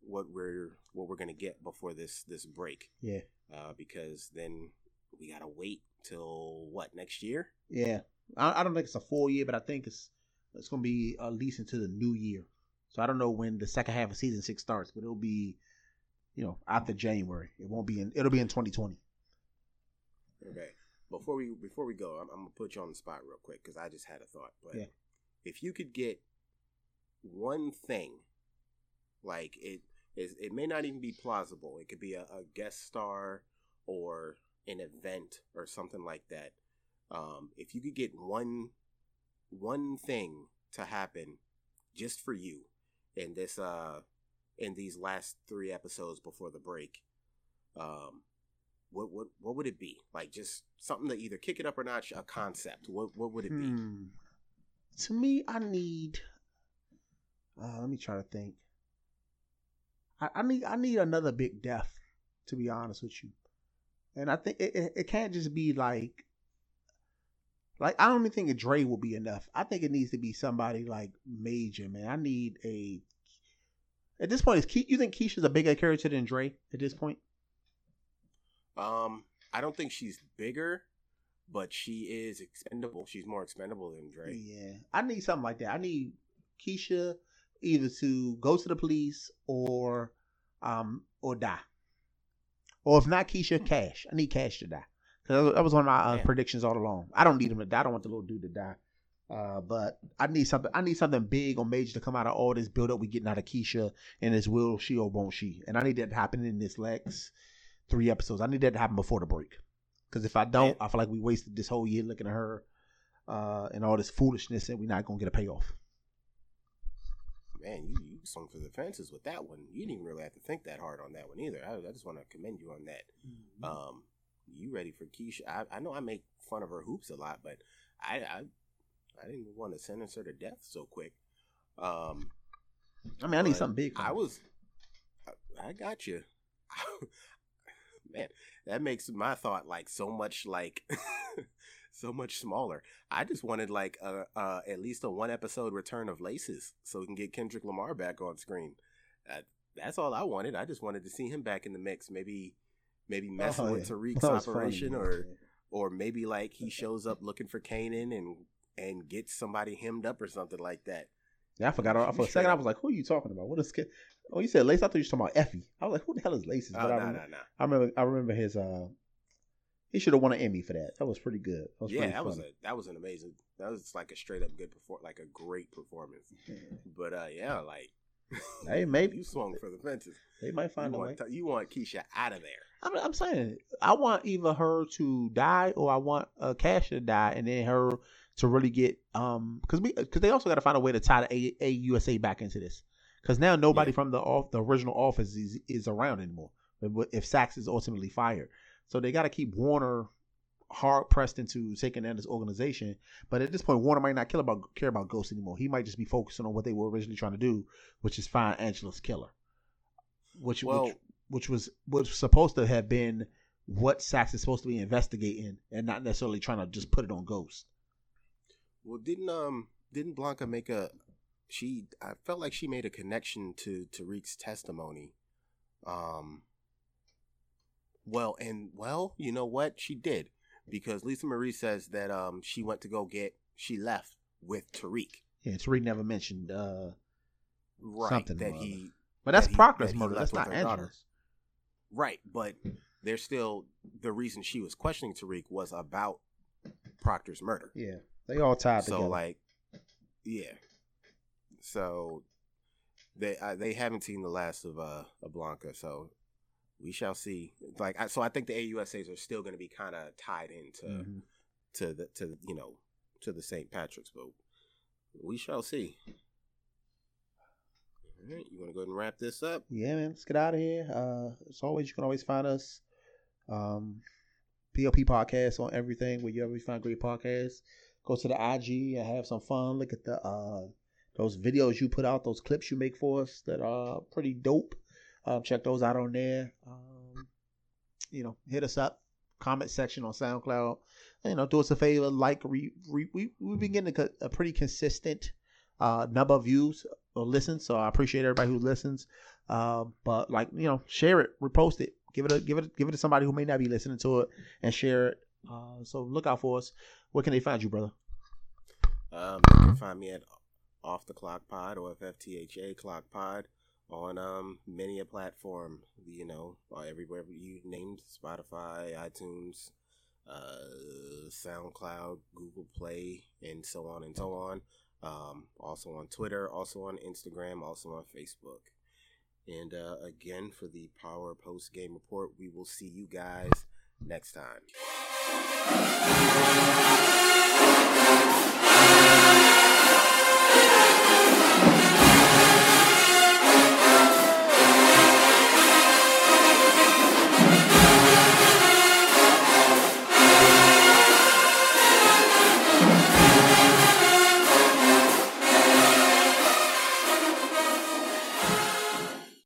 what we're what we're gonna get before this this break. Yeah. Uh, because then we gotta wait till what next year? Yeah. I, I don't think it's a full year, but I think it's it's gonna be at least into the new year. So I don't know when the second half of season six starts, but it'll be, you know, after January. It won't be in. It'll be in 2020. Okay. Before we before we go, I'm, I'm gonna put you on the spot real quick because I just had a thought. But Yeah. if you could get one thing, like it is, it may not even be plausible. It could be a, a guest star or an event or something like that. Um, if you could get one one thing to happen just for you in this uh in these last three episodes before the break, um, what what what would it be? Like just something to either kick it up or not, a concept. What what would it be? Hmm. To me, I need. Uh, let me try to think. I, I need I need another big death, to be honest with you, and I think it, it, it can't just be like. Like I don't even think a Dre will be enough. I think it needs to be somebody like major, man. I need a. At this point, is Ke- you think Keisha's a bigger character than Dre at this point? Um, I don't think she's bigger, but she is expendable. She's more expendable than Dre. Yeah, I need something like that. I need Keisha either to go to the police or um or die, or if not Keisha, Cash. I need Cash to die because that was one of my uh, Yeah. predictions all along. I don't need him to die. I don't want the little dude to die. Uh, but I need something. I need something big or major to come out of all this build up we getting out of Keisha and this will she or won't she? And I need that to happen in this next three episodes. I need that to happen before the break. Because if I don't, I feel like we wasted this whole year looking at her uh, and all this foolishness, and we're not gonna get a payoff. Man, you, you swung for the fences with that one. You didn't even really have to think that hard on that one either. I, I just want to commend you on that. Um, you ready for Keisha? I, I know I make fun of her hoops a lot, but I I, I didn't want to sentence her to death so quick. Um, I mean, I need something big. I was, I, I got you. Man, that makes my thought like so much like so much smaller. I just wanted like a, uh at least a one episode return of Laces so we can get Kendrick Lamar back on screen. Uh, that's all I wanted. I just wanted to see him back in the mix. Maybe maybe messing Oh, with. Tariq's was funny, operation or or maybe like he shows up looking for Kanan and and gets somebody hemmed up or something like that. Yeah, I forgot. For a second, I was like, "Who are you talking about? What is?" Oh, you said Lace. I thought you were talking about Effie. I was like, "Who the hell is Laces?" Oh, But no, I, remember, no. I remember. I remember his. uh He should have won an Emmy for that. That was pretty good. That was Yeah, that was a that was an amazing. That was like a straight up good perform, like a great performance. But uh, yeah, like Hey, maybe you swung for the fences. they might You find a way. you want Keisha out of there. I'm, I'm saying I want either her to die or I want uh, Cash to die, and then her to really get um because we because they also got to find a way to tie the A, AUSA back into this because now nobody Yeah. from the off the original office is is around anymore. If, Saxe is ultimately fired, so they got to keep Warner hard pressed into taking down this organization. But at this point, Warner might not care about care about Ghost anymore. He might just be focusing on what they were originally trying to do, which is find Angela's killer. Which Well, which which was was supposed to have been what Saxe is supposed to be investigating, and not necessarily trying to just put it on Ghost. well, didn't um didn't Blanca make a she? I felt like she made a connection to Tariq's testimony. Um. Well, and well, you know what she did because Lisa Marie says that um she went to go get she left with Tariq. Yeah, Tariq never mentioned, uh, Right. Something that he but that's That Proctor's murder. That's not daughter. Angela's. Right, but there's still the reason she was questioning Tariq was about Proctor's murder. Yeah, they all tied so together. like, yeah. So they uh, they haven't seen the last of uh of Blanca, so we shall see. Like, I, so I think the AUSAs are still going to be kind of tied into Mhm. to the to you know to the St. Patrick's, but we shall see. All right, you want to go ahead and wrap this up? Yeah, man. Let's get out of here. Uh, as always, you can always find us, um, PLP podcast on everything where you ever find great podcasts. Go to the IG and have some fun. Look at the uh, those videos you put out, those clips you make for us that are pretty dope. Um, check those out on there. Um, you know, hit us up. Comment section on SoundCloud. you know, do us a favor, like re, re, we we've been getting a, a pretty consistent uh, number of views or listens, so I appreciate everybody who listens. Uh, but like you know, share it, repost it, give it a give it give it to somebody who may not be listening to it, and share it. Uh, so look out for us. Where can they find you, brother? Um, you can find me at Off the Clock Pod or FFTHA Clock Pod on um many a platform. You know, everywhere you named Spotify, iTunes, uh, SoundCloud, Google Play, and so on and so on. Um, also on Twitter, also on Instagram, also on Facebook. And uh, again, for the Power Post Game Report, we will see you guys next time.